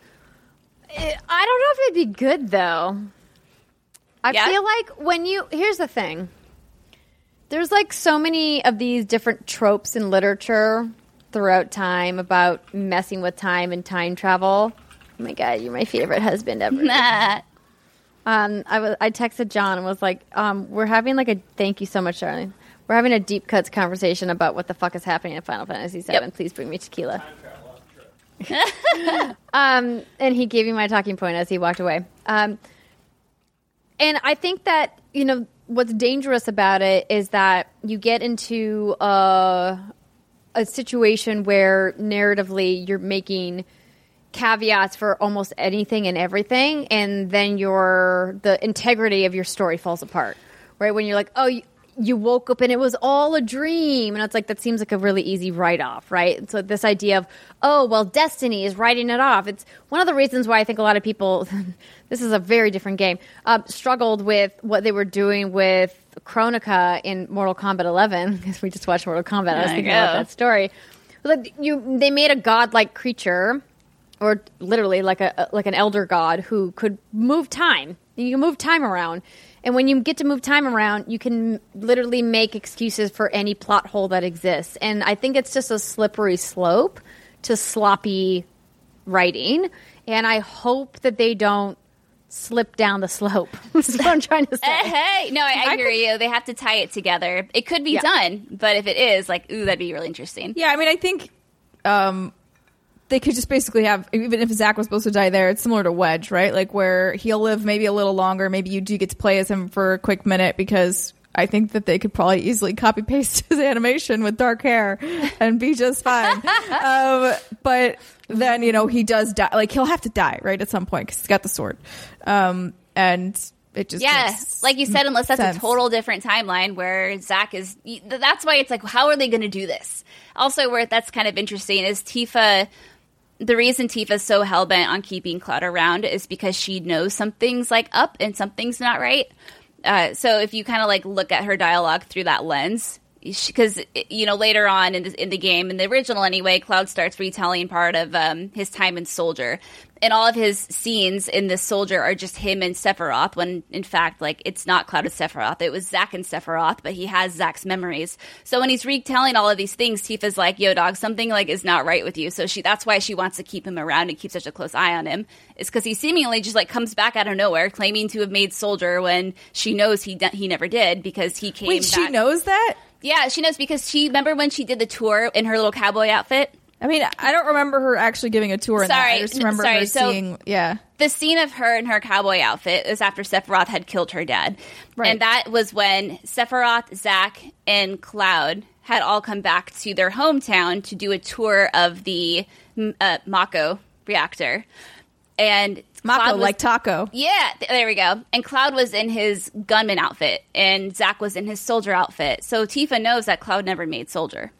I don't know if it'd be good though. I Yeah? feel like when you here's the thing. There's like so many of these different tropes in literature throughout time about messing with time and time travel. Oh my god, you're my favorite husband ever. Nah. Um, I was I texted John and was like, um, we're having like a thank you so much, darling. We're having a deep cuts conversation about what the fuck is happening in Final Fantasy VII. Yep. Please bring me tequila. um, and he gave me my talking point as he walked away. Um, and I think that you know what's dangerous about it is that you get into a a situation where narratively you're making caveats for almost anything and everything and then your the integrity of your story falls apart right? When you're like oh you, you woke up and it was all a dream. And it's like that seems like a really easy write-off right? So this idea of oh well destiny is writing it off. It's one of the reasons why i think a lot of people this is a very different game um, struggled with what they were doing with Kronika in mortal kombat 11 because we just watched mortal kombat. I was There thinking about that story. Like you they made a godlike creature or literally like a like an elder god who could move time. You can move time around, and when you get to move time around, you can literally make excuses for any plot hole that exists. And I think it's just a slippery slope to sloppy writing. And I hope that they don't slip down the slope. That's what I'm trying to say. Hey, no, I, I hear you. They have to tie it together. It could be Yeah. done, but if it is, like, ooh, that'd be really interesting. Yeah, I mean, I think um, they could just basically have, even if Zack was supposed to die there, it's similar to Wedge, right? Like where he'll live maybe a little longer. Maybe you do get to play as him for a quick minute because I think that they could probably easily copy paste his animation with dark hair and be just fine. um, but then, you know, he does die. Like he'll have to die, right? At some point because he's got the sword. Um, and it just Yeah, like you said, unless that's sense. a total different timeline where Zack is. That's why it's like, how are they going to do this? Also, where that's kind of interesting is Tifa. The reason Tifa's so hell bent on keeping Cloud around is because she knows something's like up and something's not right. Uh, so if you kind of like look at her dialogue through that lens, because you know later on in the, in the game in the original anyway cloud starts retelling part of um, his time in soldier and all of his scenes in this soldier are just him and sephiroth when in fact like it's not cloud and sephiroth it was zack and sephiroth but he has zack's memories so when he's retelling all of these things tifa's like yo dog something like is not right with you so she that's why she wants to keep him around and keep such a close eye on him is because he seemingly just like comes back out of nowhere claiming to have made soldier when she knows he de- he never did because he came Wait, she knows that? yeah, she knows because she remember when she did the tour in her little cowboy outfit. I mean, I don't remember her actually giving a tour in that. Sorry, I just remember sorry, her so- seeing, yeah. The scene of her in her cowboy outfit is after Sephiroth had killed her dad, Right. and that was when Sephiroth, Zack, and Cloud had all come back to their hometown to do a tour of the uh, Mako reactor, and Mako, Cloud was- like taco. Yeah, th- there we go. And Cloud was in his gunman outfit, and Zack was in his soldier outfit. So Tifa knows that Cloud never made soldier.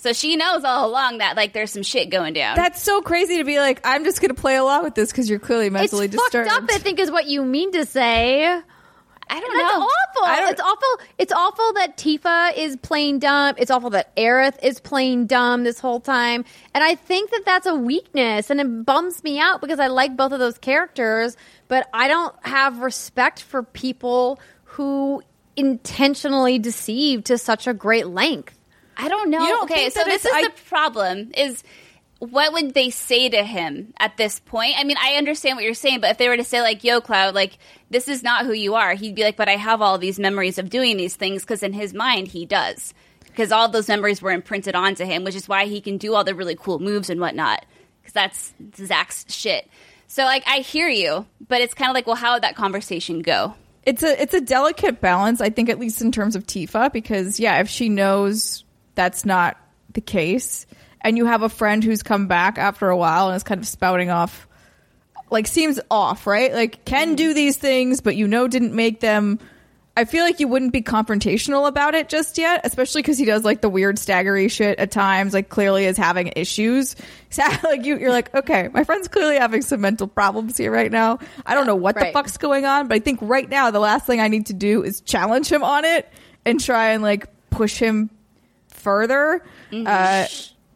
So she knows all along that like there's some shit going down. That's so crazy to be like, I'm just going to play along with this because you're clearly It's mentally fucked disturbed. up. I think is what you mean to say. I don't That's know. awful. It's awful. It's awful that Tifa is playing dumb. It's awful that Aerith is playing dumb this whole time. And I think that that's a weakness, and it bums me out because I like both of those characters, but I don't have respect for people who intentionally deceive to such a great length. I don't know. You don't okay, think so that this is I- the problem is what would they say to him at this point? I mean, I understand what you're saying, but if they were to say like, "Yo, Cloud, like this is not who you are," he'd be like, "But I have all these memories of doing these things because in his mind he does." Because all those memories were imprinted onto him, which is why he can do all the really cool moves and whatnot. Because that's Zack's shit. So, like, I hear you, but it's kind of like, well, how would that conversation go? it's a it's a delicate balance, I think, at least in terms of Tifa, because yeah, if she knows that's not the case, and you have a friend who's come back after a while and is kind of spouting off, like seems off, right? Like can do these things, but you know didn't make them. I feel like you wouldn't be confrontational about it just yet, especially because he does like the weird staggery shit at times. Like clearly is having issues. So, like you, you're like, okay, my friend's clearly having some mental problems here right now. I don't know what the fuck's going on, but I think right now the last thing I need to do is challenge him on it and try and like push him further. Uh,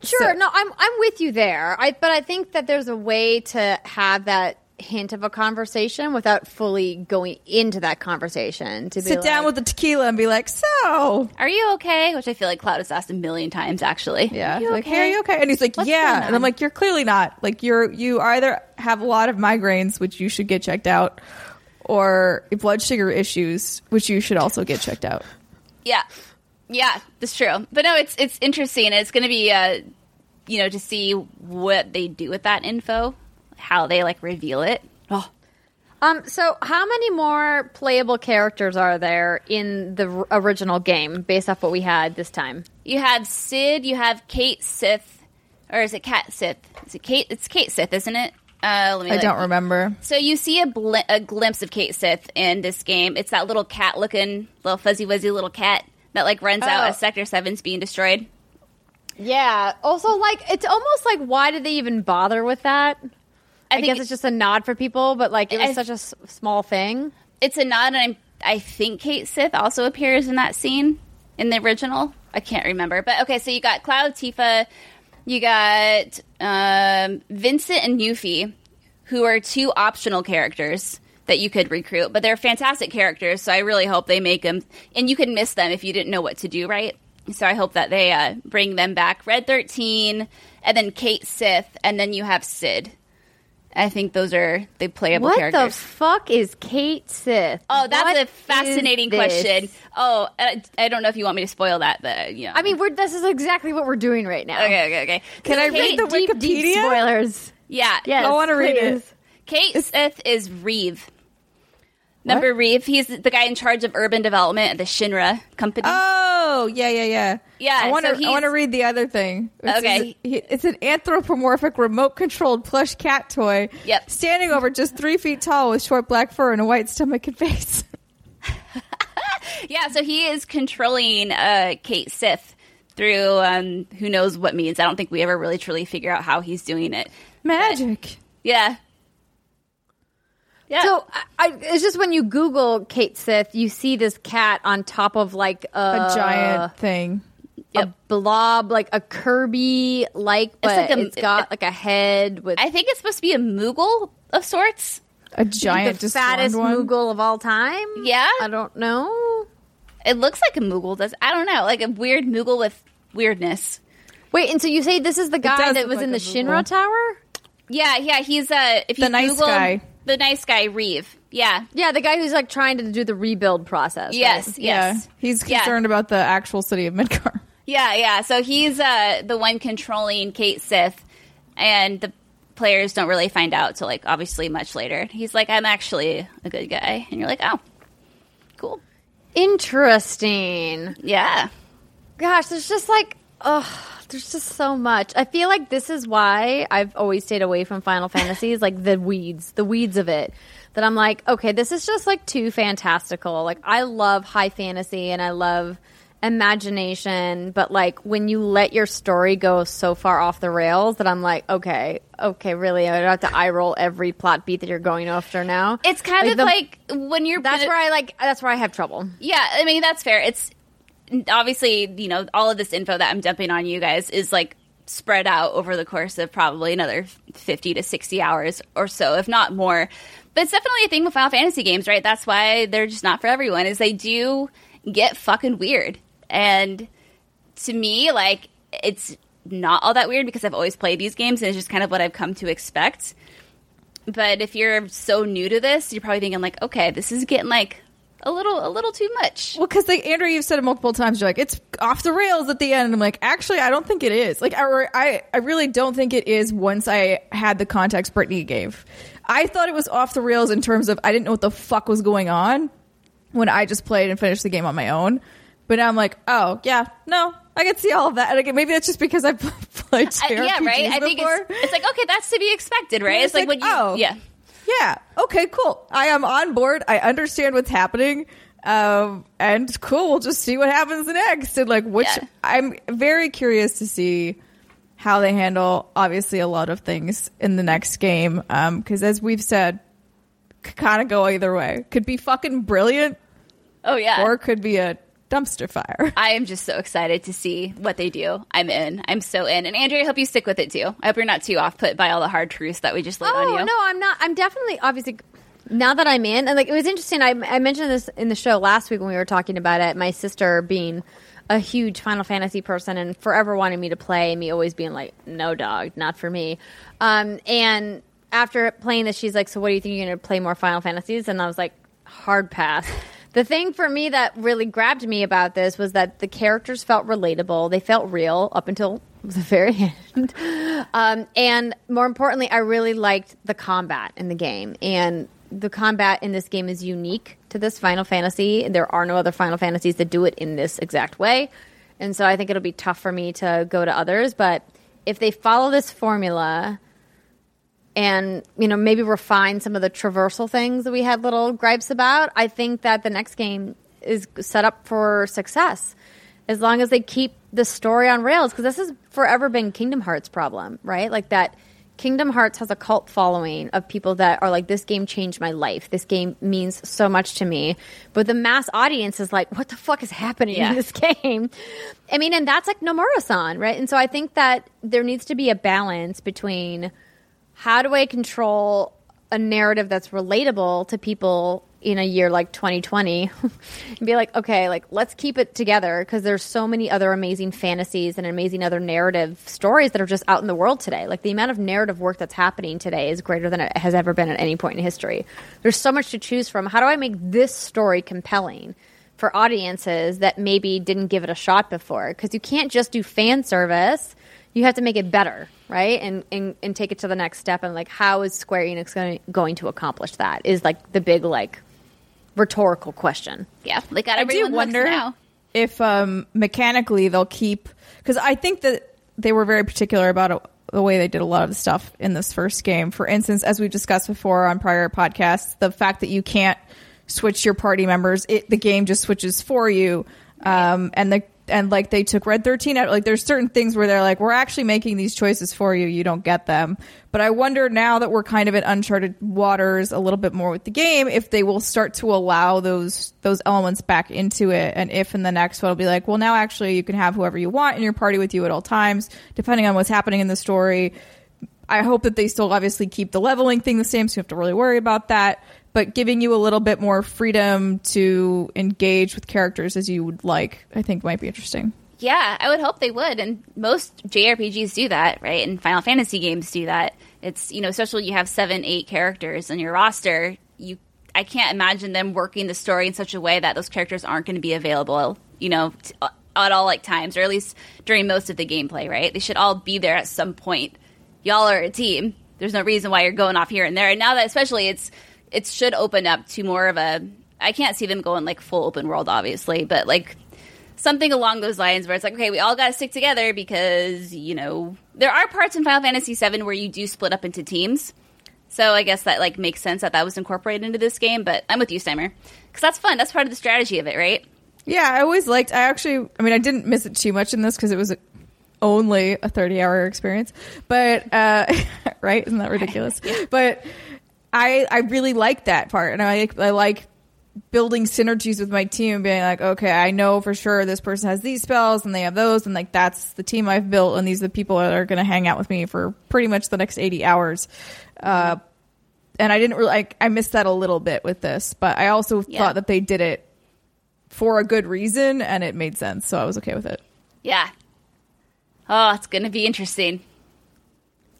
Sure, so- no, I'm I'm with you there. I but I think that there's a way to have that hint of a conversation without fully going into that conversation. To be sit down like, with the tequila and be like, so Are you okay? Which I feel like Cloud has asked a million times, actually. Yeah. Are you like, okay? hey, are you okay? And he's like, What's yeah. And I'm like, you're clearly not. Like, you're, you either have a lot of migraines, which you should get checked out, or blood sugar issues, which you should also get checked out. Yeah, yeah, that's true. But no, it's it's interesting. It's going to be, uh, you know, to see what they do with that info, how they like reveal it. Oh, Um. So, how many more playable characters are there in the r- original game, based off what we had this time? you have Cid, you have Cait Sith, or is it Cat Sith? Is it Kate? It's Cait Sith, isn't it? Uh, let me. I don't remember. So you see a, bl- a glimpse of Cait Sith in this game. It's that little cat looking, little fuzzy wuzzy little cat that like runs out Oh. as Sector Seven's being destroyed. Yeah. Also, like, it's almost like, why did they even bother with that? I, think guess it's just a nod for people, but like, it was I- such a s- small thing. it's a nod, and I'm, I think Cait Sith also appears in that scene in the original. I can't remember, but okay. So you got Cloud, Tifa, you got um, Vincent and Yuffie, who are two optional characters that you could recruit, but they're fantastic characters. So I really hope they make them, and you can miss them if you didn't know what to do right. So I hope that they uh, bring them back. Red Thirteen, and then Cait Sith, and then you have Cid. I think those are the playable What characters. What the fuck is Cait Sith? Oh, that's What a fascinating question. Oh, I, I don't know if you want me to spoil that, but uh, you know. I mean, we're, this is exactly what we're doing right now. okay, okay, okay. Can I Kate- read the deep, deep Wikipedia? spoilers. Yeah, Yes, I wanna read it. Cait Sith is Reeve. Remember Reeve? He's the guy in charge of urban development at the Shinra company. Oh, yeah, yeah, yeah. Yeah, I want to. so I want to read the other thing. It's, Okay. It's, an anthropomorphic, remote-controlled plush cat toy. Yep. Standing over just three feet tall with short black fur and a white stomach and face. Yeah, so he is controlling uh, Cait Sith through um, who knows what means. I don't think we ever really truly figure out how he's doing it. Magic. Yeah. Yeah. So I- it's just when you Google Cait Sith, you see this cat on top of like a, A giant thing. a blob, like a Kirby like, but like a- it's got like a head with I think it's supposed to be a Moogle of sorts. A giant, the fattest one. Moogle of all time. Yeah? I don't know. It looks like a Moogle does. I don't know, like a weird Moogle with weirdness. Wait, and so you say this is the guy that was like in the Shinra Tower? Yeah, yeah, he's uh if The nice Google guy. The nice guy Reeve. Yeah. Yeah, the guy who's like trying to do the rebuild process. right? Yes, Yeah, yes. he's Yeah. concerned about the actual city of Midgar. Yeah, yeah. So he's uh, the one controlling Cait Sith, and the players don't really find out till like obviously much later. He's like, "I'm actually a good guy," and you're like, "Oh, cool, Interesting. yeah." Gosh, there's just like, oh, there's just so much. I feel like this is why I've always stayed away from Final Fantasies, like the weeds, the weeds of it. That I'm like, okay, this is just like too fantastical. Like, I love high fantasy and I love imagination, but like when you let your story go so far off the rails that I'm like, okay, okay, really, I have to eye roll every plot beat that you're going after now. It's kind of the- like when you're that's where I like. That's where I have trouble. Yeah, I mean that's fair. It's obviously you know all of this info that I'm dumping on you guys is like spread out over the course of probably another 50 to 60 hours or so, if not more. But it's definitely a thing with Final Fantasy games, right? That's why they're just not for everyone. Is they do get fucking weird, and to me, like it's not all that weird because I've always played these games and it's just kind of what I've come to expect. But if you're so new to this, you're probably thinking like, okay, this is getting like a little a little too much. Well, because like Andrea, you've said it multiple times. You're like, it's off the rails at the end. And I'm like, actually, I don't think it is. Like, I, I, I really don't think it is. Once I had the context Brittany gave, I thought it was off the rails in terms of I didn't know what the fuck was going on when I just played and finished the game on my own. But now I'm like, oh yeah, no, I can see all of that. And again, maybe that's just because I've played I- yeah, right. I think it's, it's like okay, that's to be expected, right? Yeah, It's, like, when you, oh. yeah, Yeah. Okay. Cool. I am on board. I understand what's happening. Um, and cool. We'll just see what happens next. And like, which Yeah. I'm very curious to see how they handle obviously a lot of things in the next game. Um, because as we've said, could kind of go either way. Could be fucking brilliant, oh yeah. or could be a dumpster fire. I am just so excited to see what they do. I'm in. I'm so in. And Andrea, I hope you stick with it too. I hope you're not too off put by all the hard truths that we just laid on Oh you. no, I'm not. I'm definitely obviously now that I'm in, and like it was interesting. I, I mentioned this in the show last week when we were talking about it. My sister being a huge Final Fantasy person and forever wanting me to play, and me always being like, "No, dog, not for me." Um, and after playing this, she's like, "So what do you think you're going to play more Final Fantasies?" And I was like, "Hard pass." The thing for me that really grabbed me about this was that the characters felt relatable. They felt real up until the very end. Um, and more importantly, I really liked the combat in the game. And the combat in this game is unique to this Final Fantasy. There are no other Final Fantasies that do it in this exact way. And so I think it'll be tough for me to go to others. But if they follow this formula, and you know maybe refine some of the traversal things that we had little gripes about i think that the next game is set up for success. As long as they keep the story on rails because this has forever been kingdom hearts problem right? Like that kingdom hearts has a cult following of people that are like this game changed my life. This game means so much to me. But the mass audience is like what the fuck is happening Yeah. in this game? I mean and that's like nomura-san right? And so i think that there needs to be a balance between how do I control a narrative that's relatable to people in a year like 2020 and be like, okay, like let's keep it together because there's so many other amazing fantasies and amazing other narrative stories that are just out in the world today. Like the amount of narrative work that's happening today is greater than it has ever been at any point in history. There's so much to choose from. How do I make this story compelling? For audiences that maybe didn't give it a shot before, because you can't just do fan service you have to make it better, right? And, and and take it to the next step. And like, how is Square Enix going, going to accomplish that? Is like the big like rhetorical question. Yeah, they got I everyone do wonder now. if um, mechanically they'll keep because I think that they were very particular about it, the way they did a lot of the stuff in this first game. For instance, as we've discussed before on prior podcasts, the fact that you can't switch your party members, it, the game just switches for you, um, and the and like they took Red 13 out. Like there's certain things where they're like, we're actually making these choices for you. You don't get them. But I wonder now that we're kind of in uncharted waters a little bit more with the game, if they will start to allow those those elements back into it, and if in the next one it'll be like, well, now actually you can have whoever you want in your party with you at all times, depending on what's happening in the story. I hope that they still obviously keep the leveling thing the same, so you have to really worry about that. But giving you a little bit more freedom to engage with characters as you would like, I think might be interesting. Yeah, I would hope they would, and most JRPGs do that, right? And Final Fantasy games do that. It's you know, especially you have seven, eight characters on your roster. You, I can't imagine them working the story in such a way that those characters aren't going to be available, you know, t- at all like times, or at least during most of the gameplay, right? They should all be there at some point. Y'all are a team. There's no reason why you're going off here and there. And now that especially it's it should open up to more of a I can't see them going like full open world, obviously, but like something along those lines where it's like, okay, we all got to stick together because you know there are parts in Final Fantasy VII where you do split up into teams. So I guess that like makes sense that that was incorporated into this game. But I'm with you, Steimer, because that's fun. That's part of the strategy of it, right? Yeah, I always liked. I actually, I mean, I didn't miss it too much in this because it was only a thirty-hour experience. But uh, right, isn't that ridiculous? But I, I really like that part, and I, like I like building synergies with my team being like, okay, I know for sure this person has these spells and they have those, and like that's the team I've built, and these are the people that are going to hang out with me for pretty much the next eighty hours. Uh, and I didn't really, I, I missed that a little bit with this, but I also Yeah. thought that they did it for a good reason and it made sense, so I was okay with it. Yeah. Oh, it's going to be interesting.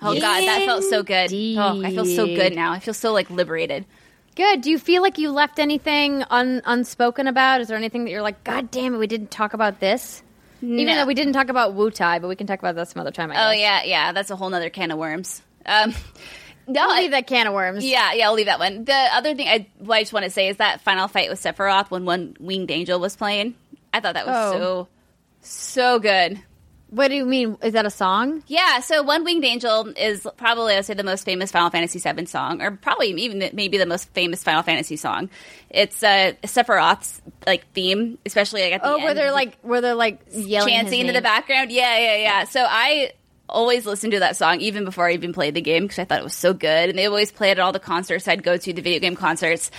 Oh god, that felt so good. Oh, I feel so good now. I feel so like liberated. Good. Do you feel like you left anything un- unspoken about? Is there anything that you're like, God damn it, we didn't talk about this? Even No. though we didn't talk about Wutai, but we can talk about that some other time. I Oh yeah, yeah. That's a whole nother can of worms. Um, no, I'll I- leave that can of worms. Yeah, yeah, I'll leave that one. The other thing I, what I just want to say is that final fight with Sephiroth when one winged angel was playing. I thought that was Oh. so, so good. What do you mean? Is that a song? Yeah, so One Winged Angel is probably, I'd say, the most famous Final Fantasy VII song, or probably even the- maybe the most famous Final Fantasy song. It's uh, Sephiroth's like theme, especially like at the Oh, end. where they're like, where they're like yelling chanting into the background. Yeah, yeah, yeah. So I always listened to that song even before I even played the game because I thought it was so good. And they always play it at all the concerts I'd go to, the video game concerts.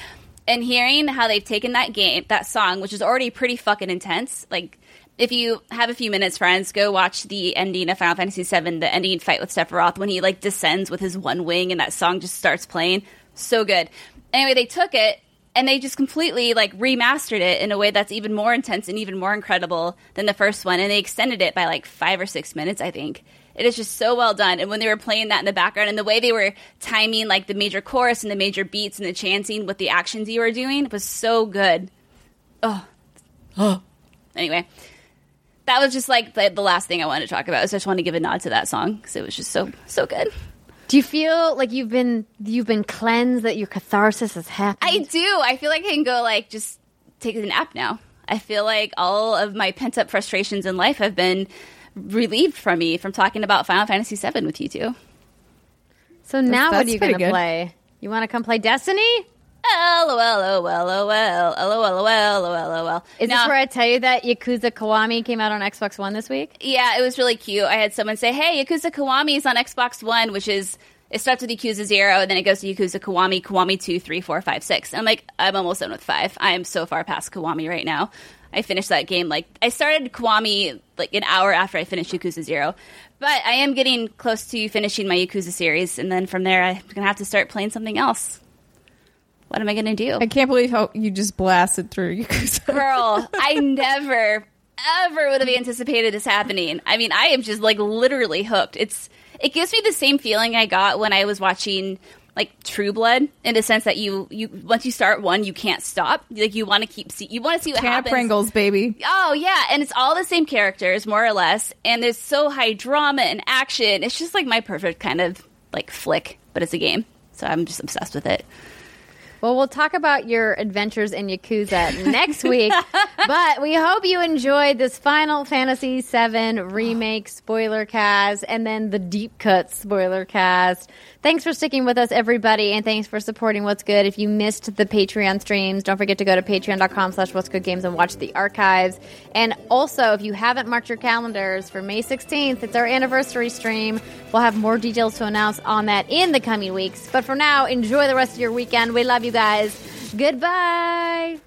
And hearing how they've taken that game, that song, which is already pretty fucking intense, like. If you have a few minutes, friends, go watch the ending of Final Fantasy VII, the ending fight with Sephiroth when he like descends with his one wing and that song just starts playing. So good. Anyway, they took it and they just completely like remastered it in a way that's even more intense and even more incredible than the first one and they extended it by like five or six minutes i think it is just so well done and when they were playing that in the background and the way they were timing like the major chorus and the major beats and the chanting with the actions you were doing was so good oh anyway that was just like the, the last thing i wanted to talk about so i just wanted to give a nod to that song because it was just so so good Do you feel like you've been you've been cleansed? That your catharsis has happened? I do. I feel like I can go like just take a nap now. I feel like all of my pent up frustrations in life have been relieved from me from talking about Final Fantasy VII with you two. so now, what that's are you going to play? You want to come play Destiny? LOL, LOL, LOL, LOL, LOL, LOL. Is Now- this where I tell you that Yakuza Kiwami came out on Xbox One this week? Yeah, it was really cute. I had someone say, "Hey, Yakuza Kiwami is on Xbox One, which is it starts with Yakuza Zero, and then it goes to Yakuza Kiwami, Kiwami two, three, four, five, six. I'm like, I'm almost done with five. I am so far past Kiwami right now. I finished that game like I started Kiwami like an hour after I finished Yakuza Zero, but I am getting close to finishing my Yakuza series, and then from there I'm gonna have to start playing something else. What am I gonna do? I can't believe how you just blasted through Yakuza. Girl, I never ever would have anticipated this happening. I mean, I am just like literally hooked. It's it gives me the same feeling I got when I was watching like True Blood in the sense that you you once you start one, you can't stop. Like you want to keep see you want to see what Tana happens. Pringles, baby. Oh yeah, and it's all the same characters more or less, and there's so high drama and action. It's just like my perfect kind of like flick, but it's a game. So I'm just obsessed with it. Well, we'll talk about your adventures in Yakuza next week. but we hope you enjoyed this Final Fantasy VII remake spoiler cast and then the deep cut spoiler cast. Thanks for sticking with us, everybody, and thanks for supporting What's Good. If you missed the Patreon streams, don't forget to go to patreon.com slash What's Good Games and watch the archives. And also, if you haven't marked your calendars for May 16th, it's our anniversary stream. We'll have more details to announce on that in the coming weeks. But for now, enjoy the rest of your weekend. We love you guys. Goodbye.